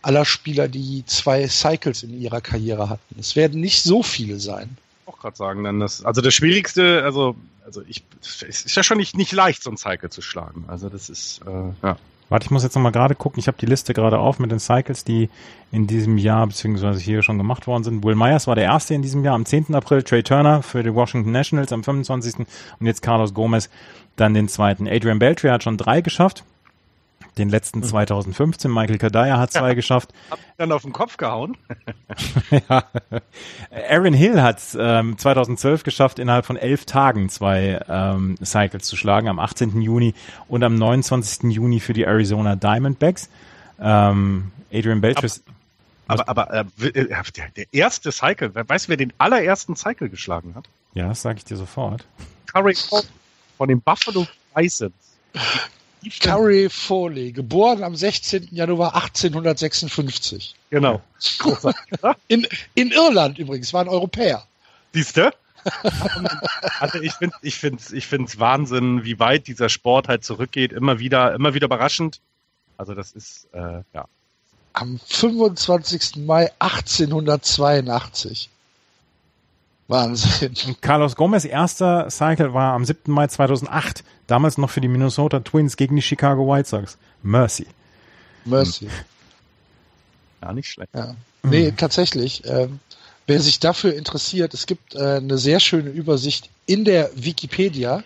aller Spieler, die zwei Cycles in ihrer Karriere hatten. Es werden nicht so viele sein. Auch gerade sagen, dann das, also das Schwierigste, also also ich, es ist ja schon nicht nicht leicht, so ein Cycle zu schlagen. Also das ist äh, ja. Warte, ich muss jetzt nochmal gerade gucken. Ich habe die Liste gerade auf mit den Cycles, die in diesem Jahr beziehungsweise hier schon gemacht worden sind. Will Myers war der erste in diesem Jahr am 10. April, Trey Turner für die Washington Nationals am 25. und jetzt Carlos Gomez dann den zweiten. Adrian Beltre hat schon drei geschafft. Den letzten 2015. Mhm. Michael Kadaya hat zwei ja. geschafft. Hab dann auf den Kopf gehauen. *laughs* ja. Aaron Hill hat ähm, 2012 geschafft, innerhalb von elf Tagen zwei ähm, Cycles zu schlagen, am 18. Juni und am 29. Juni für die Arizona Diamondbacks. Ähm, Adrian Beltris. Aber, aber, aber äh, äh, der, der erste Cycle, weißt du, wer den allerersten Cycle geschlagen hat? Ja, das sage ich dir sofort. Curry von den Buffalo Bisons. Curry Foley, geboren am 16. Januar 1856. Genau. *laughs* In, in Irland übrigens, war ein Europäer. Siehst du? *laughs* also ich finde ich finde ich finde es Wahnsinn, wie weit dieser Sport halt zurückgeht, immer wieder immer wieder überraschend. Also das ist äh, ja. Am 25. Mai 1882. Wahnsinn. Und Carlos Gomez erster Cycle war am 7. Mai 2008. Damals noch für die Minnesota Twins gegen die Chicago White Sox. Mercy. Mercy. Ja, nicht schlecht. Ja. Nee, mhm. tatsächlich. Ähm, wer sich dafür interessiert, es gibt äh, eine sehr schöne Übersicht in der Wikipedia.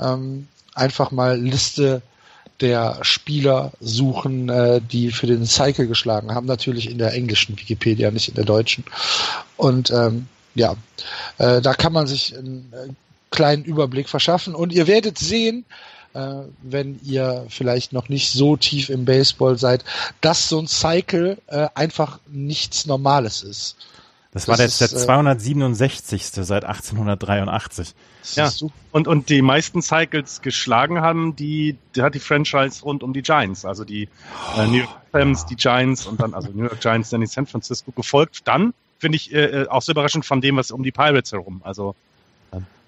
Ähm, einfach mal Liste der Spieler suchen, äh, die für den Cycle geschlagen haben. Natürlich in der englischen Wikipedia, nicht in der deutschen. Und ähm, ja, äh, da kann man sich einen äh, kleinen Überblick verschaffen und ihr werdet sehen, äh, wenn ihr vielleicht noch nicht so tief im Baseball seid, dass so ein Cycle äh, einfach nichts Normales ist. Das, das war jetzt der 267. Äh, seit 1883. Ja, und, und die meisten Cycles geschlagen haben, die, die hat die Franchise rund um die Giants, also die äh, New York Rams, die Giants und dann, also New York Giants, dann die San Francisco gefolgt. Dann finde ich äh, äh, auch so überraschend von dem, was um die Pirates herum. Also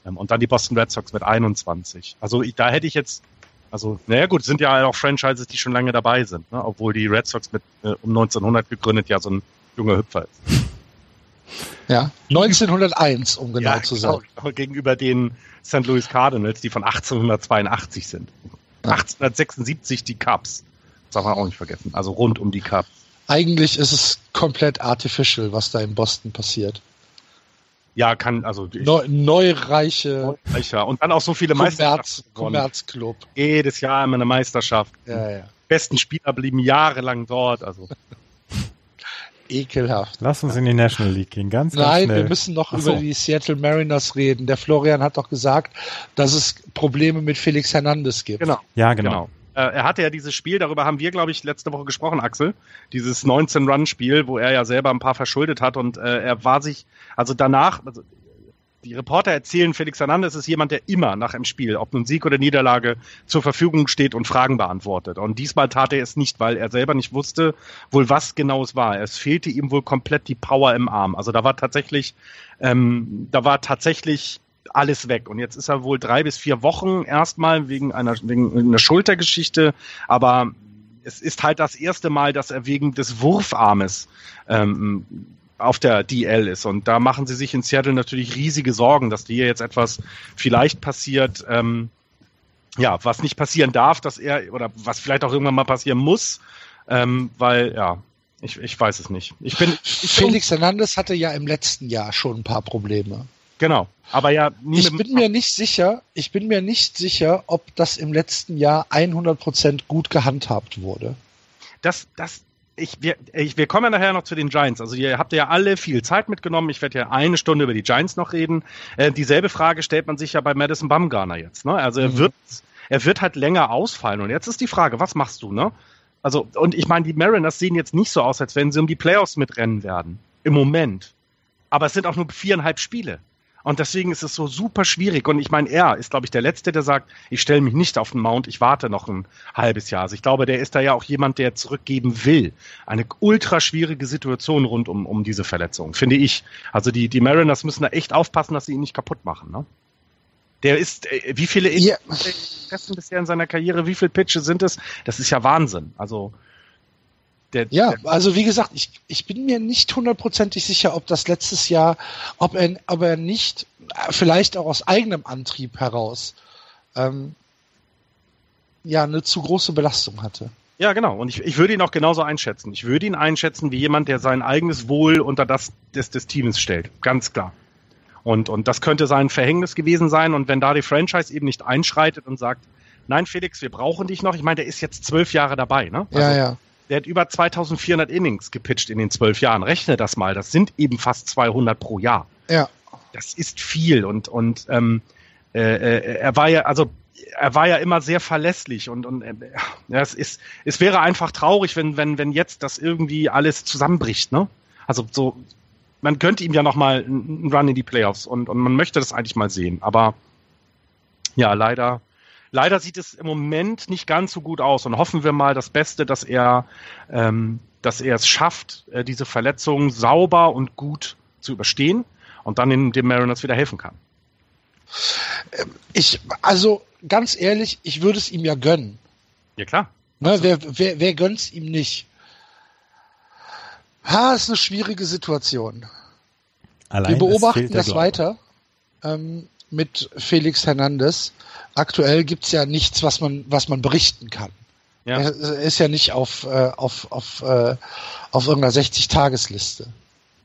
ähm, und dann die Boston Red Sox mit 21. Also ich, da hätte ich jetzt, also naja gut, sind ja auch Franchises, die schon lange dabei sind, ne? obwohl die Red Sox mit äh, um 1900 gegründet ja so ein junger Hüpfer ist. Ja, 1901, um genau ja, zu sein. Genau, gegenüber den St. Louis Cardinals, die von 1882 sind. Ja. 1876 die Cubs. Das darf man auch nicht vergessen. Also rund um die Cubs eigentlich ist es komplett artificial, was da in Boston passiert. Ja, kann, also. Neu, neureiche. Neureicher. Und dann auch so viele Meisterschaften. Kommerzclub. Jedes Jahr immer eine Meisterschaft. Ja, ja. Besten Spieler blieben jahrelang dort, also. *laughs* Ekelhaft. Lass uns in die National League gehen, ganz, ganz Nein, schnell. wir müssen noch so. über die Seattle Mariners reden. Der Florian hat doch gesagt, dass es Probleme mit Felix Hernandez gibt. Genau. Ja, genau. genau. Äh, er hatte ja dieses Spiel, darüber haben wir, glaube ich, letzte Woche gesprochen, Axel. Dieses 19-Run-Spiel, wo er ja selber ein paar verschuldet hat und äh, er war sich, also danach, also die Reporter erzählen, Felix Hernandez ist jemand, der immer nach einem Spiel, ob nun Sieg oder Niederlage, zur Verfügung steht und Fragen beantwortet. Und diesmal tat er es nicht, weil er selber nicht wusste, wohl was genau es war. Es fehlte ihm wohl komplett die Power im Arm. Also da war tatsächlich, ähm, da war tatsächlich alles weg. Und jetzt ist er wohl drei bis vier Wochen erstmal wegen einer, wegen einer Schultergeschichte, aber es ist halt das erste Mal, dass er wegen des Wurfarmes ähm, auf der DL ist. Und da machen sie sich in Seattle natürlich riesige Sorgen, dass hier jetzt etwas vielleicht passiert, ähm, ja, was nicht passieren darf, dass er, oder was vielleicht auch irgendwann mal passieren muss, ähm, weil, ja, ich, ich weiß es nicht. Ich bin, ich Felix Hernandez hatte ja im letzten Jahr schon ein paar Probleme. Genau. Aber ja, ich bin mir nicht sicher, ich bin mir nicht sicher, ob das im letzten Jahr 100% gut gehandhabt wurde. Das, das, ich, wir, ich, wir kommen ja nachher noch zu den Giants. Also ihr habt ja alle viel Zeit mitgenommen. Ich werde ja eine Stunde über die Giants noch reden. Äh, dieselbe Frage stellt man sich ja bei Madison Bumgarner jetzt. Ne? Also er mhm. wird, er wird halt länger ausfallen. Und jetzt ist die Frage, was machst du? Ne? Also und ich meine, die Mariners sehen jetzt nicht so aus, als wenn sie um die Playoffs mitrennen werden im Moment. Aber es sind auch nur viereinhalb Spiele. Und deswegen ist es so super schwierig. Und ich meine, er ist, glaube ich, der Letzte, der sagt, ich stelle mich nicht auf den Mount, ich warte noch ein halbes Jahr. Also ich glaube, der ist da ja auch jemand, der zurückgeben will. Eine ultra schwierige Situation rund um, um diese Verletzung, finde ich. Also die, die Mariners müssen da echt aufpassen, dass sie ihn nicht kaputt machen. Ne? Der ist, äh, wie viele ja. bisher in seiner Karriere, wie viele Pitches sind es? Das ist ja Wahnsinn. Also der, ja, der, also wie gesagt, ich, ich bin mir nicht hundertprozentig sicher, ob das letztes Jahr, ob er, ob er nicht, vielleicht auch aus eigenem Antrieb heraus, ähm, ja, eine zu große Belastung hatte. Ja, genau. Und ich, ich würde ihn auch genauso einschätzen. Ich würde ihn einschätzen wie jemand, der sein eigenes Wohl unter das des, des Teams stellt. Ganz klar. Und, und das könnte sein Verhängnis gewesen sein. Und wenn da die Franchise eben nicht einschreitet und sagt, nein, Felix, wir brauchen dich noch. Ich meine, der ist jetzt zwölf Jahre dabei, ne? Also, ja, ja. Der hat über 2400 Innings gepitcht in den zwölf Jahren. Rechne das mal. Das sind eben fast 200 pro Jahr. Ja. Das ist viel und und ähm, äh, äh, er war ja also er war ja immer sehr verlässlich und und äh, ja, es ist es wäre einfach traurig, wenn wenn wenn jetzt das irgendwie alles zusammenbricht, ne? Also so man könnte ihm ja noch mal einen Run in die Playoffs und und man möchte das eigentlich mal sehen, aber ja leider Leider sieht es im Moment nicht ganz so gut aus und hoffen wir mal das Beste, dass er, ähm, dass er es schafft, äh, diese Verletzung sauber und gut zu überstehen und dann in dem Mariners wieder helfen kann. Ähm, ich, also ganz ehrlich, ich würde es ihm ja gönnen. Ja klar. Ne, wer, wer, wer gönnt es ihm nicht? Ha, ist eine schwierige Situation. Allein Wir beobachten das weiter ähm, mit Felix Hernandez aktuell gibt's ja nichts, was man, was man berichten kann. Ja. Er ist ja nicht auf, äh, auf, auf, äh, auf irgendeiner 60-Tagesliste.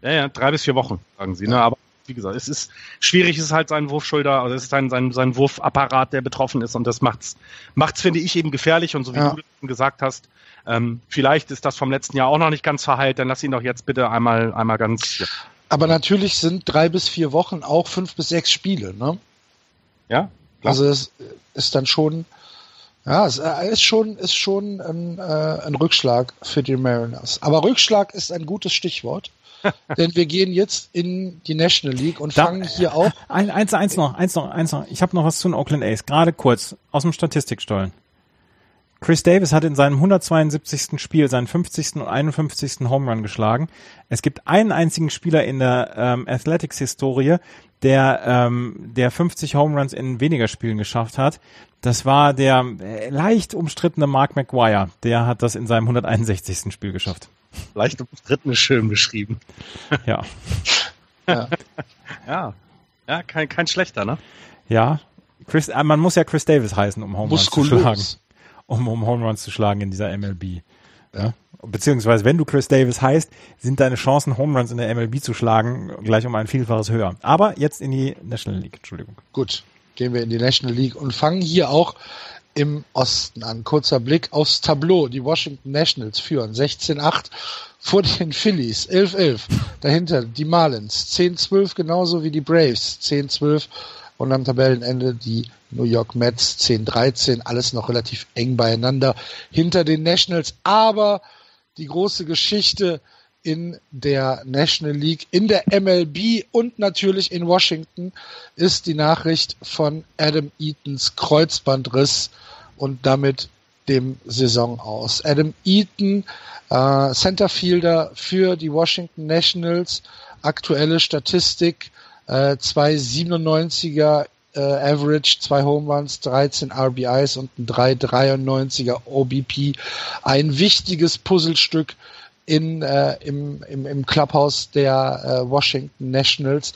Ja, ja, drei bis vier Wochen, sagen sie. Ne? Ja. Ne? Aber wie gesagt, es ist schwierig, es ist halt sein Wurfschulter, also es ist sein, sein, sein Wurfapparat, der betroffen ist und das macht's, macht's, finde ich, eben gefährlich und so wie ja. du gesagt hast, ähm, vielleicht ist das vom letzten Jahr auch noch nicht ganz verheilt, dann lass ihn doch jetzt bitte einmal, einmal ganz. Ja. Aber natürlich sind drei bis vier Wochen auch fünf bis sechs Spiele, ne? Ja, also es ist dann schon, ja, es äh, ist schon, ist schon ein, äh, ein Rückschlag für die Mariners. Aber Rückschlag ist ein gutes Stichwort. *laughs* denn wir gehen jetzt in die National League und da, fangen hier auch. Ein, eins, eins noch, eins noch, eins noch. Ich habe noch was zu den Oakland A's. Gerade kurz aus dem Statistikstollen. Chris Davis hat in seinem 172. Spiel seinen 50. und 51. Home Run geschlagen. Es gibt einen einzigen Spieler in der ähm, Athletics-Historie, der, ähm, der 50 Home Runs in weniger Spielen geschafft hat. Das war der äh, leicht umstrittene Mark McGuire. Der hat das in seinem 161. Spiel geschafft. Leicht umstritten ist schön beschrieben. Ja. ja. ja. Ja, kein, kein schlechter, ne? Ja. Chris, äh, man muss ja Chris Davis heißen, um Home Runs zu schlagen um, um Home Runs zu schlagen in dieser MLB. Ja. Beziehungsweise, wenn du Chris Davis heißt, sind deine Chancen, Home Runs in der MLB zu schlagen, gleich um ein Vielfaches höher. Aber jetzt in die National League, Entschuldigung. Gut, gehen wir in die National League und fangen hier auch im Osten an. Kurzer Blick aufs Tableau. Die Washington Nationals führen 16-8 vor den Phillies, 11-11. Dahinter die Marlins, 10-12 genauso wie die Braves, 10-12 und am Tabellenende. Die New York Mets 10-13, alles noch relativ eng beieinander hinter den Nationals, aber die große Geschichte in der National League, in der MLB und natürlich in Washington ist die Nachricht von Adam Eatons Kreuzbandriss und damit dem Saison aus. Adam Eaton, äh, Centerfielder für die Washington Nationals, aktuelle Statistik, äh, 297er äh, Average, zwei Home Runs, 13 RBIs und ein 393er OBP. Ein wichtiges Puzzlestück in, äh, im, im, im Clubhouse der äh, Washington Nationals.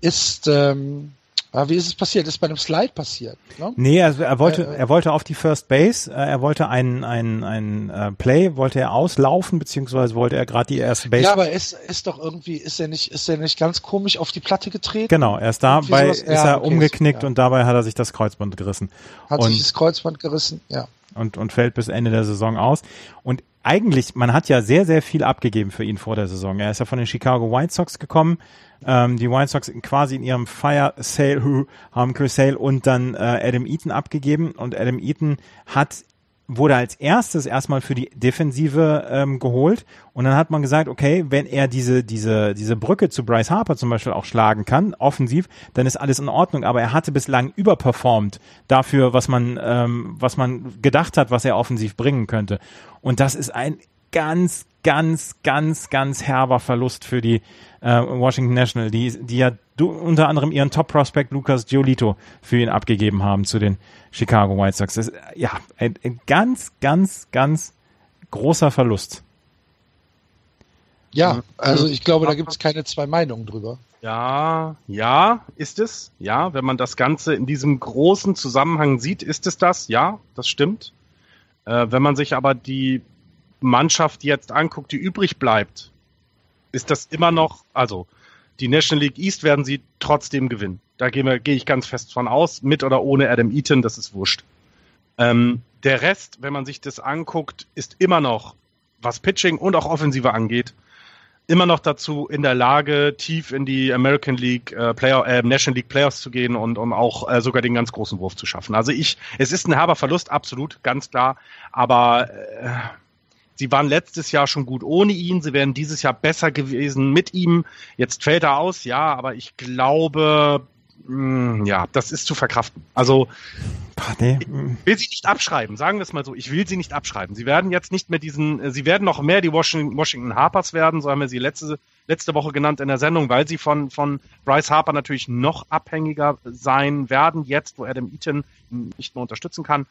Ist ähm, aber wie ist es passiert? Ist bei einem Slide passiert? Ne? Nee, also er wollte, äh, er wollte auf die First Base, äh, er wollte einen, einen, einen äh, Play, wollte er auslaufen, beziehungsweise wollte er gerade die erste Base. Ja, aber ist, ist doch irgendwie, ist er nicht, ist er nicht ganz komisch auf die Platte getreten? Genau, erst dabei ist ja, er okay, umgeknickt ja. und dabei hat er sich das Kreuzband gerissen. Hat und, sich das Kreuzband gerissen, ja. Und, und fällt bis Ende der Saison aus. Und eigentlich, man hat ja sehr, sehr viel abgegeben für ihn vor der Saison. Er ist ja von den Chicago White Sox gekommen, ähm, die White Sox quasi in ihrem Fire Sale *laughs* haben Chris Sale und dann äh, Adam Eaton abgegeben und Adam Eaton hat wurde als erstes erstmal für die Defensive ähm, geholt und dann hat man gesagt, okay, wenn er diese diese diese Brücke zu Bryce Harper zum Beispiel auch schlagen kann, offensiv, dann ist alles in Ordnung. Aber er hatte bislang überperformt dafür, was man ähm, was man gedacht hat, was er offensiv bringen könnte. Und das ist ein ganz ganz ganz ganz herber Verlust für die äh, Washington National, die, die ja du, unter anderem ihren Top-Prospect Lucas Giolito für ihn abgegeben haben zu den Chicago White Sox. Das ist ja ein, ein ganz, ganz, ganz großer Verlust. Ja, also ich glaube, da gibt es keine zwei Meinungen drüber. Ja, ja, ist es. Ja, wenn man das Ganze in diesem großen Zusammenhang sieht, ist es das. Ja, das stimmt. Äh, wenn man sich aber die Mannschaft jetzt anguckt, die übrig bleibt, ist das immer noch, also die National League East werden sie trotzdem gewinnen. Da gehe geh ich ganz fest von aus, mit oder ohne Adam Eaton, das ist wurscht. Ähm, der Rest, wenn man sich das anguckt, ist immer noch, was Pitching und auch Offensive angeht, immer noch dazu in der Lage, tief in die American League äh, Player, äh, National League Players zu gehen und um auch äh, sogar den ganz großen Wurf zu schaffen. Also ich, es ist ein herber Verlust, absolut, ganz klar, aber äh, Sie waren letztes Jahr schon gut ohne ihn. Sie wären dieses Jahr besser gewesen mit ihm. Jetzt fällt er aus, ja, aber ich glaube, mh, hm, ja, das ist zu verkraften. Also, nee. ich will sie nicht abschreiben, sagen wir es mal so. Ich will sie nicht abschreiben. Sie werden jetzt nicht mehr diesen, äh, sie werden noch mehr die Washington, Washington Harpers werden, so haben wir sie letzte, letzte Woche genannt in der Sendung, weil sie von, von Bryce Harper natürlich noch abhängiger sein werden, jetzt, wo Adam Eaton nicht mehr unterstützen kann.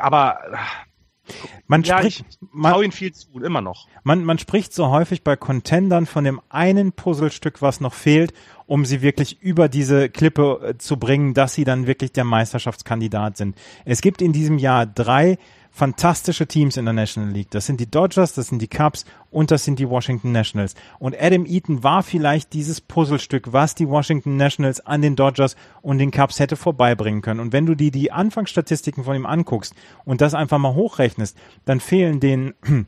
Aber man ja, spricht, man, trau ihn viel zu, immer noch. Man, man spricht so häufig bei Contendern von dem einen Puzzlestück, was noch fehlt, um sie wirklich über diese Klippe äh, zu bringen, dass sie dann wirklich der Meisterschaftskandidat sind. Es gibt in diesem Jahr drei fantastische Teams in der National League. Das sind die Dodgers, das sind die Cubs und das sind die Washington Nationals. Und Adam Eaton war vielleicht dieses Puzzlestück, was die Washington Nationals an den Dodgers und den Cubs hätte vorbeibringen können. Und wenn du dir die Anfangsstatistiken von ihm anguckst und das einfach mal hochrechnest, dann fehlen den *clears throat*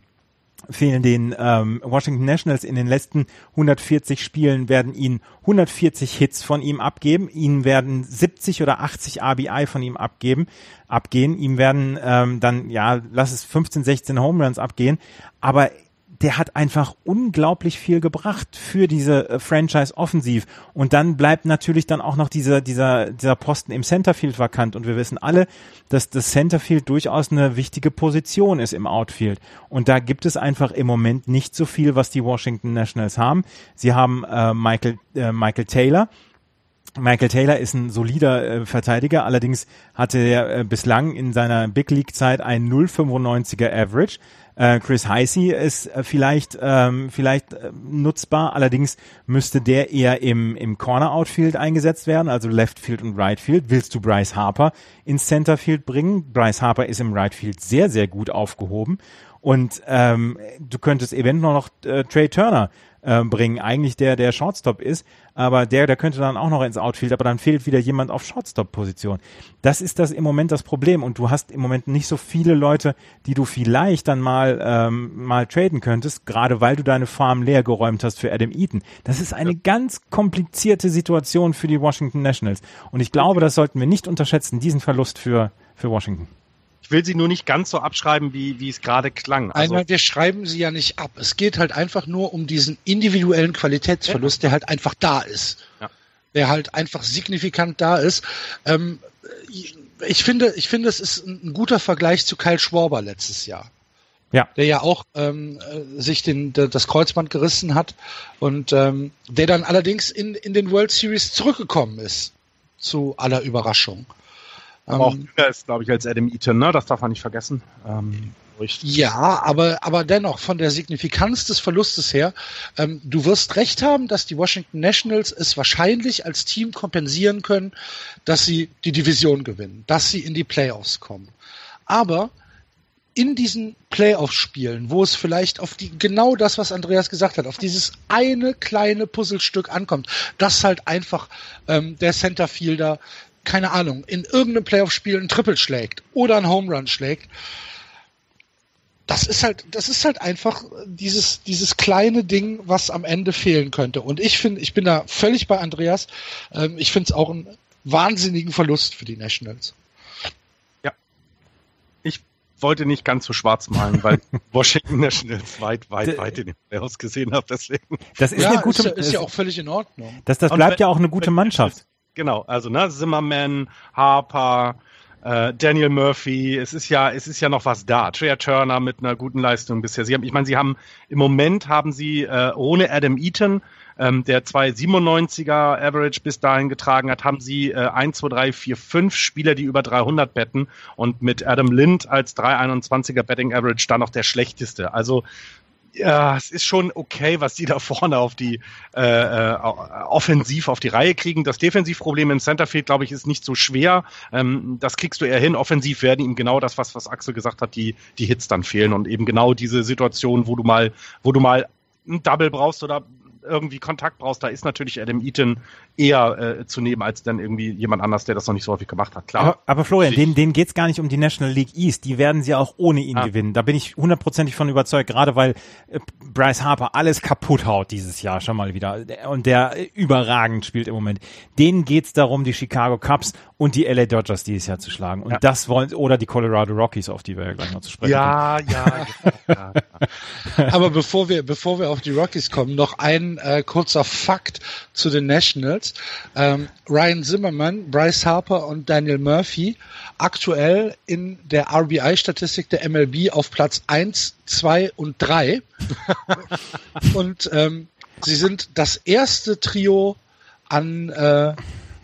fehlen den ähm, Washington Nationals. In den letzten 140 Spielen werden ihn 140 Hits von ihm abgeben, ihnen werden 70 oder 80 RBI von ihm abgeben, abgehen, ihm werden ähm, dann ja, lass es 15, 16 Home Runs abgehen, aber der hat einfach unglaublich viel gebracht für diese äh, Franchise offensiv. Und dann bleibt natürlich dann auch noch dieser, dieser, dieser Posten im Centerfield vakant. Und wir wissen alle, dass das Centerfield durchaus eine wichtige Position ist im Outfield. Und da gibt es einfach im Moment nicht so viel, was die Washington Nationals haben. Sie haben äh, Michael, äh, Michael Taylor, Michael Taylor ist ein solider äh, Verteidiger, allerdings hatte er äh, bislang in seiner Big League Zeit ein 0,95er Average. Äh, Chris Heisey ist äh, vielleicht ähm, vielleicht äh, nutzbar, allerdings müsste der eher im im Corner Outfield eingesetzt werden, also Left Field und Right Field. Willst du Bryce Harper ins Center Field bringen? Bryce Harper ist im Right Field sehr sehr gut aufgehoben und ähm, du könntest eventuell noch äh, Trey Turner äh, bringen, eigentlich der der Shortstop ist, aber der der könnte dann auch noch ins Outfield, aber dann fehlt wieder jemand auf Shortstop Position. Das ist das im Moment das Problem und du hast im Moment nicht so viele Leute, die du vielleicht dann mal ähm, mal traden könntest, gerade weil du deine Farm leer geräumt hast für Adam Eaton. Das ist eine ganz komplizierte Situation für die Washington Nationals. Und ich glaube, das sollten wir nicht unterschätzen, diesen Verlust für, für Washington. Ich will sie nur nicht ganz so abschreiben, wie, wie es gerade klang. Also Einmal, wir schreiben sie ja nicht ab. Es geht halt einfach nur um diesen individuellen Qualitätsverlust, ja. der halt einfach da ist. Ja. Der halt einfach signifikant da ist. Ähm, ich finde, ich finde, es ist ein guter Vergleich zu Kyle Schwarber letztes Jahr. Ja. Der ja auch ähm, äh, sich den, das Kreuzband gerissen hat und ähm, der dann allerdings in, in den World Series zurückgekommen ist. Zu aller Überraschung. Aber auch ähm, jünger ist, glaube ich, als Adam Eaton, ne? Das darf man nicht vergessen. Ähm, ja, aber, aber dennoch, von der Signifikanz des Verlustes her, ähm, du wirst recht haben, dass die Washington Nationals es wahrscheinlich als Team kompensieren können, dass sie die Division gewinnen, dass sie in die Playoffs kommen. Aber in diesen Playoff-Spielen, wo es vielleicht auf die, genau das, was Andreas gesagt hat, auf dieses eine kleine Puzzlestück ankommt, dass halt einfach ähm, der Centerfielder keine Ahnung, in irgendeinem Playoff-Spiel ein Triple schlägt oder ein Home Run schlägt, das ist halt, das ist halt einfach dieses, dieses kleine Ding, was am Ende fehlen könnte. Und ich finde, ich bin da völlig bei Andreas. Ähm, ich finde es auch einen wahnsinnigen Verlust für die Nationals. Ja. Ich wollte nicht ganz so schwarz malen, weil *laughs* Washington Nationals weit, weit, weit in den Playoffs gesehen habe, deswegen. Das ist ja, eine gute, ist ja, ist ja auch völlig in Ordnung. Das, das bleibt wenn, ja auch eine gute Mannschaft. Genau, also ne, Zimmerman, Harper, äh, Daniel Murphy, es ist ja, es ist ja noch was da. Trea Turner mit einer guten Leistung bisher. Sie haben, ich meine, sie haben im Moment haben sie äh, ohne Adam Eaton, ähm, der 297er Average bis dahin getragen hat, haben sie äh, 1, 2, 3, 4, 5 Spieler, die über 300 betten und mit Adam Lind als 321er Betting Average dann noch der schlechteste. Also ja, es ist schon okay, was die da vorne auf die äh, äh, offensiv auf die Reihe kriegen. Das Defensivproblem im Centerfield, glaube ich, ist nicht so schwer. Ähm, das kriegst du eher hin. Offensiv werden ihm genau das, was, was Axel gesagt hat, die, die Hits dann fehlen und eben genau diese Situation, wo du mal, wo du mal ein Double brauchst oder irgendwie Kontakt brauchst, da ist natürlich Adam Eaton eher äh, zu nehmen als dann irgendwie jemand anders, der das noch nicht so häufig gemacht hat. Klar. Aber, aber Florian, denen, denen geht's gar nicht um die National League East. Die werden sie auch ohne ihn ah. gewinnen. Da bin ich hundertprozentig von überzeugt, gerade weil äh, Bryce Harper alles kaputt haut dieses Jahr schon mal wieder und der äh, überragend spielt im Moment. Denen geht's darum, die Chicago Cubs und die LA Dodgers dieses Jahr zu schlagen. Und ja. das wollen, oder die Colorado Rockies, auf die wir ja gleich noch zu sprechen ja, kommen. Ja, ja, ja. *laughs* Aber bevor wir, bevor wir auf die Rockies kommen, noch ein äh, kurzer Fakt zu den Nationals. Ähm, Ryan Zimmerman, Bryce Harper und Daniel Murphy aktuell in der RBI-Statistik der MLB auf Platz 1, 2 und 3. *laughs* und ähm, sie sind das erste Trio an, äh, äh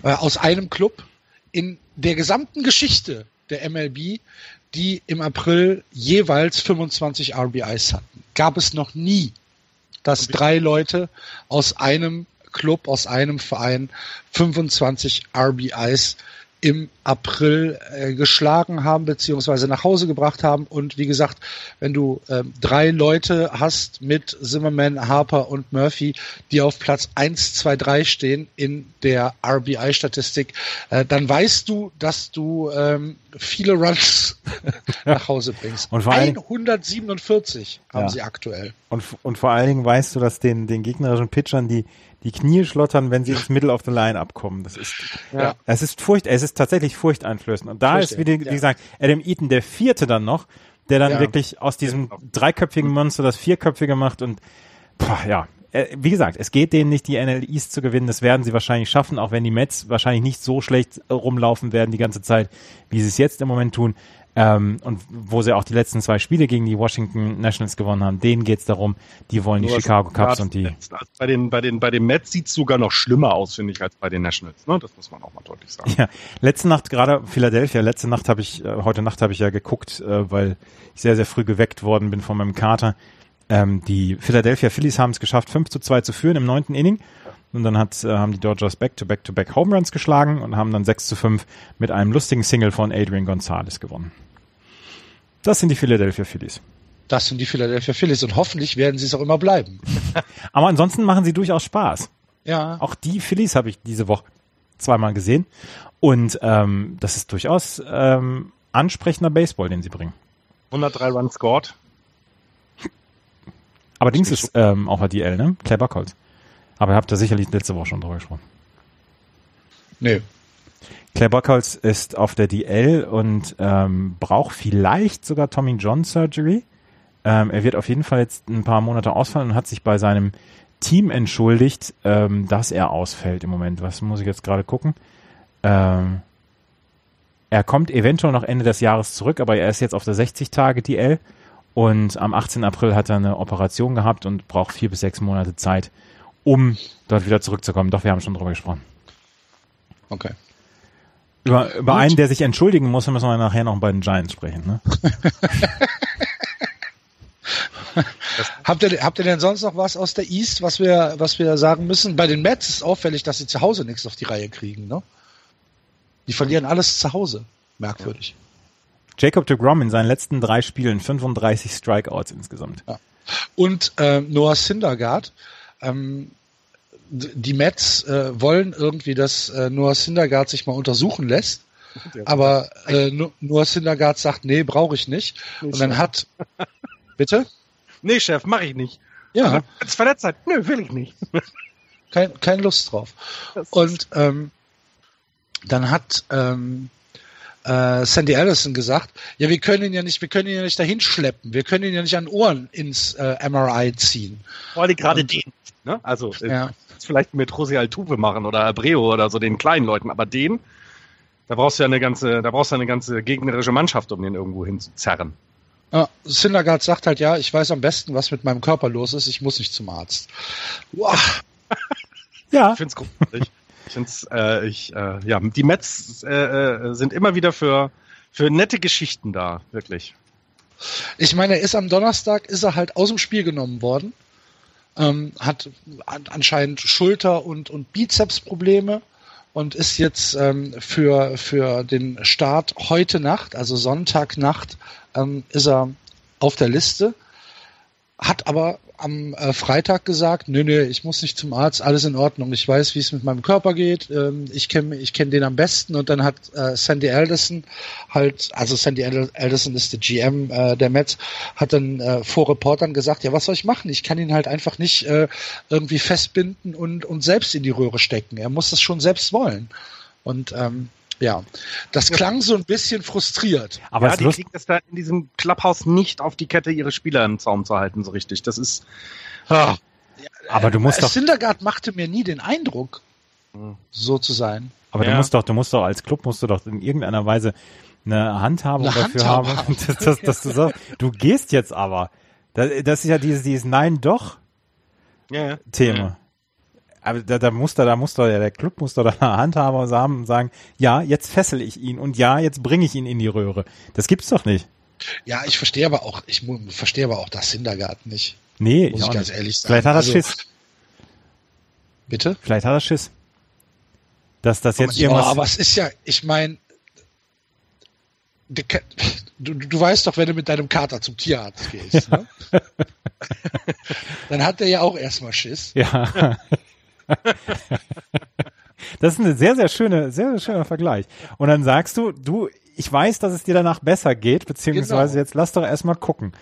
aus einem Club in der gesamten Geschichte der MLB, die im April jeweils 25 RBIs hatten. Gab es noch nie, dass drei Leute aus einem Club, aus einem Verein 25 RBIs im April äh, geschlagen haben beziehungsweise nach Hause gebracht haben. Und wie gesagt, wenn du äh, drei Leute hast mit Zimmerman, Harper und Murphy, die auf Platz 1, 2, 3 stehen in der RBI-Statistik, äh, dann weißt du, dass du ähm, viele Runs *laughs* nach Hause bringst. Und vor 147 haben ja. sie aktuell. Und, und vor allen Dingen weißt du, dass den, den gegnerischen Pitchern die die Knie schlottern, wenn sie ins Middle of the Line abkommen. Das ist, ja. es ist furcht, es ist tatsächlich furchteinflößend. Und da Furcht, ist, wie, die, wie gesagt, Adam Eaton der vierte dann noch, der dann wirklich aus diesem dreiköpfigen Monster das vierköpfige macht und, boah, ja. Äh, wie gesagt, es geht denen nicht, die NL East zu gewinnen. Das werden sie wahrscheinlich schaffen, auch wenn die Mets wahrscheinlich nicht so schlecht rumlaufen werden die ganze Zeit, wie sie es jetzt im Moment tun. Ähm, und wo sie auch die letzten zwei Spiele gegen die Washington Nationals gewonnen haben, denen geht's darum, die wollen die Chicago Cubs und die. Bei den, bei den, bei den Mets sieht's sogar noch schlimmer aus, finde ich, als bei den Nationals. Ne? Das muss man auch mal deutlich sagen. *laughs* Ja, letzte Nacht, gerade Philadelphia, letzte Nacht habe ich, äh, heute Nacht habe ich ja geguckt, äh, weil ich sehr, sehr früh geweckt worden bin von meinem Kater. Ähm, die Philadelphia Phillies haben es geschafft, 5 zu 2 zu führen im neunten Inning. Und dann hat, äh, haben die Dodgers Back-to-Back-to-Back Home Runs geschlagen und haben dann 6 zu 5 mit einem lustigen Single von Adrian Gonzalez gewonnen. Das sind die Philadelphia Phillies. Das sind die Philadelphia Phillies und hoffentlich werden sie es auch immer bleiben. *laughs* Aber ansonsten machen sie durchaus Spaß. Ja. Auch die Phillies habe ich diese Woche zweimal gesehen. Und ähm, das ist durchaus ähm, ansprechender Baseball, den sie bringen. 103 Runs scored. *laughs* Aber Dings ist ähm, auch DL, ne? Claire Buckholz. Aber ihr habt da sicherlich letzte Woche schon drüber gesprochen. Nee. Claire Buckholz ist auf der DL und ähm, braucht vielleicht sogar Tommy John Surgery. Ähm, er wird auf jeden Fall jetzt ein paar Monate ausfallen und hat sich bei seinem Team entschuldigt, ähm, dass er ausfällt im Moment. Was muss ich jetzt gerade gucken? Ähm, er kommt eventuell noch Ende des Jahres zurück, aber er ist jetzt auf der 60-Tage-DL und am 18. April hat er eine Operation gehabt und braucht vier bis sechs Monate Zeit, um dort wieder zurückzukommen. Doch, wir haben schon drüber gesprochen. Okay. Über, über einen, der sich entschuldigen muss, müssen wir nachher noch bei den Giants sprechen. Ne? *laughs* habt, ihr, habt ihr denn sonst noch was aus der East, was wir, was wir sagen müssen? Bei den Mets ist auffällig, dass sie zu Hause nichts auf die Reihe kriegen. Ne? Die verlieren alles zu Hause. Merkwürdig. Jacob de Grom in seinen letzten drei Spielen 35 Strikeouts insgesamt. Ja. Und äh, Noah Syndergaard. Ähm, die Mets äh, wollen irgendwie, dass äh, Noah Syndergaard sich mal untersuchen lässt. Aber äh, Noah Syndergaard sagt, nee, brauche ich nicht. Und dann hat. *laughs* Bitte? Nee, Chef, mache ich nicht. Ja. Also, als Verletztheit. Nö, will ich nicht. Kein, keine Lust drauf. Und ähm, dann hat ähm, äh, Sandy Allison gesagt, ja, wir können ihn ja nicht, wir können ihn ja nicht dahin schleppen, wir können ihn ja nicht an Ohren ins äh, MRI ziehen. Vor allem gerade den, ne? Also äh, ja. vielleicht mit Rosi Altuve machen oder Abreu oder so den kleinen Leuten, aber den, da brauchst du ja eine ganze, da brauchst du eine ganze gegnerische Mannschaft, um den irgendwo hinzuzerren. Ja, Syndergaard sagt halt, ja, ich weiß am besten, was mit meinem Körper los ist, ich muss nicht zum Arzt. Wow. ja. Ich find's großartig. Find's, äh, ich, äh, ja, die Mets äh, äh, sind immer wieder für, für nette Geschichten da, wirklich. Ich meine, er ist am Donnerstag, ist er halt aus dem Spiel genommen worden. Ähm, hat anscheinend Schulter- und, und Bizepsprobleme und ist jetzt ähm, für, für den Start heute Nacht, also Sonntagnacht, ähm, ist er auf der Liste. Hat aber am äh, Freitag gesagt, nö, nö, ich muss nicht zum Arzt, alles in Ordnung. Ich weiß, wie es mit meinem Körper geht. Ähm, ich kenne ich kenn den am besten. Und dann hat äh, Sandy Alderson halt, also Sandy Alderson ist der GM äh, der Mets, hat dann äh, vor Reportern gesagt, ja, was soll ich machen? Ich kann ihn halt einfach nicht äh, irgendwie festbinden und, und selbst in die Röhre stecken. Er muss das schon selbst wollen. Und ähm, ja, das klang so ein bisschen frustriert. Aber ja, die kriegen es da in diesem Clubhouse nicht auf die Kette, ihre Spieler im Zaum zu halten, so richtig. Das ist. Ah. aber du musst äh, doch. Syndergaard machte mir nie den Eindruck, hm. so zu sein. Aber ja. du musst doch, du musst doch als Club musst du doch in irgendeiner Weise eine Handhabung eine dafür Handhabung. haben, *laughs* dass, dass, dass du sagst, du gehst jetzt aber. Das, das ist ja dieses, dieses Nein doch ja, Thema. Aber da, da muss da, da muss doch, der Club muss da Handhaber haben und sagen, ja, jetzt fessel ich ihn und ja, jetzt bringe ich ihn in die Röhre. Das gibt's doch nicht. Ja, ich verstehe aber auch, ich verstehe aber auch das Hintergarten nicht. Nee, muss ich, ganz nicht. ehrlich sagen. Vielleicht hat er also, Schiss. Bitte? Vielleicht hat er Schiss. Dass das jetzt ja, irgendwas. aber es ist ja, ich meine, du, du weißt doch, wenn du mit deinem Kater zum Tierarzt gehst, ne? *laughs* dann hat er ja auch erstmal Schiss. Ja. *laughs* das ist ein sehr, sehr schöner, sehr, sehr schöner Vergleich. Und dann sagst du, du, ich weiß, dass es dir danach besser geht, beziehungsweise genau. jetzt lass doch erstmal gucken.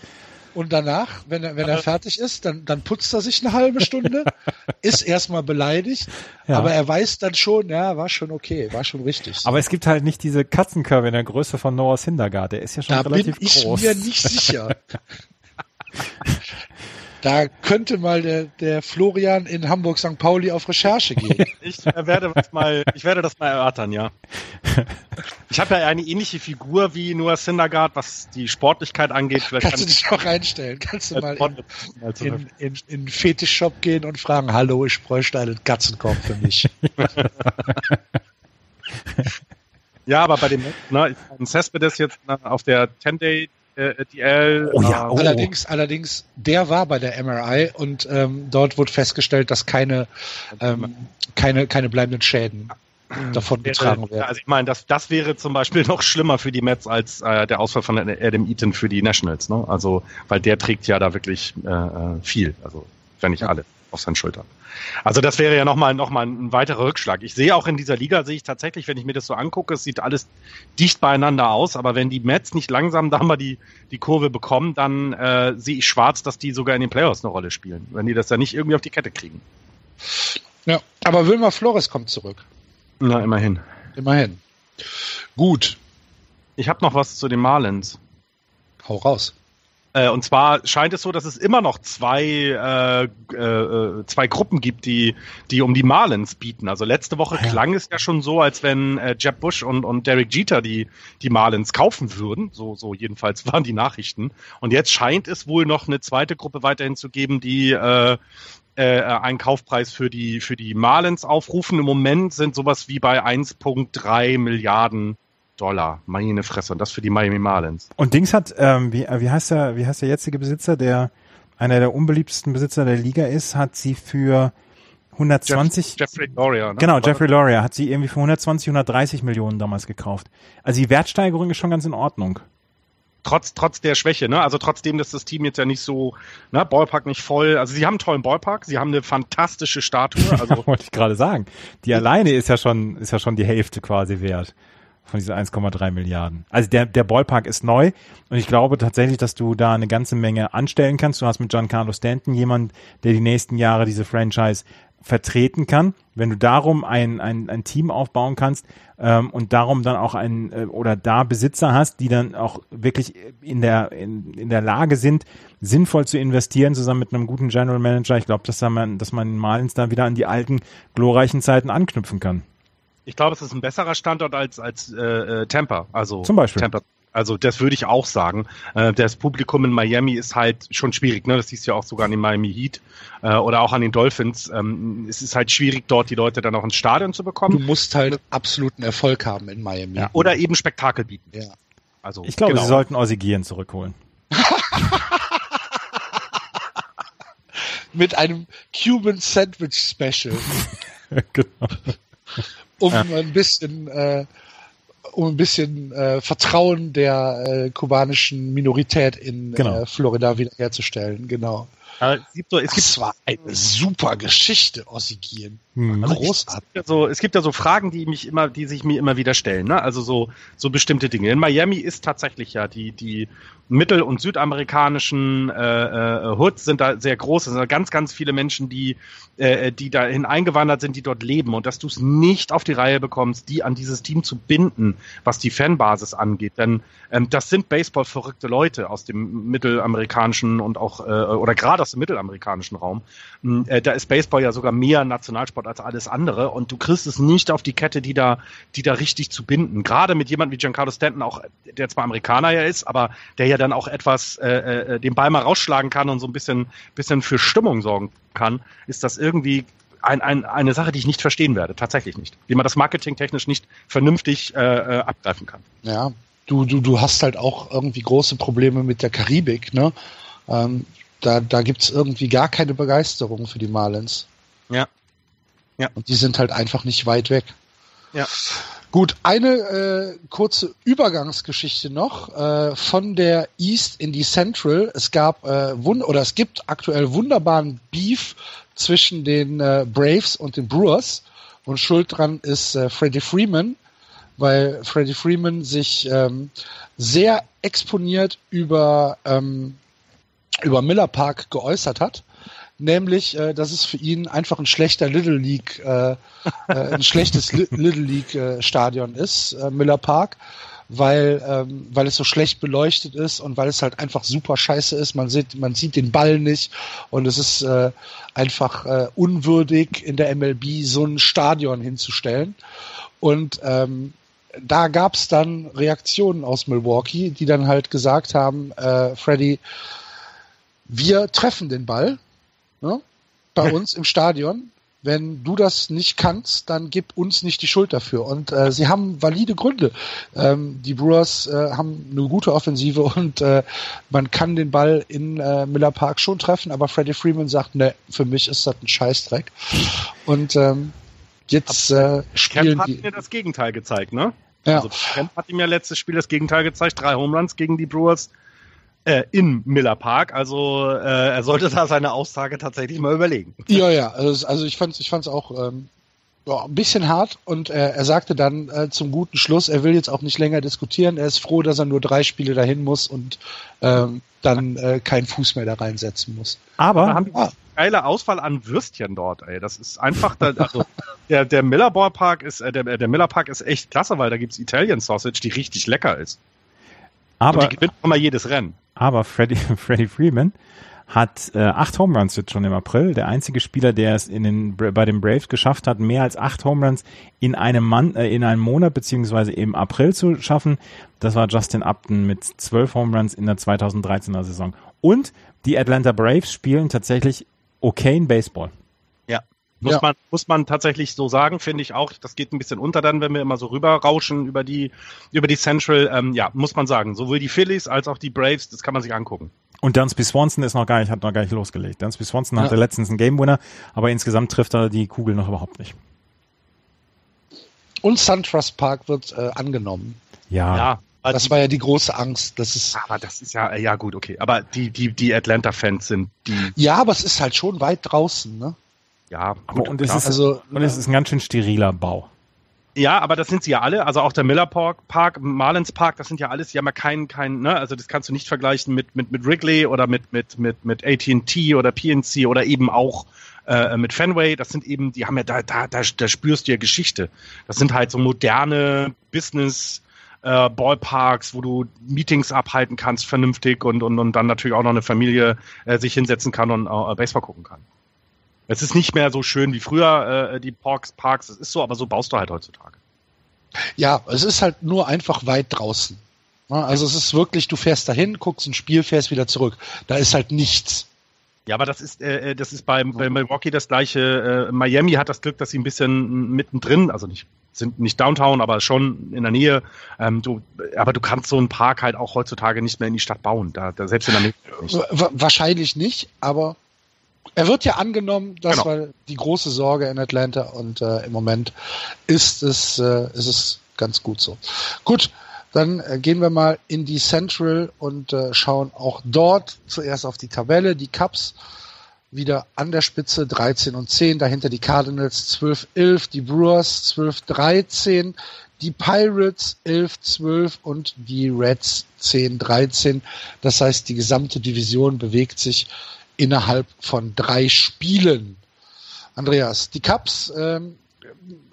Und danach, wenn er, wenn er fertig ist, dann, dann putzt er sich eine halbe Stunde, *laughs* ist erstmal beleidigt, ja. aber er weiß dann schon, ja, war schon okay, war schon richtig. Aber es gibt halt nicht diese Katzenkörbe in der Größe von Noah Syndergaard, der ist ja schon da relativ bin ich groß. mir nicht sicher. *laughs* Da könnte mal der, der Florian in Hamburg St. Pauli auf Recherche gehen. *laughs* Ich werde das mal, ich werde das mal erörtern, ja. Ich habe ja eine ähnliche Figur wie Noah Syndergaard, was die Sportlichkeit angeht. Vielleicht Kannst kann du dich auch reinstellen? Kannst du mal in, in, in, in Fetischshop gehen und fragen, hallo, ich bräuchte einen Katzenkorb für mich. *laughs* ja, aber bei dem, ne, Cespedes jetzt auf der 10-Day äh, DL. Oh ja, oh. Allerdings, allerdings, der war bei der MRI und ähm, dort wurde festgestellt, dass keine, ähm, keine, keine bleibenden Schäden davon getragen werden. Also ich meine, das, das wäre zum Beispiel *laughs* noch schlimmer für die Mets als äh, der Ausfall von Adam Eaton für die Nationals. Ne? Also, weil der trägt ja da wirklich äh, äh viel. Also wenn nicht alle, auf seinen Schultern. Also das wäre ja nochmal noch mal ein weiterer Rückschlag. Ich sehe auch in dieser Liga, sehe ich tatsächlich, wenn ich mir das so angucke, es sieht alles dicht beieinander aus, aber wenn die Mets nicht langsam da mal die, die Kurve bekommen, dann äh, sehe ich schwarz, dass die sogar in den Playoffs eine Rolle spielen, wenn die das dann nicht irgendwie auf die Kette kriegen. Ja, aber Wilma Flores kommt zurück. Na, immerhin. Immerhin. Gut. Ich habe noch was zu den Marlins. Hau raus. Äh, und zwar scheint es so, dass es immer noch zwei, äh, äh, zwei Gruppen gibt, die, die um die Marlins bieten. Also letzte Woche ah, ja. klang es ja schon so, als wenn äh, Jeb Bush und, und Derek Jeter die, die Marlins kaufen würden. So, so jedenfalls *laughs* waren die Nachrichten. Und jetzt scheint es wohl noch eine zweite Gruppe weiterhin zu geben, die äh, äh, einen Kaufpreis für die, für die Marlins aufrufen. Im Moment sind sowas wie bei 1,3 Milliarden Dollar. Meine Fresse. Und das für die Miami Marlins. Und Dings hat, ähm, wie, wie heißt der, wie heißt der jetzige Besitzer, der einer der unbeliebtesten Besitzer der Liga ist, hat sie für 120. Jeff, Jeffrey Loria, ne? Genau, Jeffrey Loria hat sie irgendwie für 120, 130 Millionen damals gekauft. Also die Wertsteigerung ist schon ganz in Ordnung. Trotz, trotz der Schwäche, ne? Also trotzdem, dass das Team jetzt ja nicht so, ne, Ballpark nicht voll. Also sie haben einen tollen Ballpark, sie haben eine fantastische Statue. *laughs* Also wollte ich gerade sagen. Die alleine ist ja schon, ist ja schon die Hälfte quasi wert von diesen 1,3 Milliarden. Also der, der Ballpark ist neu und ich glaube tatsächlich, dass du da eine ganze Menge anstellen kannst. Du hast mit Giancarlo Stanton jemand, der die nächsten Jahre diese Franchise vertreten kann. Wenn du darum ein, ein, ein Team aufbauen kannst ähm, und darum dann auch ein äh, oder da Besitzer hast, die dann auch wirklich in der, in, in der Lage sind, sinnvoll zu investieren, zusammen mit einem guten General Manager, ich glaube, dass, da man, dass man Malins dann wieder an die alten glorreichen Zeiten anknüpfen kann. Ich glaube, es ist ein besserer Standort als, als äh, äh, Tampa. Also Zum Beispiel. Tampa. Also das würde ich auch sagen. Äh, das Publikum in Miami ist halt schon schwierig. Ne? Das siehst du ja auch sogar an den Miami Heat äh, oder auch an den Dolphins. Ähm, es ist halt schwierig, dort die Leute dann auch ins Stadion zu bekommen. Du musst halt absoluten Erfolg haben in Miami. Ja. Oder eben Spektakel bieten. Ja. Also, ich glaube, genau. sie sollten Ozzy zurückholen. *laughs* Mit einem Cuban Sandwich Special. *laughs* genau um ja. ein bisschen äh, um ein bisschen äh, Vertrauen der äh, kubanischen Minorität in genau. äh, Florida wiederherzustellen. Genau. Ja, es gibt so, es das gibt, war eine super Geschichte, Ossigien. Hm. Also Großartig. Es, gibt ja so, es gibt ja so Fragen, die mich immer, die sich mir immer wieder stellen. Ne? Also so, so bestimmte Dinge. In Miami ist tatsächlich ja die, die mittel- und südamerikanischen äh, äh, Hoods sind da sehr groß. Es sind ganz, ganz viele Menschen, die, äh, die dahin eingewandert sind, die dort leben. Und dass du es nicht auf die Reihe bekommst, die an dieses Team zu binden, was die Fanbasis angeht. Denn ähm, das sind Baseball-verrückte Leute aus dem mittelamerikanischen und auch, äh, oder gerade aus dem mittelamerikanischen Raum. Hm, äh, da ist Baseball ja sogar mehr Nationalsport als alles andere. Und du kriegst es nicht auf die Kette, die da, die da richtig zu binden. Gerade mit jemandem wie Giancarlo Stanton, auch der zwar Amerikaner ja ist, aber der ja dann auch etwas äh, äh, den Ball mal rausschlagen kann und so ein bisschen, bisschen für Stimmung sorgen kann, ist das irgendwie ein, ein, eine Sache, die ich nicht verstehen werde, tatsächlich nicht. Wie man das marketingtechnisch nicht vernünftig äh, äh, abgreifen kann. Ja, du, du, du hast halt auch irgendwie große Probleme mit der Karibik, ne? Ähm, da da gibt es irgendwie gar keine Begeisterung für die Marlins. Ja. Ja. Und die sind halt einfach nicht weit weg. Ja. Gut, eine äh, kurze Übergangsgeschichte noch äh, von der East in die Central. Es gab äh, wund oder es gibt aktuell wunderbaren Beef zwischen den äh, Braves und den Brewers und schuld dran ist äh, Freddie Freeman, weil Freddie Freeman sich ähm, sehr exponiert über ähm, über Miller Park geäußert hat nämlich, äh, dass es für ihn einfach ein schlechter Little League, äh, äh, ein schlechtes Li *laughs* Little League äh, Stadion ist, äh, Miller Park, weil, ähm, weil es so schlecht beleuchtet ist und weil es halt einfach super scheiße ist. Man sieht, man sieht den Ball nicht und es ist äh, einfach äh, unwürdig in der MLB so ein Stadion hinzustellen. Und ähm, da gab's dann Reaktionen aus Milwaukee, die dann halt gesagt haben, äh, Freddy, wir treffen den Ball, ne, bei uns im Stadion. Wenn du das nicht kannst, dann gib uns nicht die Schuld dafür. Und äh, sie haben valide Gründe. Ähm, die Brewers äh, haben eine gute Offensive *laughs* und äh, man kann den Ball in äh, Miller Park schon treffen, aber Freddie Freeman sagt, ne, für mich ist das ein Scheißdreck. Und ähm, jetzt äh, spielen Camp hat mir das Gegenteil gezeigt, ne? Ja. Also Camp hat ihm ja letztes Spiel das Gegenteil gezeigt, drei Homeruns gegen die Brewers äh, in Miller Park. Also äh, er sollte da seine Aussage tatsächlich mal überlegen. Ja, ja, also, also ich fand es ich fand's auch ähm, ja, ein bisschen hart und äh, er sagte dann äh, zum guten Schluss, er will jetzt auch nicht länger diskutieren, er ist froh, dass er nur drei Spiele dahin muss und ähm, dann äh, keinen Fuß mehr da reinsetzen muss. Aber, Da haben Ah. geile Auswahl an Würstchen dort, ey. Das ist einfach, da, also der, der Miller Ballpark ist, äh, der, der Miller Park ist echt klasse, weil da gibt's Italian Sausage, die richtig lecker ist. Aber, und die gewinnt immer jedes Rennen. aber Freddie, *laughs* Freddie Freeman hat äh, acht Home Runs jetzt schon im April. Der einzige Spieler, der es in den, bei den Braves geschafft hat, mehr als acht Home Runs in einem, Mann, äh, in einem Monat beziehungsweise im April zu schaffen, das war Justin Upton mit zwölf Home Runs in der 2013er Saison. Und die Atlanta Braves spielen tatsächlich okayen Baseball. Muss Ja. man, muss man tatsächlich so sagen, finde ich auch. Das geht ein bisschen unter dann, wenn wir immer so rüberrauschen über die, über die Central. Ähm, ja, muss man sagen. Sowohl die Phillies als auch die Braves, das kann man sich angucken. Und Dansby Swanson ist noch gar nicht, hat noch gar nicht losgelegt. Dansby Swanson Ja. hatte letztens einen Game Winner, aber insgesamt trifft er die Kugel noch überhaupt nicht. Und SunTrust Park wird äh, angenommen. Ja. Ja. Das war ja die große Angst. Das ist aber das ist ja, ja gut, okay. Aber die, die, die Atlanta-Fans sind die, ja, aber es ist halt schon weit draußen, ne? Ja, Aber gut, und es klar. ist, Also und es ist ein ganz schön steriler Bau. Ja, aber das sind sie ja alle. Also auch der Miller Park, Park Marlins Park, das sind ja alles, die haben ja keinen, keinen, ne, also das kannst du nicht vergleichen mit, mit, mit Wrigley oder mit, mit, mit, mit AT&T oder PNC oder eben auch äh, mit Fenway. Das sind eben, die haben ja da, da, da, da spürst du ja Geschichte. Das sind halt so moderne Business, äh, Ballparks, wo du Meetings abhalten kannst, vernünftig und, und, und dann natürlich auch noch eine Familie äh, sich hinsetzen kann und äh, Baseball gucken kann. Es ist nicht mehr so schön wie früher, äh, die Parks, Parks, es ist so, aber so baust du halt heutzutage. Ja, es ist halt nur einfach weit draußen. Ne? Also es ist wirklich, du fährst dahin, guckst ein Spiel, fährst wieder zurück. Da ist halt nichts. Ja, aber das ist, äh, das ist bei, bei Milwaukee das gleiche. Äh, Miami hat das Glück, dass sie ein bisschen mittendrin, also nicht sind nicht Downtown, aber schon in der Nähe. Ähm, du, aber du kannst so einen Park halt auch heutzutage nicht mehr in die Stadt bauen. Da, da selbst in Amerika nicht. Wa- wahrscheinlich nicht, aber er wird ja angenommen, das Genau. war die große Sorge in Atlanta und äh, im Moment ist es, äh, ist es ganz gut so. Gut, dann äh, gehen wir mal in die Central und äh, schauen auch dort zuerst auf die Tabelle. Die Cubs wieder an der Spitze 13 und 10, dahinter die Cardinals 12, 11, die Brewers 12, 13, die Pirates 11, 12 und die Reds 10, 13. Das heißt, die gesamte Division bewegt sich innerhalb von drei Spielen. Andreas, die Cubs, ähm,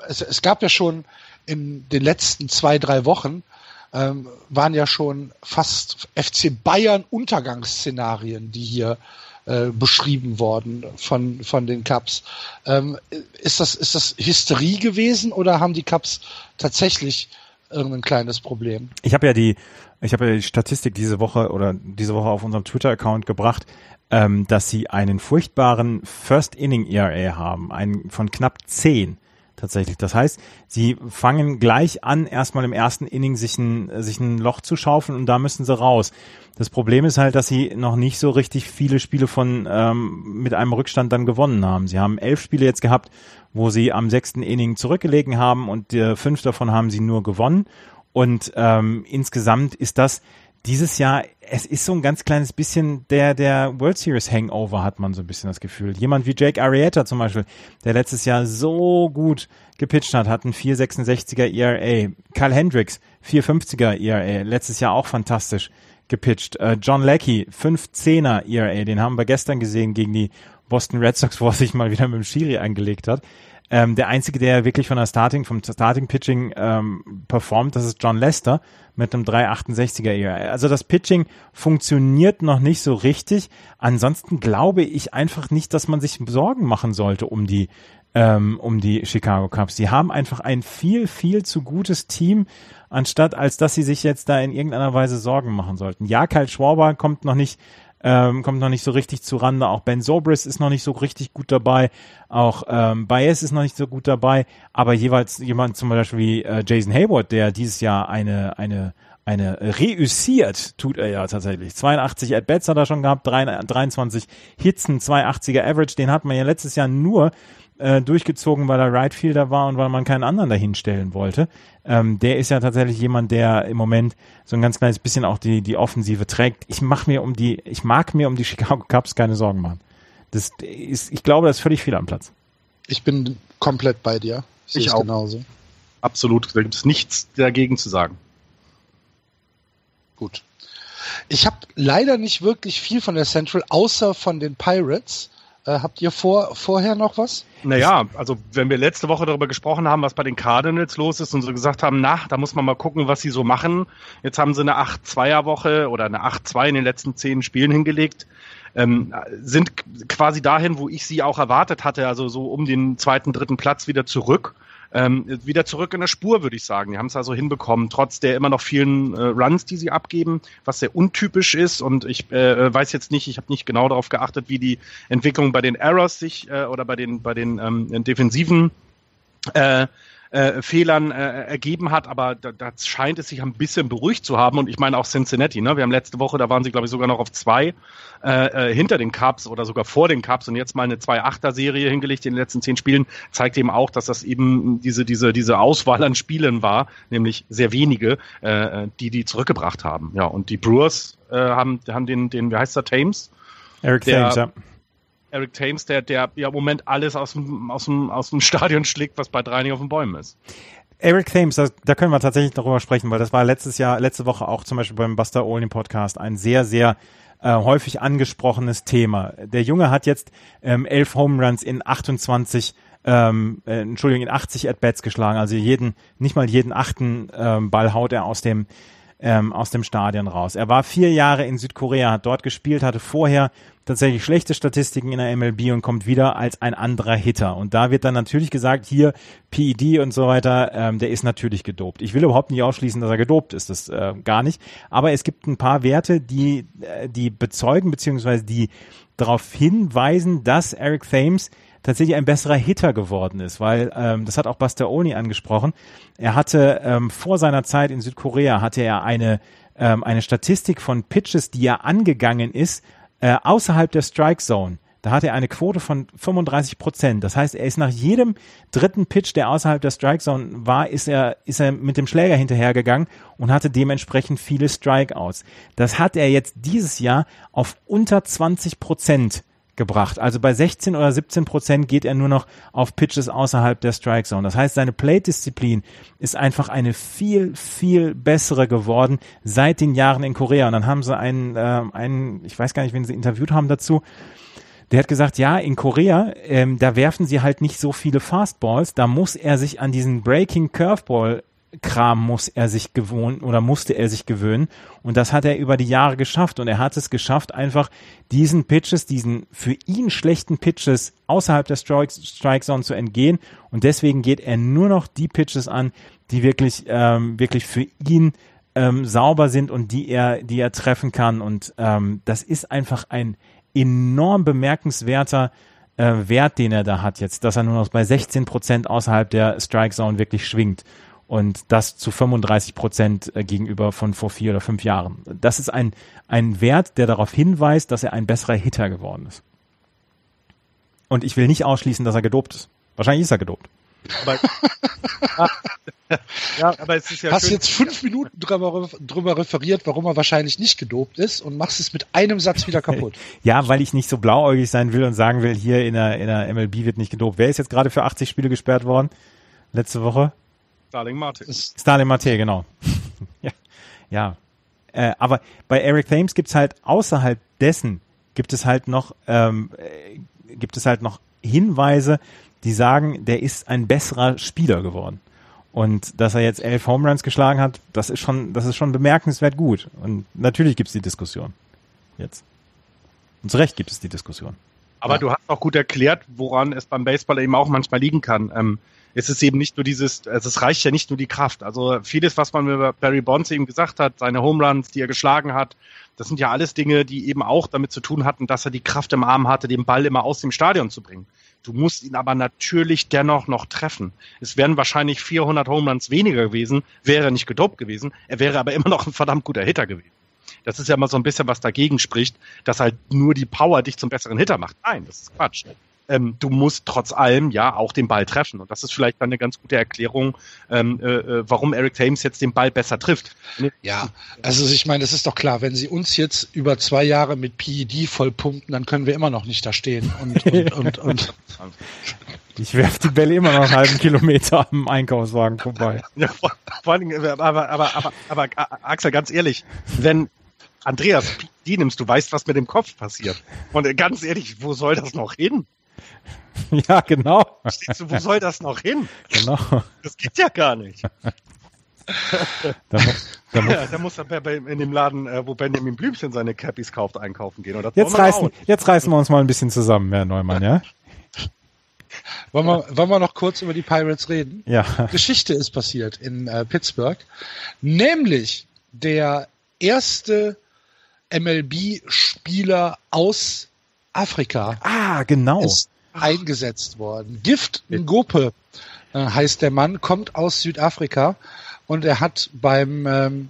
es, es gab ja schon in den letzten zwei, drei Wochen ähm, waren ja schon fast FC Bayern Untergangsszenarien, die hier äh, beschrieben worden von, von den Cups. Ähm, ist, das, ist das Hysterie gewesen oder haben die Cups tatsächlich irgendein kleines Problem? Ich habe ja die, ja die Statistik diese Woche oder diese Woche auf unserem Twitter-Account gebracht, ähm, dass sie einen furchtbaren First Inning ERA haben, einen von knapp 10 tatsächlich. Das heißt, sie fangen gleich an, erstmal im ersten Inning sich ein, sich ein Loch zu schaufeln und da müssen sie raus. Das Problem ist halt, dass sie noch nicht so richtig viele Spiele von ähm, mit einem Rückstand dann gewonnen haben. Sie haben elf Spiele jetzt gehabt, wo sie am sechsten Inning zurückgelegen haben und äh, fünf davon haben sie nur gewonnen. Und ähm, insgesamt ist das dieses Jahr, es ist so ein ganz kleines bisschen der, der World Series Hangover, hat man so ein bisschen das Gefühl. Jemand wie Jake Arrieta zum Beispiel, der letztes Jahr so gut gepitcht hat, hat einen 4,66er ERA. Carl Hendricks, 4,50er ERA, letztes Jahr auch fantastisch gepitcht. Äh, John Leckie, 5,10er ERA, den haben wir gestern gesehen gegen die Boston Red Sox, wo er sich mal wieder mit dem Schiri eingelegt hat. Ähm, der einzige, der wirklich von der Starting, vom Starting Pitching ähm, performt, das ist John Lester mit einem 368er ERA. Also das Pitching funktioniert noch nicht so richtig. Ansonsten glaube ich einfach nicht, dass man sich Sorgen machen sollte um die ähm, um die Chicago Cubs. Sie haben einfach ein viel viel zu gutes Team, anstatt als dass sie sich jetzt da in irgendeiner Weise Sorgen machen sollten. Ja, Kyle Schwarber kommt noch nicht ähm, kommt noch nicht so richtig zu Rande. Auch Ben Sobris ist noch nicht so richtig gut dabei. Auch ähm, Baez ist noch nicht so gut dabei. Aber jeweils jemand zum Beispiel wie äh, Jason Hayward, der dieses Jahr eine, eine, eine reüssiert, tut er ja tatsächlich. 82 At-Bats hat er schon gehabt, 23 Hits, ein 280er Average. Den hat man ja letztes Jahr nur äh, durchgezogen, weil er Right Fielder war und weil man keinen anderen dahin stellen wollte. Ähm, der ist ja tatsächlich jemand, der im Moment so ein ganz kleines bisschen auch die, die Offensive trägt. Ich mach mir um die, ich mag mir um die *laughs* Chicago Cubs keine Sorgen machen. Das ist, ich glaube, das ist völlig viel am Platz. Ich bin komplett bei dir. Sehe ich auch. genauso. Absolut. Da gibt es nichts dagegen zu sagen. Gut. Ich habe leider nicht wirklich viel von der Central, außer von den Pirates. Äh, habt ihr vor, vorher noch was? Naja, also wenn wir letzte Woche darüber gesprochen haben, was bei den Cardinals los ist und so gesagt haben, na, da muss man mal gucken, was sie so machen. Jetzt haben sie eine 8-2er-Woche oder eine 8-2 in den letzten zehn Spielen hingelegt. Ähm, sind quasi dahin, wo ich sie auch erwartet hatte, also so um den zweiten, dritten Platz wieder zurück ähm, wieder zurück in der Spur, würde ich sagen. Die haben es also hinbekommen, trotz der immer noch vielen äh, Runs, die sie abgeben, was sehr untypisch ist. Und ich äh, weiß jetzt nicht, ich habe nicht genau darauf geachtet, wie die Entwicklung bei den Errors sich äh, oder bei den bei den ähm, defensiven äh, äh, Fehlern äh, ergeben hat, aber da, da scheint es sich ein bisschen beruhigt zu haben. Und ich meine auch Cincinnati, ne? Wir haben letzte Woche, da waren sie, glaube ich, sogar noch auf zwei äh, äh, hinter den Cups oder sogar vor den Cups und jetzt mal eine 2-8er-Serie hingelegt in den letzten zehn Spielen, zeigt eben auch, dass das eben diese, diese, diese Auswahl an Spielen war, nämlich sehr wenige, äh, die die zurückgebracht haben. Ja, und die Brewers äh, haben, haben den, den, wie heißt der, Thames? Eric Thames, ja Eric Thames, der, der ja im Moment alles aus dem, aus dem, aus dem Stadion schlägt, was bei drei nicht auf den Bäumen ist. Eric Thames, das, da können wir tatsächlich darüber sprechen, weil das war letztes Jahr, letzte Woche auch zum Beispiel beim Buster Olin Podcast ein sehr, sehr äh, häufig angesprochenes Thema. Der Junge hat jetzt ähm, elf Home Runs in 28 ähm, äh, Entschuldigung, in 80 At-Bats geschlagen. Also jeden, nicht mal jeden achten ähm, Ball haut er aus dem ähm, aus dem Stadion raus. Er war vier Jahre in Südkorea, hat dort gespielt, hatte vorher tatsächlich schlechte Statistiken in der MLB und kommt wieder als ein anderer Hitter. Und da wird dann natürlich gesagt, hier PED und so weiter, ähm, der ist natürlich gedopt. Ich will überhaupt nicht ausschließen, dass er gedopt ist, das äh, gar nicht. Aber es gibt ein paar Werte, die, äh, die bezeugen beziehungsweise die darauf hinweisen, dass Eric Thames tatsächlich ein besserer Hitter geworden ist, weil ähm, das hat auch Bastioni angesprochen. Er hatte ähm, vor seiner Zeit in Südkorea hatte er eine ähm, eine Statistik von Pitches, die er angegangen ist äh, außerhalb der Strike Zone. Da hat er eine Quote von 35 Prozent. Das heißt, er ist nach jedem dritten Pitch, der außerhalb der Strike Zone war, ist er, ist er mit dem Schläger hinterhergegangen und hatte dementsprechend viele Strikeouts. Das hat er jetzt dieses Jahr auf unter 20 Prozent gebracht. Also bei 16 oder 17 Prozent geht er nur noch auf Pitches außerhalb der Strike Zone. Das heißt, seine Plate-Disziplin ist einfach eine viel, viel bessere geworden seit den Jahren in Korea. Und dann haben sie einen, äh, einen ich weiß gar nicht, wen sie interviewt haben dazu, der hat gesagt, ja, in Korea, ähm, da werfen sie halt nicht so viele Fastballs, da muss er sich an diesen Breaking Curveball Kram muss er sich gewohnen oder musste er sich gewöhnen. Und das hat er über die Jahre geschafft. Und er hat es geschafft, einfach diesen Pitches, diesen für ihn schlechten Pitches außerhalb der Strike, Strike Zone zu entgehen. Und deswegen geht er nur noch die Pitches an, die wirklich, ähm, wirklich für ihn ähm, sauber sind und die er, die er treffen kann. Und ähm, das ist einfach ein enorm bemerkenswerter äh, Wert, den er da hat jetzt, dass er nur noch bei 16 Prozent außerhalb der Strike Zone wirklich schwingt und das zu 35 Prozent äh, gegenüber von vor vier oder fünf Jahren. Das ist ein, ein Wert, der darauf hinweist, dass er ein besserer Hitter geworden ist. Und ich will nicht ausschließen, dass er gedopt ist. Wahrscheinlich ist er gedopt. Aber, *laughs* ja, aber es ist ja Hast schön, jetzt fünf Minuten drüber, drüber referiert, warum er wahrscheinlich nicht gedopt ist und machst es mit einem Satz wieder kaputt. *laughs* ja, weil ich nicht so blauäugig sein will und sagen will, hier in der, in der MLB wird nicht gedopt. Wer ist jetzt gerade für 80 Spiele gesperrt worden? Letzte Woche? Starling Marte. Starling Marte, genau. *laughs* ja. ja. Äh, aber bei Eric Thames gibt's halt außerhalb dessen gibt es halt noch ähm, äh, gibt es halt noch Hinweise, die sagen, der ist ein besserer Spieler geworden. Und dass er jetzt elf Home Runs geschlagen hat, das ist schon, das ist schon bemerkenswert gut. Und natürlich gibt es die Diskussion. Jetzt. Und zu Recht gibt es die Diskussion. Aber ja. du hast auch gut erklärt, woran es beim Baseball eben auch manchmal liegen kann. Ähm, es ist eben nicht nur dieses, also es reicht ja nicht nur die Kraft. Also vieles, was man über Barry Bonds eben gesagt hat, seine Home Runs, die er geschlagen hat, das sind ja alles Dinge, die eben auch damit zu tun hatten, dass er die Kraft im Arm hatte, den Ball immer aus dem Stadion zu bringen. Du musst ihn aber natürlich dennoch noch treffen. Es wären wahrscheinlich 400 Home Runs weniger gewesen, wäre er nicht gedopt gewesen. Er wäre aber immer noch ein verdammt guter Hitter gewesen. Das ist ja immer so ein bisschen was dagegen spricht, dass halt nur die Power dich zum besseren Hitter macht. Nein, das ist Quatsch. Ähm, du musst trotz allem ja auch den Ball treffen. Und das ist vielleicht dann eine ganz gute Erklärung, ähm, äh, äh warum Eric Thames jetzt den Ball besser trifft. Ja, also ich meine, das ist doch klar, wenn sie uns jetzt über zwei Jahre mit PED vollpumpen, dann können wir immer noch nicht da stehen. Und, und, *laughs* und, und. Ich werfe die Bälle immer noch einen halben Kilometer am Einkaufswagen vorbei. Ja, vor, vor allen Dingen, aber, aber, aber, aber, Axel, ganz ehrlich, wenn Andreas die nimmst, du weißt, was mit dem Kopf passiert. Und ganz ehrlich, wo soll das noch hin? *laughs* Ja, genau. Du, wo soll das noch hin? Genau. Das geht ja gar nicht. da muss, da muss, ja, da muss er bei, in dem Laden, äh, wo Benjamin Blümchen seine Cappies kauft, einkaufen gehen. Oder jetzt, reißen, jetzt reißen wir uns mal ein bisschen zusammen, Herr Neumann, ja? *laughs* Wollen wir, wollen wir noch kurz über die Pirates reden? Ja. Geschichte ist passiert in äh, Pittsburgh. Nämlich der erste MLB-Spieler aus Afrika. Ah, genau. Ist eingesetzt worden. Gift Ngope äh, heißt der Mann, kommt aus Südafrika und er hat beim ähm,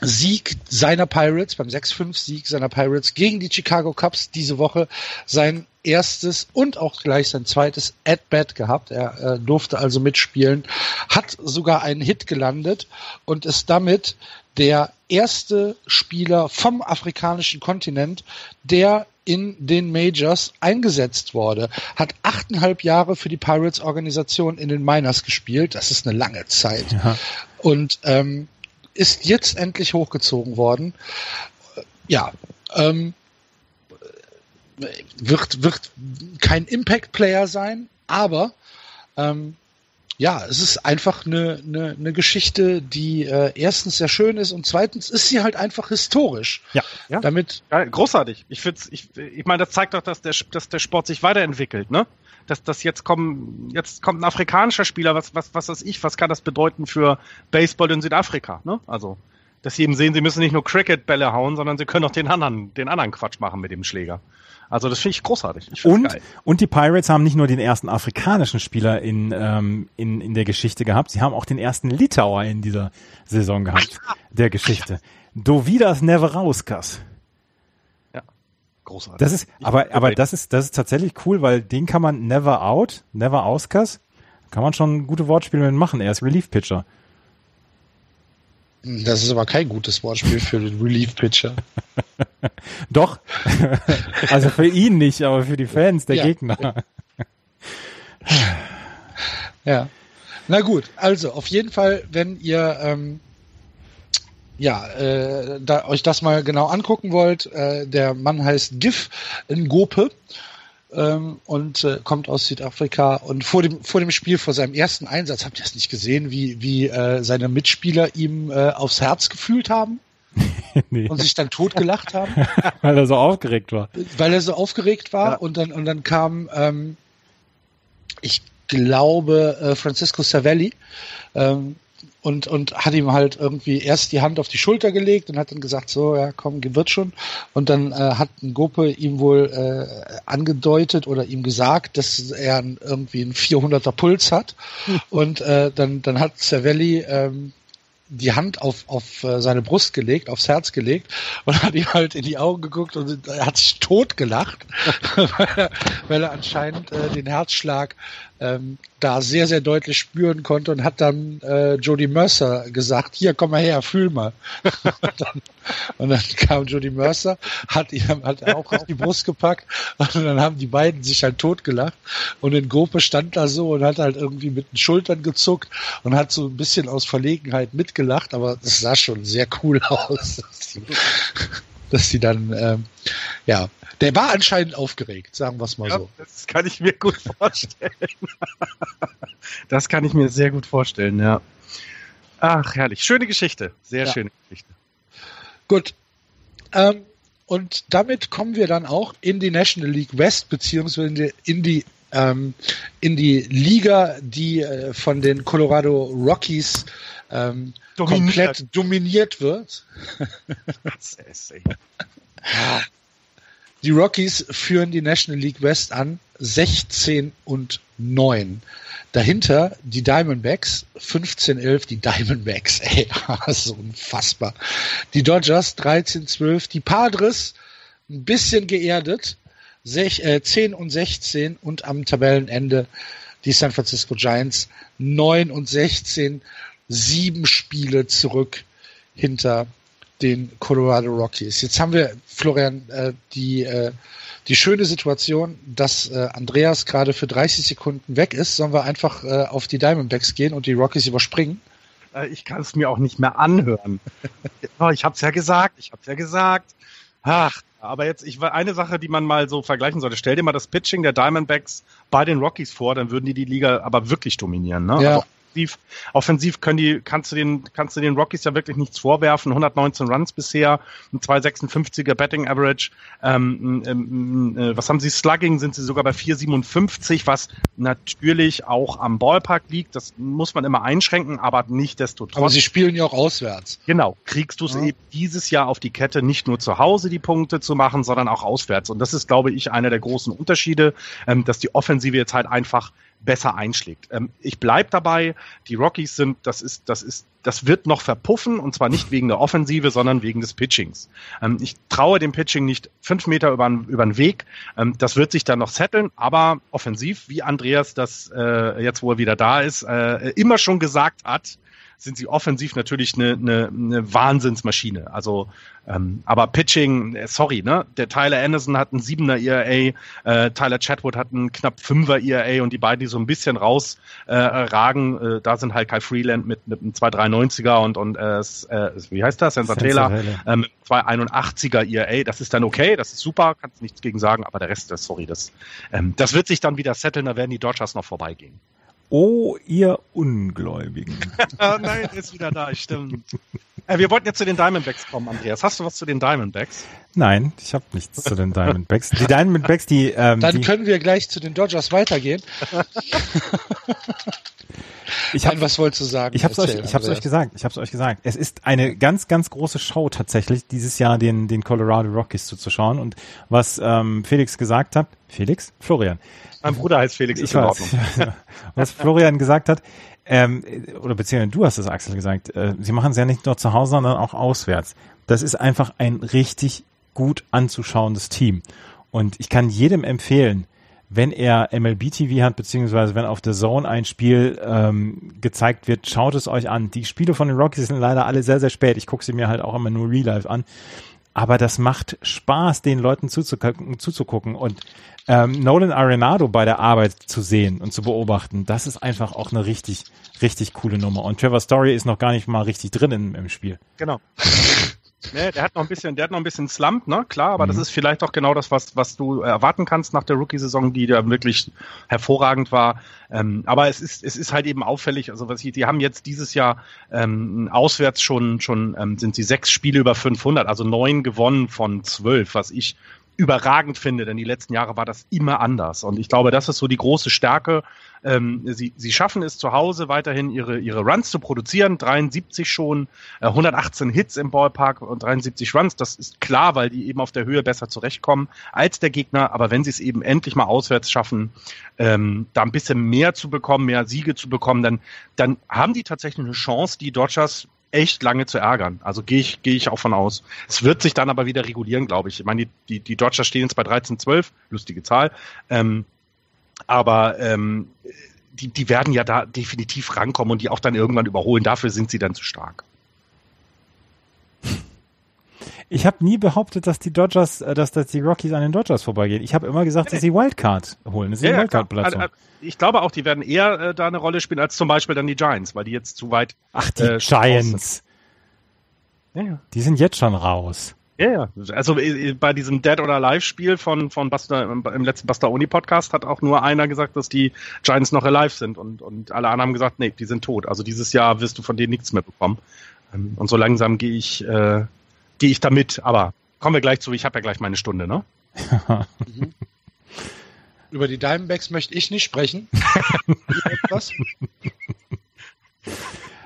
Sieg seiner Pirates, beim 6-5-Sieg seiner Pirates gegen die Chicago Cubs diese Woche sein erstes und auch gleich sein zweites At-Bat gehabt. Er äh, durfte also mitspielen, hat sogar einen Hit gelandet und ist damit der erste Spieler vom afrikanischen Kontinent, der in den Majors eingesetzt wurde, hat achteinhalb Jahre für die Pirates-Organisation in den Miners gespielt. Das ist eine lange Zeit. Ja. Und ähm, ist jetzt endlich hochgezogen worden. Ja, ähm, wird, wird kein Impact-Player sein, aber ähm, ja, es ist einfach eine, eine, eine Geschichte, die äh, erstens sehr schön ist und zweitens ist sie halt einfach historisch. Ja, ja. Damit ja, großartig. Ich finde, ich, ich meine, das zeigt doch, dass der, dass der Sport sich weiterentwickelt, ne? Dass das jetzt kommen, jetzt kommt ein afrikanischer Spieler, was, was, was weiß ich, was kann das bedeuten für Baseball in Südafrika, ne? Also, dass sie eben sehen, sie müssen nicht nur Cricket-Bälle hauen, sondern sie können auch den anderen, den anderen Quatsch machen mit dem Schläger. Also das finde ich großartig. Ich und, geil. und die Pirates haben nicht nur den ersten afrikanischen Spieler in, ähm, in, in der Geschichte gehabt, sie haben auch den ersten Litauer in dieser Saison gehabt, der Geschichte. Dovidas Neverauskas. Ja, großartig. Das ist, aber, aber das ist, das ist tatsächlich cool, weil den kann man never out, never auskas, kann man schon gute Wortspiele mit machen. Er ist Relief Pitcher. Das ist aber kein gutes Wortspiel für den Relief Pitcher. *laughs* Doch. *laughs* also für ihn nicht, aber für die Fans der ja. Gegner. ja. Na gut, also auf jeden Fall, wenn ihr ähm, ja, äh, da euch das mal genau angucken wollt, äh, der Mann heißt Gif Ngope ähm, und äh, kommt aus Südafrika. Und vor dem, vor dem Spiel, vor seinem ersten Einsatz, habt ihr das nicht gesehen, wie, wie äh, seine Mitspieler ihm äh, aufs Herz gefühlt haben? *laughs* nee. Und sich dann totgelacht haben? *laughs* Weil er so aufgeregt war. Weil er so aufgeregt war ja. und dann, und dann kam, ähm, ich glaube, äh, Francisco Savelli, ähm, und, und hat ihm halt irgendwie erst die Hand auf die Schulter gelegt und hat dann gesagt, so, ja, komm, wird schon. Und dann äh, hat ein Gope ihm wohl äh, angedeutet oder ihm gesagt, dass er irgendwie einen 400er Puls hat. und äh, dann, dann hat Cervelli ähm, die Hand auf, auf äh, seine Brust gelegt, aufs Herz gelegt und hat ihm halt in die Augen geguckt und er hat sich tot gelacht, *laughs* weil, er, weil er anscheinend äh, den Herzschlag ähm, da sehr, sehr deutlich spüren konnte und hat dann äh, Jody Mercer gesagt, hier, komm mal her, fühl mal. *laughs* und, dann, und, dann, kam Jody Mercer, hat ihm hat auch auf die Brust gepackt und dann haben die beiden sich halt totgelacht und in Gruppe stand da so und hat halt irgendwie mit den Schultern gezuckt und hat so ein bisschen aus Verlegenheit mitgelacht, aber es sah schon sehr cool aus, dass die, die dann, ähm, ja, der war anscheinend aufgeregt, sagen wir es mal ja, so. Das kann ich mir gut vorstellen. *laughs* das kann ich mir sehr gut vorstellen, ja. Ach, herrlich. Schöne Geschichte. Sehr ja. schöne Geschichte. Gut. Ähm, und damit kommen wir dann auch in die National League West, beziehungsweise in die, ähm, in die Liga, die äh, von den Colorado Rockies ähm, dominiert. komplett dominiert wird. das ist, ey. Die Rockies führen die National League West an 16 und 9. Dahinter die Diamondbacks 15-11, die Diamondbacks, *laughs* ey, so unfassbar. Die Dodgers 13-12, die Padres ein bisschen geerdet 10 und 16 und am Tabellenende die San Francisco Giants 9 und 16, sieben Spiele zurück hinter den Colorado Rockies. Jetzt haben wir, Florian, äh, die, äh, die schöne Situation, dass äh, Andreas gerade für 30 Sekunden weg ist. Sollen wir einfach äh, auf die Diamondbacks gehen und die Rockies überspringen? Ich kann es mir auch nicht mehr anhören. *laughs* ich habe es ja gesagt, ich habe es ja gesagt. Ach, aber jetzt, ich eine Sache, die man mal so vergleichen sollte. Stell dir mal das Pitching der Diamondbacks bei den Rockies vor, dann würden die die Liga aber wirklich dominieren. Ne? Ja. Also offensiv, offensiv können die, kannst du den, kannst du den Rockies ja wirklich nichts vorwerfen. 119 Runs bisher, ein 256er Betting Average. Ähm, ähm, äh, was haben sie? Slugging sind sie sogar bei 457, was natürlich auch am Ballpark liegt. Das muss man immer einschränken, aber nicht desto trotz. Aber sie spielen ja auch auswärts. Genau, kriegst du es Ja. eben dieses Jahr auf die Kette, nicht nur zu Hause die Punkte zu machen, sondern auch auswärts. Und das ist, glaube ich, einer der großen Unterschiede, ähm, dass die Offensive jetzt halt einfach besser einschlägt. Ähm, ich bleib dabei, die Rockies sind, das ist, das ist, das wird noch verpuffen und zwar nicht wegen der Offensive, sondern wegen des Pitchings. Ähm, ich traue dem Pitching nicht fünf Meter über, über den Weg. Ähm, das wird sich dann noch setteln, aber offensiv, wie Andreas das äh, jetzt, wo er wieder da ist, äh, immer schon gesagt hat, sind sie offensiv natürlich eine, eine, eine Wahnsinnsmaschine. Also, ähm, aber Pitching, äh, sorry, ne? Der Tyler Anderson hat einen 7er ERA, äh, Tyler Chatwood hat einen knapp 5er ERA und die beiden, die so ein bisschen rausragen, äh, äh, da sind halt Kai Freeland mit, mit einem 2,93er und, und äh, äh, wie heißt das? Sensor Taylor ähm, mit 281er ERA. Das ist dann okay, das ist super, kannst nichts gegen sagen, aber der Rest, das, sorry, das, ähm, das wird sich dann wieder setteln, da werden die Dodgers noch vorbeigehen. Oh, ihr Ungläubigen. *laughs* Ah, nein, ist wieder da, stimmt. Äh, wir wollten jetzt zu den Diamondbacks kommen, Andreas. Hast du was zu den Diamondbacks? Nein, ich habe nichts zu den Diamondbacks. Die Diamondbacks, die, ähm, Dann die können wir gleich zu den Dodgers weitergehen. *laughs* ich habe Nein, was wolltest du sagen? Ich hab's euch, Erzähl, ich hab's euch gesagt. Ich hab's euch gesagt. Es ist eine ganz, ganz große Show tatsächlich dieses Jahr den den Colorado Rockies zuzuschauen und was ähm, Felix gesagt hat. Felix, Florian. Mein Bruder heißt Felix, Ich ist in weiß. Ordnung. *laughs* was Florian gesagt hat. Ähm, oder beziehungsweise du hast es, Axel, gesagt. Äh, sie machen es ja nicht nur zu Hause, sondern auch auswärts. Das ist einfach ein richtig gut anzuschauendes Team. Und ich kann jedem empfehlen, wenn er MLB TV hat, beziehungsweise wenn auf der Zone ein Spiel ähm, gezeigt wird, schaut es euch an. Die Spiele von den Rockies sind leider alle sehr, sehr spät. Ich gucke sie mir halt auch immer nur Real Life an. Aber das macht Spaß, den Leuten zuzugucken, zuzugucken und ähm, Nolan Arenado bei der Arbeit zu sehen und zu beobachten. Das ist einfach auch eine richtig, richtig coole Nummer. Und Trevor Story ist noch gar nicht mal richtig drin im, im Spiel. Genau. Nee, der hat noch ein bisschen, der hat noch ein bisschen Slump, ne? Klar, aber das ist vielleicht auch genau das, was, was du erwarten kannst nach der Rookie-Saison, die da wirklich hervorragend war. Ähm, aber es ist, es ist halt eben auffällig, also was ich, die haben jetzt dieses Jahr ähm, auswärts schon, schon ähm, sind sie sechs Spiele über 500, also neun gewonnen von zwölf, was ich überragend finde, denn die letzten Jahre war das immer anders. Und ich glaube, das ist so die große Stärke. Ähm, sie, sie schaffen es zu Hause weiterhin ihre, ihre Runs zu produzieren. 73 schon, äh, 118 Hits im Ballpark und 73 Runs. Das ist klar, weil die eben auf der Höhe besser zurechtkommen als der Gegner. Aber wenn sie es eben endlich mal auswärts schaffen, ähm, da ein bisschen mehr zu bekommen, mehr Siege zu bekommen, dann, dann haben die tatsächlich eine Chance, die Dodgers echt lange zu ärgern. Also gehe ich, gehe ich auch von aus. Es wird sich dann aber wieder regulieren, glaube ich. Ich meine, die, die, die Dodgers stehen jetzt bei 13, 12, lustige Zahl. Ähm, aber ähm, die, die werden ja da definitiv rankommen und die auch dann irgendwann überholen. Dafür sind sie dann zu stark. Ich habe nie behauptet, dass die Dodgers, äh, dass, dass die Rockies an den Dodgers vorbeigehen. Ich habe immer gesagt, dass sie Wildcard holen. Das ist die klar. Wildcard-Platzung. Also, ich glaube auch, die werden eher äh, da eine Rolle spielen als zum Beispiel dann die Giants, weil die jetzt zu weit. Ach, die äh, Giants. Ja, ja. Die sind jetzt schon raus. Ja, ja. Also äh, bei diesem Dead or Alive Spiel von von Buster im letzten Buster Oni Podcast hat auch nur einer gesagt, dass die Giants noch alive sind und und alle anderen haben gesagt, nee, die sind tot. Also dieses Jahr wirst du von denen nichts mehr bekommen. Ähm, Und so langsam gehe ich äh, gehe ich damit. Aber kommen wir gleich zu. Ich habe ja gleich meine Stunde, ne? Über die Diamondbacks möchte ich nicht sprechen. *laughs*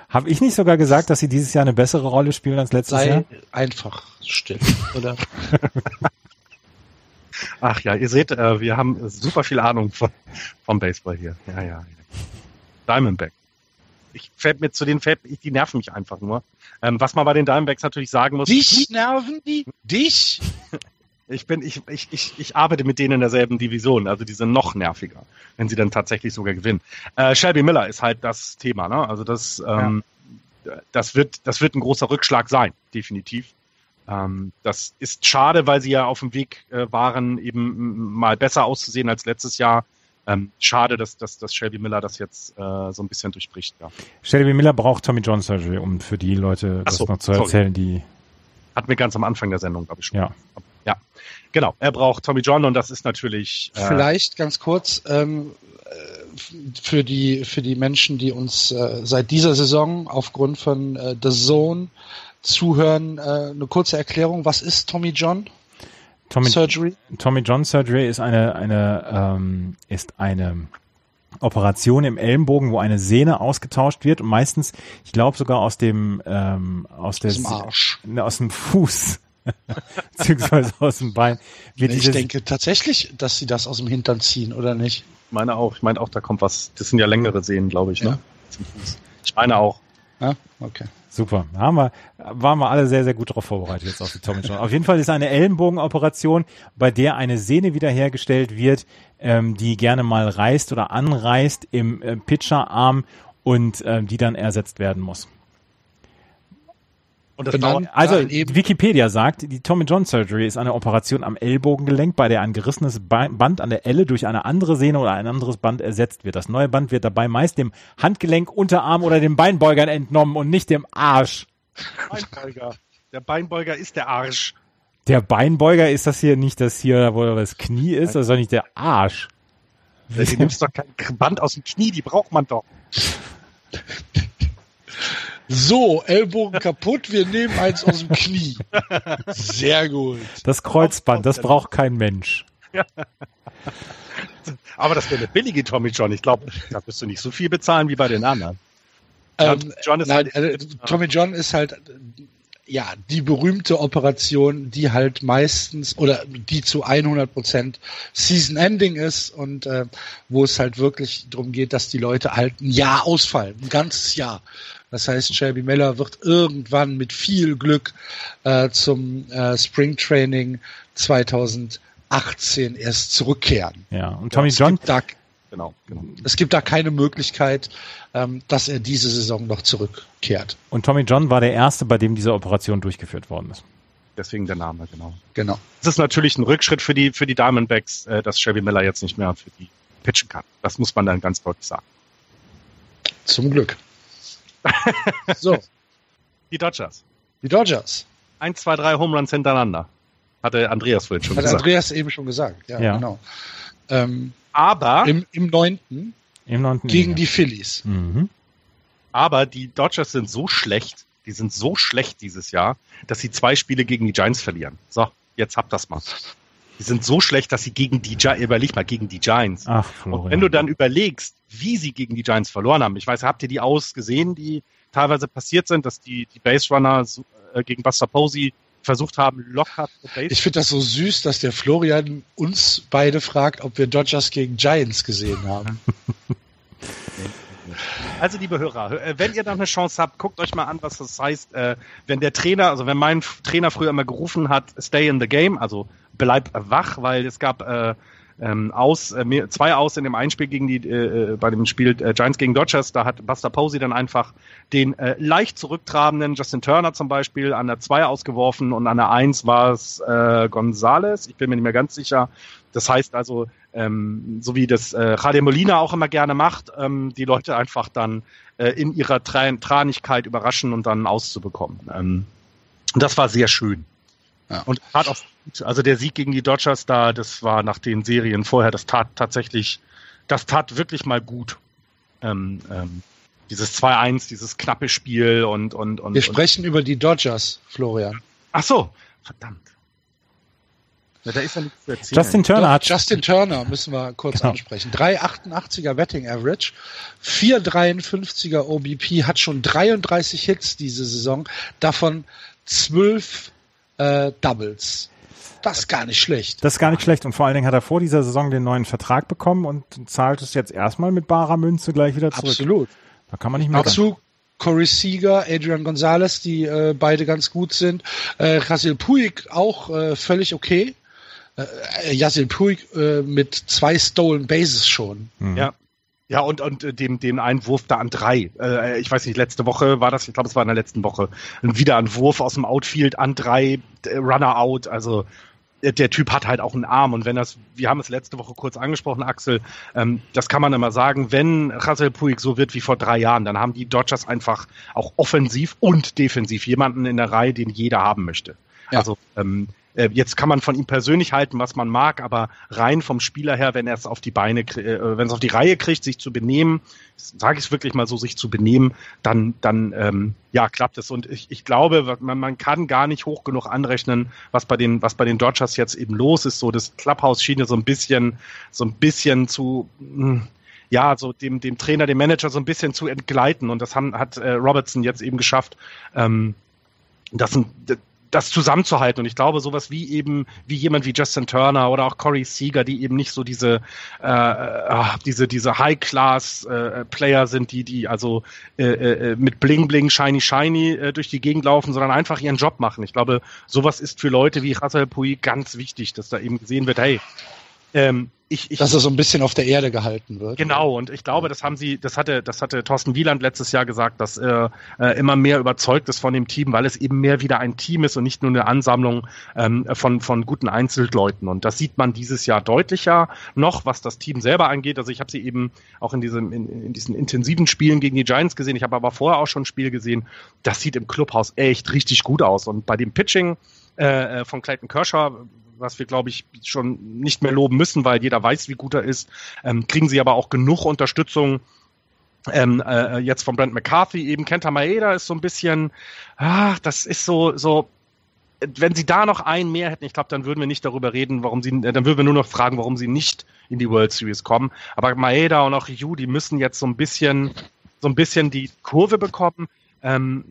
Habe ich nicht sogar gesagt, dass sie dieses Jahr eine bessere Rolle spielen als letztes Sei Jahr? einfach still, oder? *laughs* Ach ja, ihr seht, äh, wir haben super viel Ahnung von, vom Baseball hier. Ja, ja. Diamondback. Ich fällt mir zu den fällt, ich, die nerven mich einfach nur. Ähm, was man bei den Diamondbacks natürlich sagen muss. Dich nerven die? Dich? *laughs* Ich bin, ich, ich, ich, ich arbeite mit denen in derselben Division, also die sind noch nerviger, wenn sie dann tatsächlich sogar gewinnen. Äh, Shelby Miller ist halt das Thema, ne? Also das, ähm, ja. das wird, das wird ein großer Rückschlag sein, definitiv. Ähm, das ist schade, weil sie ja auf dem Weg äh, waren, eben mal besser auszusehen als letztes Jahr. Ähm, schade, dass, dass, dass Shelby Miller das jetzt äh, so ein bisschen durchbricht. Ja. Shelby Miller braucht Tommy John Surgery, um für die Leute das so, noch zu erzählen, sorry. die hat mir ganz am Anfang der Sendung, glaube ich, schon. Ja. Ja, genau. Er braucht Tommy John und das ist natürlich. Äh Vielleicht ganz kurz ähm, für die für die Menschen, die uns äh, seit dieser Saison aufgrund von äh, The Zone zuhören, äh, eine kurze Erklärung. Was ist Tommy John? Tommy, Surgery? Tommy John Surgery ist eine eine ähm, ist eine Operation im Ellenbogen, wo eine Sehne ausgetauscht wird und meistens, ich glaube sogar aus dem ähm, aus, aus dem Arsch, ne, aus dem Fuß *laughs* beziehungsweise aus dem Bein. Wird ich denke tatsächlich, dass sie das aus dem Hintern ziehen, oder nicht? Ich meine auch. Ich meine auch, da kommt was. Das sind ja längere Sehnen, glaube ich, ne? ja. Ich meine auch. Ja, okay. Super. Haben wir, waren wir alle sehr, sehr gut darauf vorbereitet jetzt auf die Tommy John. Auf jeden Fall ist eine Ellenbogenoperation, bei der eine Sehne wiederhergestellt wird, ähm, die gerne mal reißt oder anreißt im äh, Pitcherarm und ähm, die dann ersetzt werden muss. Benannt, also Wikipedia sagt, die Tommy John Surgery ist eine Operation am Ellbogengelenk, bei der ein gerissenes Band an der Elle durch eine andere Sehne oder ein anderes Band ersetzt wird. Das neue Band wird dabei meist dem Handgelenk, Unterarm oder den Beinbeugern entnommen und nicht dem Arsch. Beinbeuger. Der Beinbeuger ist der Arsch. Der Beinbeuger ist das hier nicht das hier, wo das Knie ist, doch nicht der Arsch. Du nimmst doch kein Band aus dem Knie, die braucht man doch. *laughs* So, Ellbogen kaputt, wir nehmen eins aus dem Knie. Sehr gut. Das Kreuzband, das braucht kein Mensch. *laughs* Aber das wäre eine billige Tommy John. Ich glaube, da wirst du nicht so viel bezahlen wie bei den anderen. Ähm, John nein, halt, äh, Tommy John ist halt ja die berühmte Operation, die halt meistens oder die zu 100 Prozent Season Ending ist und äh, wo es halt wirklich darum geht, dass die Leute halt ein Jahr ausfallen, ein ganzes Jahr. Das heißt, Shelby Miller wird irgendwann mit viel Glück äh, zum äh, Spring Training 2018 erst zurückkehren. Ja, und Tommy ja, John. Da, genau, genau. Es gibt da keine Möglichkeit, ähm, dass er diese Saison noch zurückkehrt. Und Tommy John war der Erste, bei dem diese Operation durchgeführt worden ist. Deswegen der Name, genau. Genau. Es ist natürlich ein Rückschritt für die, für die Diamondbacks, äh, dass Shelby Miller jetzt nicht mehr für die pitchen kann. Das muss man dann ganz deutlich sagen. Zum Glück. *laughs* so. Die Dodgers. Die Dodgers. Eins, zwei, drei Home Runs hintereinander. Hatte Andreas vorhin schon Hat gesagt. Hat Andreas eben schon gesagt, ja, ja. genau. Ähm, aber im, im neunten im neunten gegen ja. die Phillies. Mhm. Aber die Dodgers sind so schlecht, die sind so schlecht dieses Jahr, dass sie zwei Spiele gegen die Giants verlieren. So, jetzt habt das mal. Die sind so schlecht, dass sie gegen die Giants, überleg mal, gegen die Giants. Ach, Florian. Und wenn du dann überlegst, wie sie gegen die Giants verloren haben, ich weiß, habt ihr die ausgesehen, die teilweise passiert sind, dass die, die Base Runner äh, gegen Buster Posey versucht haben, locker Base. Ich finde das so süß, dass der Florian uns beide fragt, ob wir Dodgers gegen Giants gesehen haben. *laughs* Also, liebe Hörer, äh, wenn ihr da eine Chance habt, guckt euch mal an, was das heißt, äh, wenn der Trainer, also wenn mein Trainer früher immer gerufen hat, stay in the game, also bleib wach, weil es gab äh, ähm, aus, äh, zwei aus in dem Einspiel gegen die, äh, äh, bei dem Spiel äh, Giants gegen Dodgers, da hat Buster Posey dann einfach den äh, leicht zurücktrabenden Justin Turner zum Beispiel an der 2 ausgeworfen und an der 1 war es äh, Gonzales, ich bin mir nicht mehr ganz sicher. Das heißt also, ähm, so wie das äh, Javier Molina auch immer gerne macht, ähm, die Leute einfach dann äh, in ihrer Tran Tranigkeit überraschen und dann auszubekommen. Ähm, das war sehr schön. Ja. Und tat auch also der Sieg gegen die Dodgers da, das war nach den Serien vorher, das tat tatsächlich, das tat wirklich mal gut. Ähm, ähm, dieses 2-1, dieses knappe Spiel und und und. Wir sprechen über die Dodgers, Florian. Ach so, verdammt. Ja, da ist ja nichts zu erzählen. Justin Turner hat. Justin Turner müssen wir kurz genau. ansprechen. 3,88er Wetting Average, 4,53er OBP, hat schon 33 Hits diese Saison, davon 12 äh, Doubles. Das ist gar nicht schlecht. Das ist gar nicht schlecht. Und vor allen Dingen hat er vor dieser Saison den neuen Vertrag bekommen und zahlt es jetzt erstmal mit barer Münze gleich wieder zurück. Absolut. Da kann man nicht mehr. Dazu Corey Seager, Adrian Gonzalez, die äh, beide ganz gut sind. Äh, Rasil Puig auch äh, völlig okay. äh, Yasin Puig äh, mit zwei Stolen Bases schon. Mhm. Ja. Ja, und, und äh, dem, dem einen Wurf da an drei. Äh, ich weiß nicht, letzte Woche war das, ich glaube, es war in der letzten Woche. Wieder ein Wurf aus dem Outfield an drei, Runner out. Also der Typ hat halt auch einen Arm und wenn das, wir haben es letzte Woche kurz angesprochen, Axel, ähm, das kann man immer sagen, wenn Russell Puig so wird wie vor drei Jahren, dann haben die Dodgers einfach auch offensiv und defensiv jemanden in der Reihe, den jeder haben möchte. Ja. Also ähm, äh, jetzt kann man von ihm persönlich halten, was man mag, aber rein vom Spieler her, wenn er es auf die Beine, äh, wenn es auf die Reihe kriegt, sich zu benehmen, sage ich wirklich mal so, sich zu benehmen, dann, dann ähm, ja, klappt es. Und ich, ich glaube, man, man kann gar nicht hoch genug anrechnen, was bei den, was bei den Dodgers jetzt eben los ist. So das Clubhouse schien ja so ein bisschen, so ein bisschen zu hm, ja, so dem, dem Trainer, dem Manager so ein bisschen zu entgleiten. Und das haben, hat äh, Robertson jetzt eben geschafft. Ähm, das sind, das zusammenzuhalten. Und ich glaube, sowas wie eben, wie jemand wie Justin Turner oder auch Corey Seager, die eben nicht so diese, äh, äh, diese, diese High-Class-Player äh, sind, die, die also äh, äh, mit Bling Bling, Shiny Shiny äh, durch die Gegend laufen, sondern einfach ihren Job machen. Ich glaube, sowas ist für Leute wie Russell Pui ganz wichtig, dass da eben gesehen wird, hey, ähm, ich, ich, dass er so ein bisschen auf der Erde gehalten wird. Genau, und ich glaube, das haben sie, das hatte, das hatte Thorsten Wieland letztes Jahr gesagt, dass er äh, immer mehr überzeugt ist von dem Team, weil es eben mehr wieder ein Team ist und nicht nur eine Ansammlung ähm, von, von guten Einzelleuten. Und das sieht man dieses Jahr deutlicher noch, was das Team selber angeht. Also ich habe sie eben auch in, diesem, in, in diesen intensiven Spielen gegen die Giants gesehen. Ich habe aber vorher auch schon ein Spiel gesehen. Das sieht im Clubhaus echt richtig gut aus. Und bei dem Pitching äh, äh von Clayton Kershaw was wir, glaube ich, schon nicht mehr loben müssen, weil jeder weiß, wie gut er ist, ähm, kriegen sie aber auch genug Unterstützung. Ähm, äh, jetzt von Brent McCarthy eben Kenta Maeda ist so ein bisschen, ach, das ist so so wenn sie da noch einen mehr hätten, ich glaube, dann würden wir nicht darüber reden, warum sie, äh, dann würden wir nur noch fragen, warum sie nicht in die World Series kommen. Aber Maeda und auch Yu, die müssen jetzt so ein bisschen, so ein bisschen die Kurve bekommen. Ähm,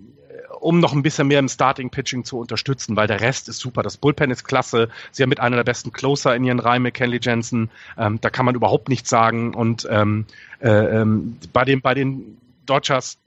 um noch ein bisschen mehr im Starting-Pitching zu unterstützen, weil der Rest ist super. Das Bullpen ist klasse. Sie haben mit einer der besten Closer in ihren Reihen Kenley Jensen. Ähm, da kann man überhaupt nichts sagen. Und ähm, äh, ähm, bei, den, bei den Dodgers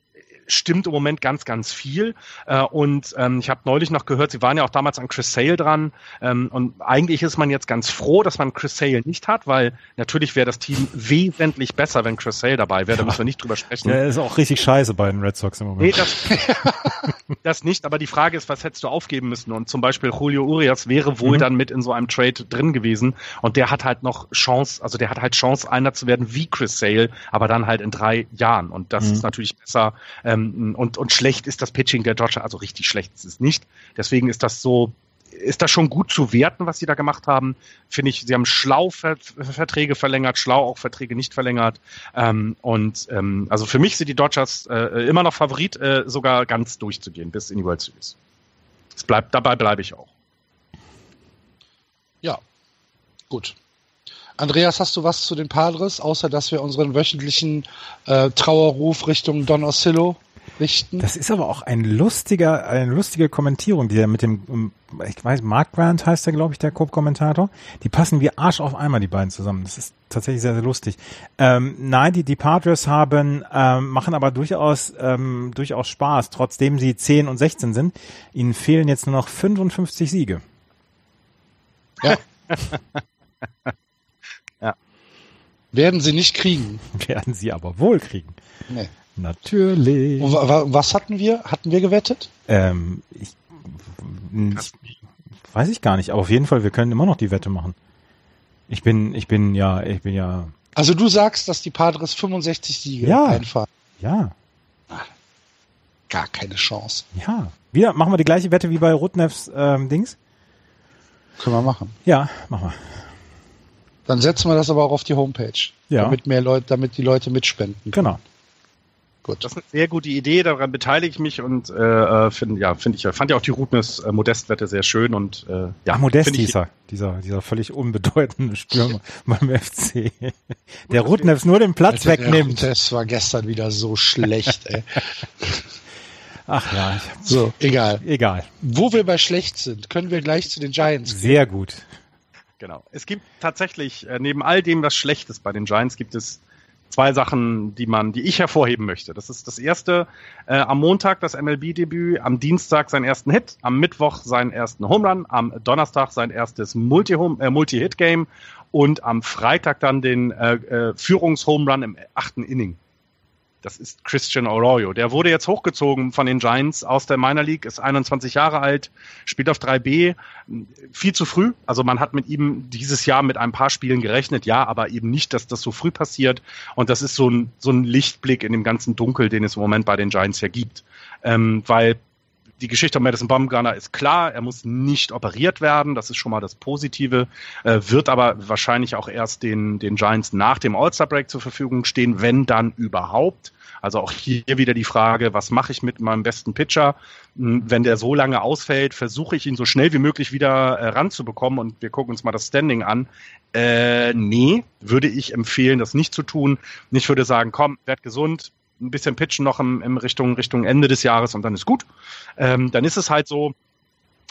stimmt im Moment ganz, ganz viel. Äh, und ähm, ich habe neulich noch gehört, Sie waren ja auch damals an Chris Sale dran. Ähm, und eigentlich ist man jetzt ganz froh, dass man Chris Sale nicht hat, weil natürlich wäre das Team wesentlich besser, wenn Chris Sale dabei wäre. Da müssen wir nicht drüber sprechen. Der ist auch richtig scheiße bei den Red Sox im Moment. Nee, das, *laughs* das nicht. Aber die Frage ist, was hättest du aufgeben müssen? Und zum Beispiel Julio Urias wäre wohl mhm. dann mit in so einem Trade drin gewesen. Und der hat halt noch Chance, also der hat halt Chance, einer zu werden wie Chris Sale, aber dann halt in drei Jahren. Und das mhm. ist natürlich besser. Ähm, ähm, und, und schlecht ist das Pitching der Dodger, also richtig schlecht ist es nicht. Deswegen ist das so, ist das schon gut zu werten, was sie da gemacht haben. Finde ich, sie haben schlau Ver Verträge verlängert, schlau auch Verträge nicht verlängert. Ähm, und ähm, also für mich sind die Dodgers äh, immer noch Favorit, äh, sogar ganz durchzugehen bis in die World Series. Es bleibt, dabei bleibe ich auch. Ja, gut. Andreas, hast du was zu den Padres, außer dass wir unseren wöchentlichen äh, Trauerruf Richtung Don Oscillo richten? Das ist aber auch ein lustiger, eine lustige Kommentierung, die er mit dem, ich weiß, Mark Grant heißt der, glaube ich, der Co-Kommentator. Die passen wie Arsch auf einmal, die beiden zusammen. Das ist tatsächlich sehr, sehr lustig. Ähm, nein, die, die Padres haben, ähm, machen aber durchaus, ähm, durchaus Spaß, trotzdem sie 10 und 16 sind. Ihnen fehlen jetzt nur noch 55 Siege. *laughs* Ja. Werden sie nicht kriegen. Werden sie aber wohl kriegen. Nee. Natürlich. Und was hatten wir? Hatten wir gewettet? Ähm, ich, ich, weiß ich gar nicht, aber auf jeden Fall, wir können immer noch die Wette machen. Ich bin, ich bin ja, ich bin ja. Also du sagst, dass die Padres 65 Siege ja. einfahren. Ja. Gar keine Chance. Ja. Wieder machen wir die gleiche Wette wie bei Rutnefs ähm, Dings. Können wir machen. Ja, machen wir. Dann setzen wir das aber auch auf die Homepage. Ja. Damit mehr Leute, damit die Leute mitspenden. Können. Genau. Gut. Das ist eine sehr gute Idee, daran beteilige ich mich und äh, äh finde, ja, finde ich, fand ja auch die Rudnes äh, Modestwette sehr schön und äh, ja. Ach, Modest dieser, dieser, dieser völlig unbedeutende Stürmer *laughs* beim FC. Der Rudnevs nur den Platz Alter, wegnimmt. Das war gestern wieder so schlecht, ey. *laughs* Ach ja. So, egal. Egal. Wo wir bei schlecht sind, können wir gleich zu den Giants gehen. Sehr gut. Genau. Es gibt tatsächlich, äh, neben all dem, was schlecht ist bei den Giants, gibt es zwei Sachen, die man, die ich hervorheben möchte. Das ist das erste, äh, am Montag das MLB-Debüt, am Dienstag seinen ersten Hit, am Mittwoch seinen ersten Home Run, am Donnerstag sein erstes Multi-Hit-Game äh, Multi und am Freitag dann den äh, äh, Führungs-Home Run im achten Inning. Das ist Christian Arroyo. Der wurde jetzt hochgezogen von den Giants aus der Minor League, ist 21 Jahre alt, spielt auf 3B. Viel zu früh. Also man hat mit ihm dieses Jahr mit ein paar Spielen gerechnet, ja, aber eben nicht, dass das so früh passiert. Und das ist so ein, so ein Lichtblick in dem ganzen Dunkel, den es im Moment bei den Giants ja gibt. Ähm, weil die Geschichte um Madison Bumgarner ist klar, er muss nicht operiert werden, das ist schon mal das Positive, äh, wird aber wahrscheinlich auch erst den, den Giants nach dem All-Star-Break zur Verfügung stehen, wenn dann überhaupt. Also auch hier wieder die Frage, was mache ich mit meinem besten Pitcher? Hm, wenn der so lange ausfällt, versuche ich ihn so schnell wie möglich wieder äh, ranzubekommen und wir gucken uns mal das Standing an. Äh, nee, würde ich empfehlen, das nicht zu tun. Ich würde sagen, komm, werd gesund, ein bisschen pitchen noch im, im Richtung, Richtung Ende des Jahres und dann ist gut. Ähm, dann ist es halt so,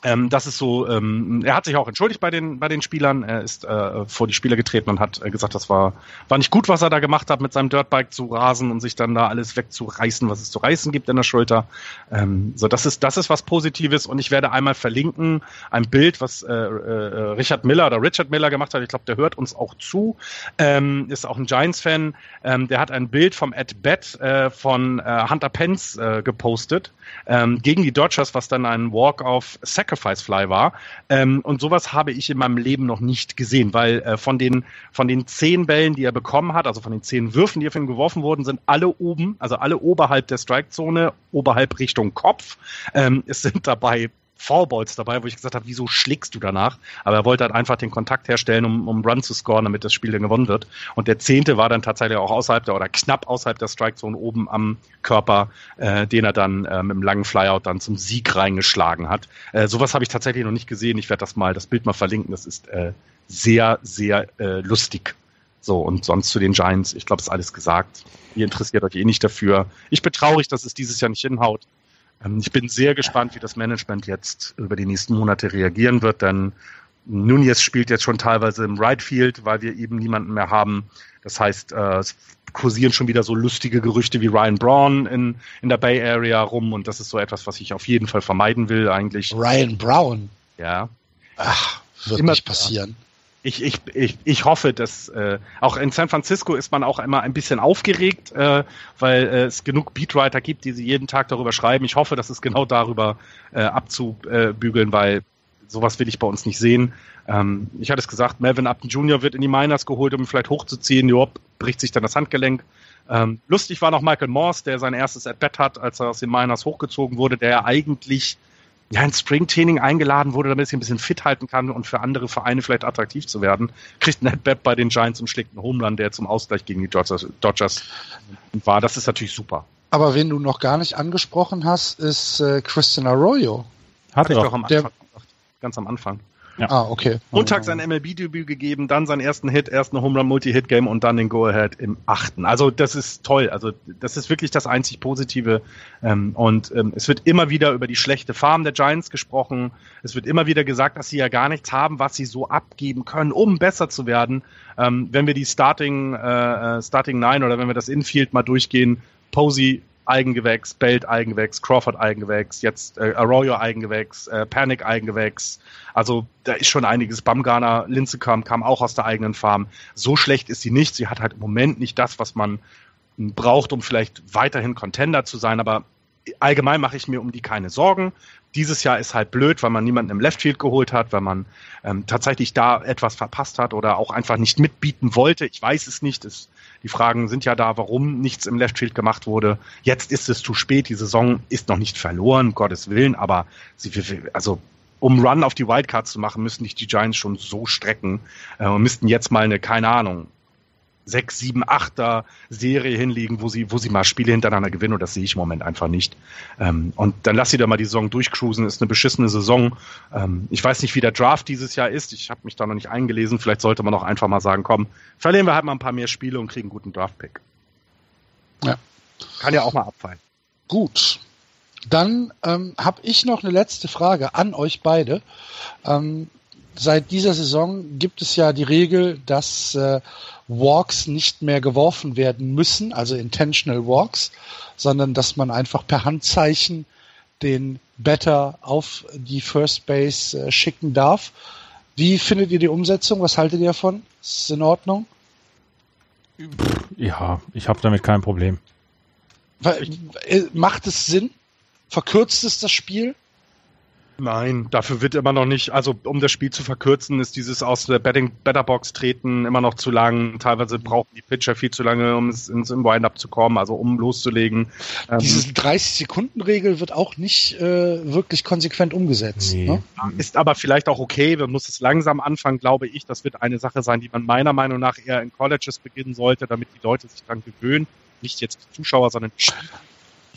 ähm, das ist so, ähm, er hat sich auch entschuldigt bei den, bei den Spielern. Er ist äh, vor die Spieler getreten und hat äh, gesagt, das war, war nicht gut, was er da gemacht hat, mit seinem Dirtbike zu rasen und sich dann da alles wegzureißen, was es zu reißen gibt in der Schulter. Ähm, so, das ist, das ist was Positives und ich werde einmal verlinken, ein Bild, was äh, äh, Richard Miller oder Richard Miller gemacht hat. Ich glaube, der hört uns auch zu, ähm, ist auch ein Giants-Fan. Ähm, der hat ein Bild vom At Bat äh, von äh, Hunter Pence äh, gepostet ähm, gegen die Dodgers, was dann ein Walk of Sacrifice Fly war. Ähm, und sowas habe ich in meinem Leben noch nicht gesehen, weil äh, von den von den zehn Bällen, die er bekommen hat, also von den zehn Würfen, die auf ihn geworfen wurden, sind alle oben, also alle oberhalb der Strikezone, oberhalb Richtung Kopf. Ähm, es sind dabei Fourballs dabei, wo ich gesagt habe, wieso schlägst du danach? Aber er wollte halt einfach den Kontakt herstellen, um, um Run zu scoren, damit das Spiel dann gewonnen wird. Und der zehnte war dann tatsächlich auch außerhalb der oder knapp außerhalb der Strikezone oben am Körper, äh, den er dann äh, mit einem langen Flyout dann zum Sieg reingeschlagen hat. Äh, sowas habe ich tatsächlich noch nicht gesehen. Ich werde das mal, das Bild mal verlinken. Das ist äh, sehr, sehr äh, lustig. So, und sonst zu den Giants, ich glaube, ist alles gesagt. Ihr interessiert euch eh nicht dafür. Ich bin traurig, dass es dieses Jahr nicht hinhaut. Ähm, ich bin sehr gespannt, wie das Management jetzt über die nächsten Monate reagieren wird, denn Nunez spielt jetzt schon teilweise im Right Field, weil wir eben niemanden mehr haben. Das heißt, äh, es kursieren schon wieder so lustige Gerüchte wie Ryan Braun in, in der Bay Area rum und das ist so etwas, was ich auf jeden Fall vermeiden will eigentlich. Ryan Brown? Ja. Ach, wird Immer, nicht passieren ich, ich, ich, ich hoffe, dass äh, auch in San Francisco ist man auch immer ein bisschen aufgeregt, äh, weil äh, es genug Beatwriter gibt, die sie jeden Tag darüber schreiben. Ich hoffe, dass es genau darüber äh, abzubügeln, weil sowas will ich bei uns nicht sehen. Ähm, ich hatte es gesagt, Melvin Upton Jr. wird in die Miners geholt, um ihn vielleicht hochzuziehen. Job bricht sich dann das Handgelenk. Ähm, lustig war noch Michael Morse, der sein erstes At-Bat hat, als er aus den Miners hochgezogen wurde, der ja eigentlich ja, ins Springtraining eingeladen wurde, damit er sich ein bisschen fit halten kann und für andere Vereine vielleicht attraktiv zu werden, kriegt Ned Bat bei den Giants und schlägt einen Home Run, der zum Ausgleich gegen die Dodgers, Dodgers war. Das ist natürlich super. Aber wen du noch gar nicht angesprochen hast, ist äh, Christian Arroyo. Hat er doch am Anfang, ganz am Anfang. Ja. Ah, okay. Montag sein MLB-Debüt gegeben, dann seinen ersten Hit, erst eine Home Run Multi-Hit-Game und dann den Go-Ahead im achten. Also das ist toll. Also das ist wirklich das einzig Positive. Ähm, und ähm, es wird immer wieder über die schlechte Farm der Giants gesprochen. Es wird immer wieder gesagt, dass sie ja gar nichts haben, was sie so abgeben können, um besser zu werden. Ähm, wenn wir die Starting, äh, äh Starting Nine oder wenn wir das Infield mal durchgehen, Posey Eigengewächs, Belt Eigengewächs, Crawford Eigengewächs, jetzt äh, Arroyo Eigengewächs, äh, Panic Eigengewächs. Also da ist schon einiges. Bamgarner, Linzekam kam auch aus der eigenen Farm. So schlecht ist sie nicht. Sie hat halt im Moment nicht das, was man braucht, um vielleicht weiterhin Contender zu sein. Aber allgemein mache ich mir um die keine Sorgen. Dieses Jahr ist halt blöd, weil man niemanden im Leftfield geholt hat, weil man ähm, tatsächlich da etwas verpasst hat oder auch einfach nicht mitbieten wollte. Ich weiß es nicht. Es die Fragen sind ja da, warum nichts im Left Field gemacht wurde. Jetzt ist es zu spät. Die Saison ist noch nicht verloren, um Gottes Willen, aber sie, also um Run auf die Wildcards zu machen, müssen nicht die Giants schon so strecken äh, und müssten jetzt mal eine, keine Ahnung, sechs, sieben, achter Serie hinlegen, wo sie, wo sie mal Spiele hintereinander gewinnen und das sehe ich im Moment einfach nicht. Ähm, und dann lass sie da mal die Saison durchcruisen, ist eine beschissene Saison. Ähm, ich weiß nicht, wie der Draft dieses Jahr ist. Ich habe mich da noch nicht eingelesen. Vielleicht sollte man auch einfach mal sagen, komm, verlieren wir halt mal ein paar mehr Spiele und kriegen einen guten Draft-Pick. Ja. Kann ja auch mal abfallen. Gut. Dann ähm, habe ich noch eine letzte Frage an euch beide. Ähm, seit dieser Saison gibt es ja die Regel, dass äh, Walks nicht mehr geworfen werden müssen, also intentional Walks, sondern dass man einfach per Handzeichen den Better auf die First Base äh, schicken darf. Wie findet ihr die Umsetzung? Was haltet ihr davon? Ist es in Ordnung? Ja, ich habe damit kein Problem. Äh, macht es Sinn? Verkürzt es das Spiel? Nein, dafür wird immer noch nicht, also um das Spiel zu verkürzen, ist dieses aus der Betting Betterbox treten immer noch zu lang. Teilweise brauchen die Pitcher viel zu lange, um es ins Wind-Up zu kommen, also um loszulegen. Ähm, Diese 30-Sekunden-Regel wird auch nicht äh, wirklich konsequent umgesetzt. Nee. Ne? Ist aber vielleicht auch okay, man muss es langsam anfangen, glaube ich. Das wird eine Sache sein, die man meiner Meinung nach eher in Colleges beginnen sollte, damit die Leute sich dran gewöhnen. Nicht jetzt die Zuschauer, sondern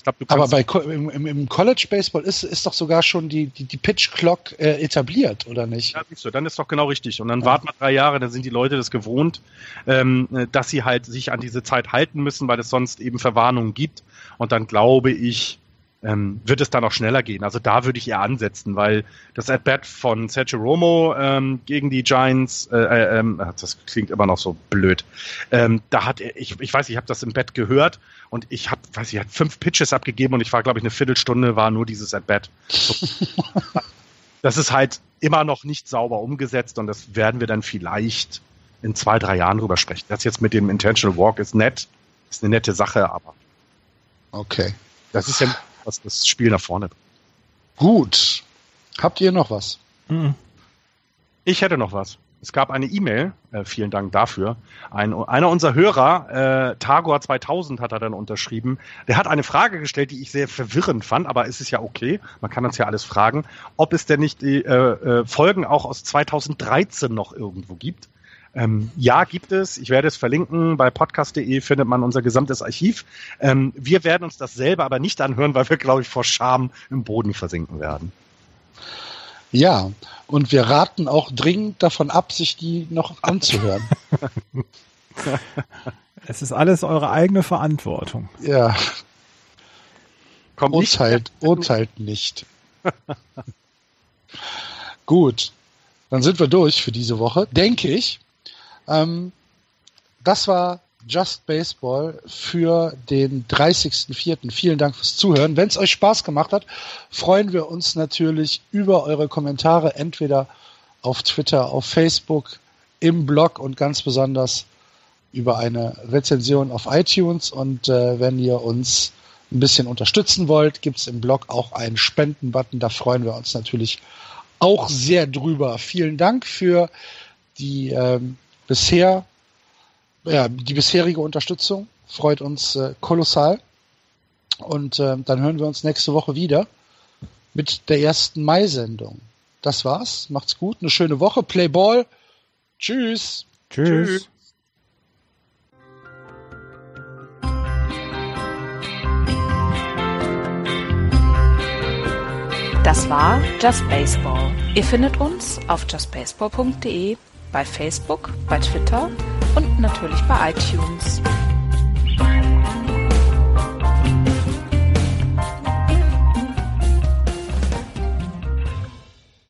ich glaub, du Aber bei, im, im, College Baseball ist, ist doch sogar schon die, die, die Pitch Clock äh, etabliert, oder nicht? Ja, siehst du, dann ist doch genau richtig. Und dann ja. warten wir drei Jahre, dann sind die Leute das gewohnt, ähm, dass sie halt sich an diese Zeit halten müssen, weil es sonst eben Verwarnungen gibt. Und dann glaube ich, ähm, wird es dann auch schneller gehen. Also da würde ich eher ansetzen, weil das At-Bat von Sergio Romo ähm, gegen die Giants, äh, äh, ähm, das klingt immer noch so blöd, ähm, da hat er, ich, ich weiß, ich habe das im Bett gehört und ich habe, weiß ich, hat fünf Pitches abgegeben und ich war, glaube ich, eine Viertelstunde war nur dieses At-Bat. So. *laughs* das ist halt immer noch nicht sauber umgesetzt und das werden wir dann vielleicht in zwei, drei Jahren drüber sprechen. Das jetzt mit dem Intentional Walk ist nett, ist eine nette Sache, aber okay. Das ist ja was das Spiel nach vorne bringt. Gut. Habt ihr noch was? Mhm. Ich hätte noch was. Es gab eine E-Mail, äh, vielen Dank dafür. Ein, einer unserer Hörer, äh, Tagor 2000 hat er dann unterschrieben, der hat eine Frage gestellt, die ich sehr verwirrend fand, aber es ist ja okay, man kann uns ja alles fragen, ob es denn nicht die äh, äh Folgen auch aus 2013 noch irgendwo gibt. Ähm, ja, gibt es. Ich werde es verlinken. Bei podcast.de findet man unser gesamtes Archiv. Ähm, wir werden uns das selber aber nicht anhören, weil wir, glaube ich, vor Scham im Boden versinken werden. Ja, und wir raten auch dringend davon ab, sich die noch anzuhören. *laughs* es ist alles eure eigene Verantwortung. Ja. Kommt urteilt, nicht. urteilt *laughs* nicht. Gut, dann sind wir durch für diese Woche, denke ich. Ähm, das war Just Baseball für den 30.04. Vielen Dank fürs Zuhören. Wenn es euch Spaß gemacht hat, freuen wir uns natürlich über eure Kommentare, entweder auf Twitter, auf Facebook, im Blog und ganz besonders über eine Rezension auf iTunes. Und äh, wenn ihr uns ein bisschen unterstützen wollt, gibt es im Blog auch einen Spendenbutton. Da freuen wir uns natürlich auch sehr drüber. Vielen Dank für die ähm, bisher, ja, die bisherige Unterstützung freut uns äh, kolossal. Und äh, dann hören wir uns nächste Woche wieder mit der ersten Mai-Sendung. Das war's. Macht's gut. Eine schöne Woche. Play Ball. Tschüss. Tschüss. Tschüss. Das war Just Baseball. Ihr findet uns auf justbaseball.de bei Facebook, bei Twitter und natürlich bei iTunes.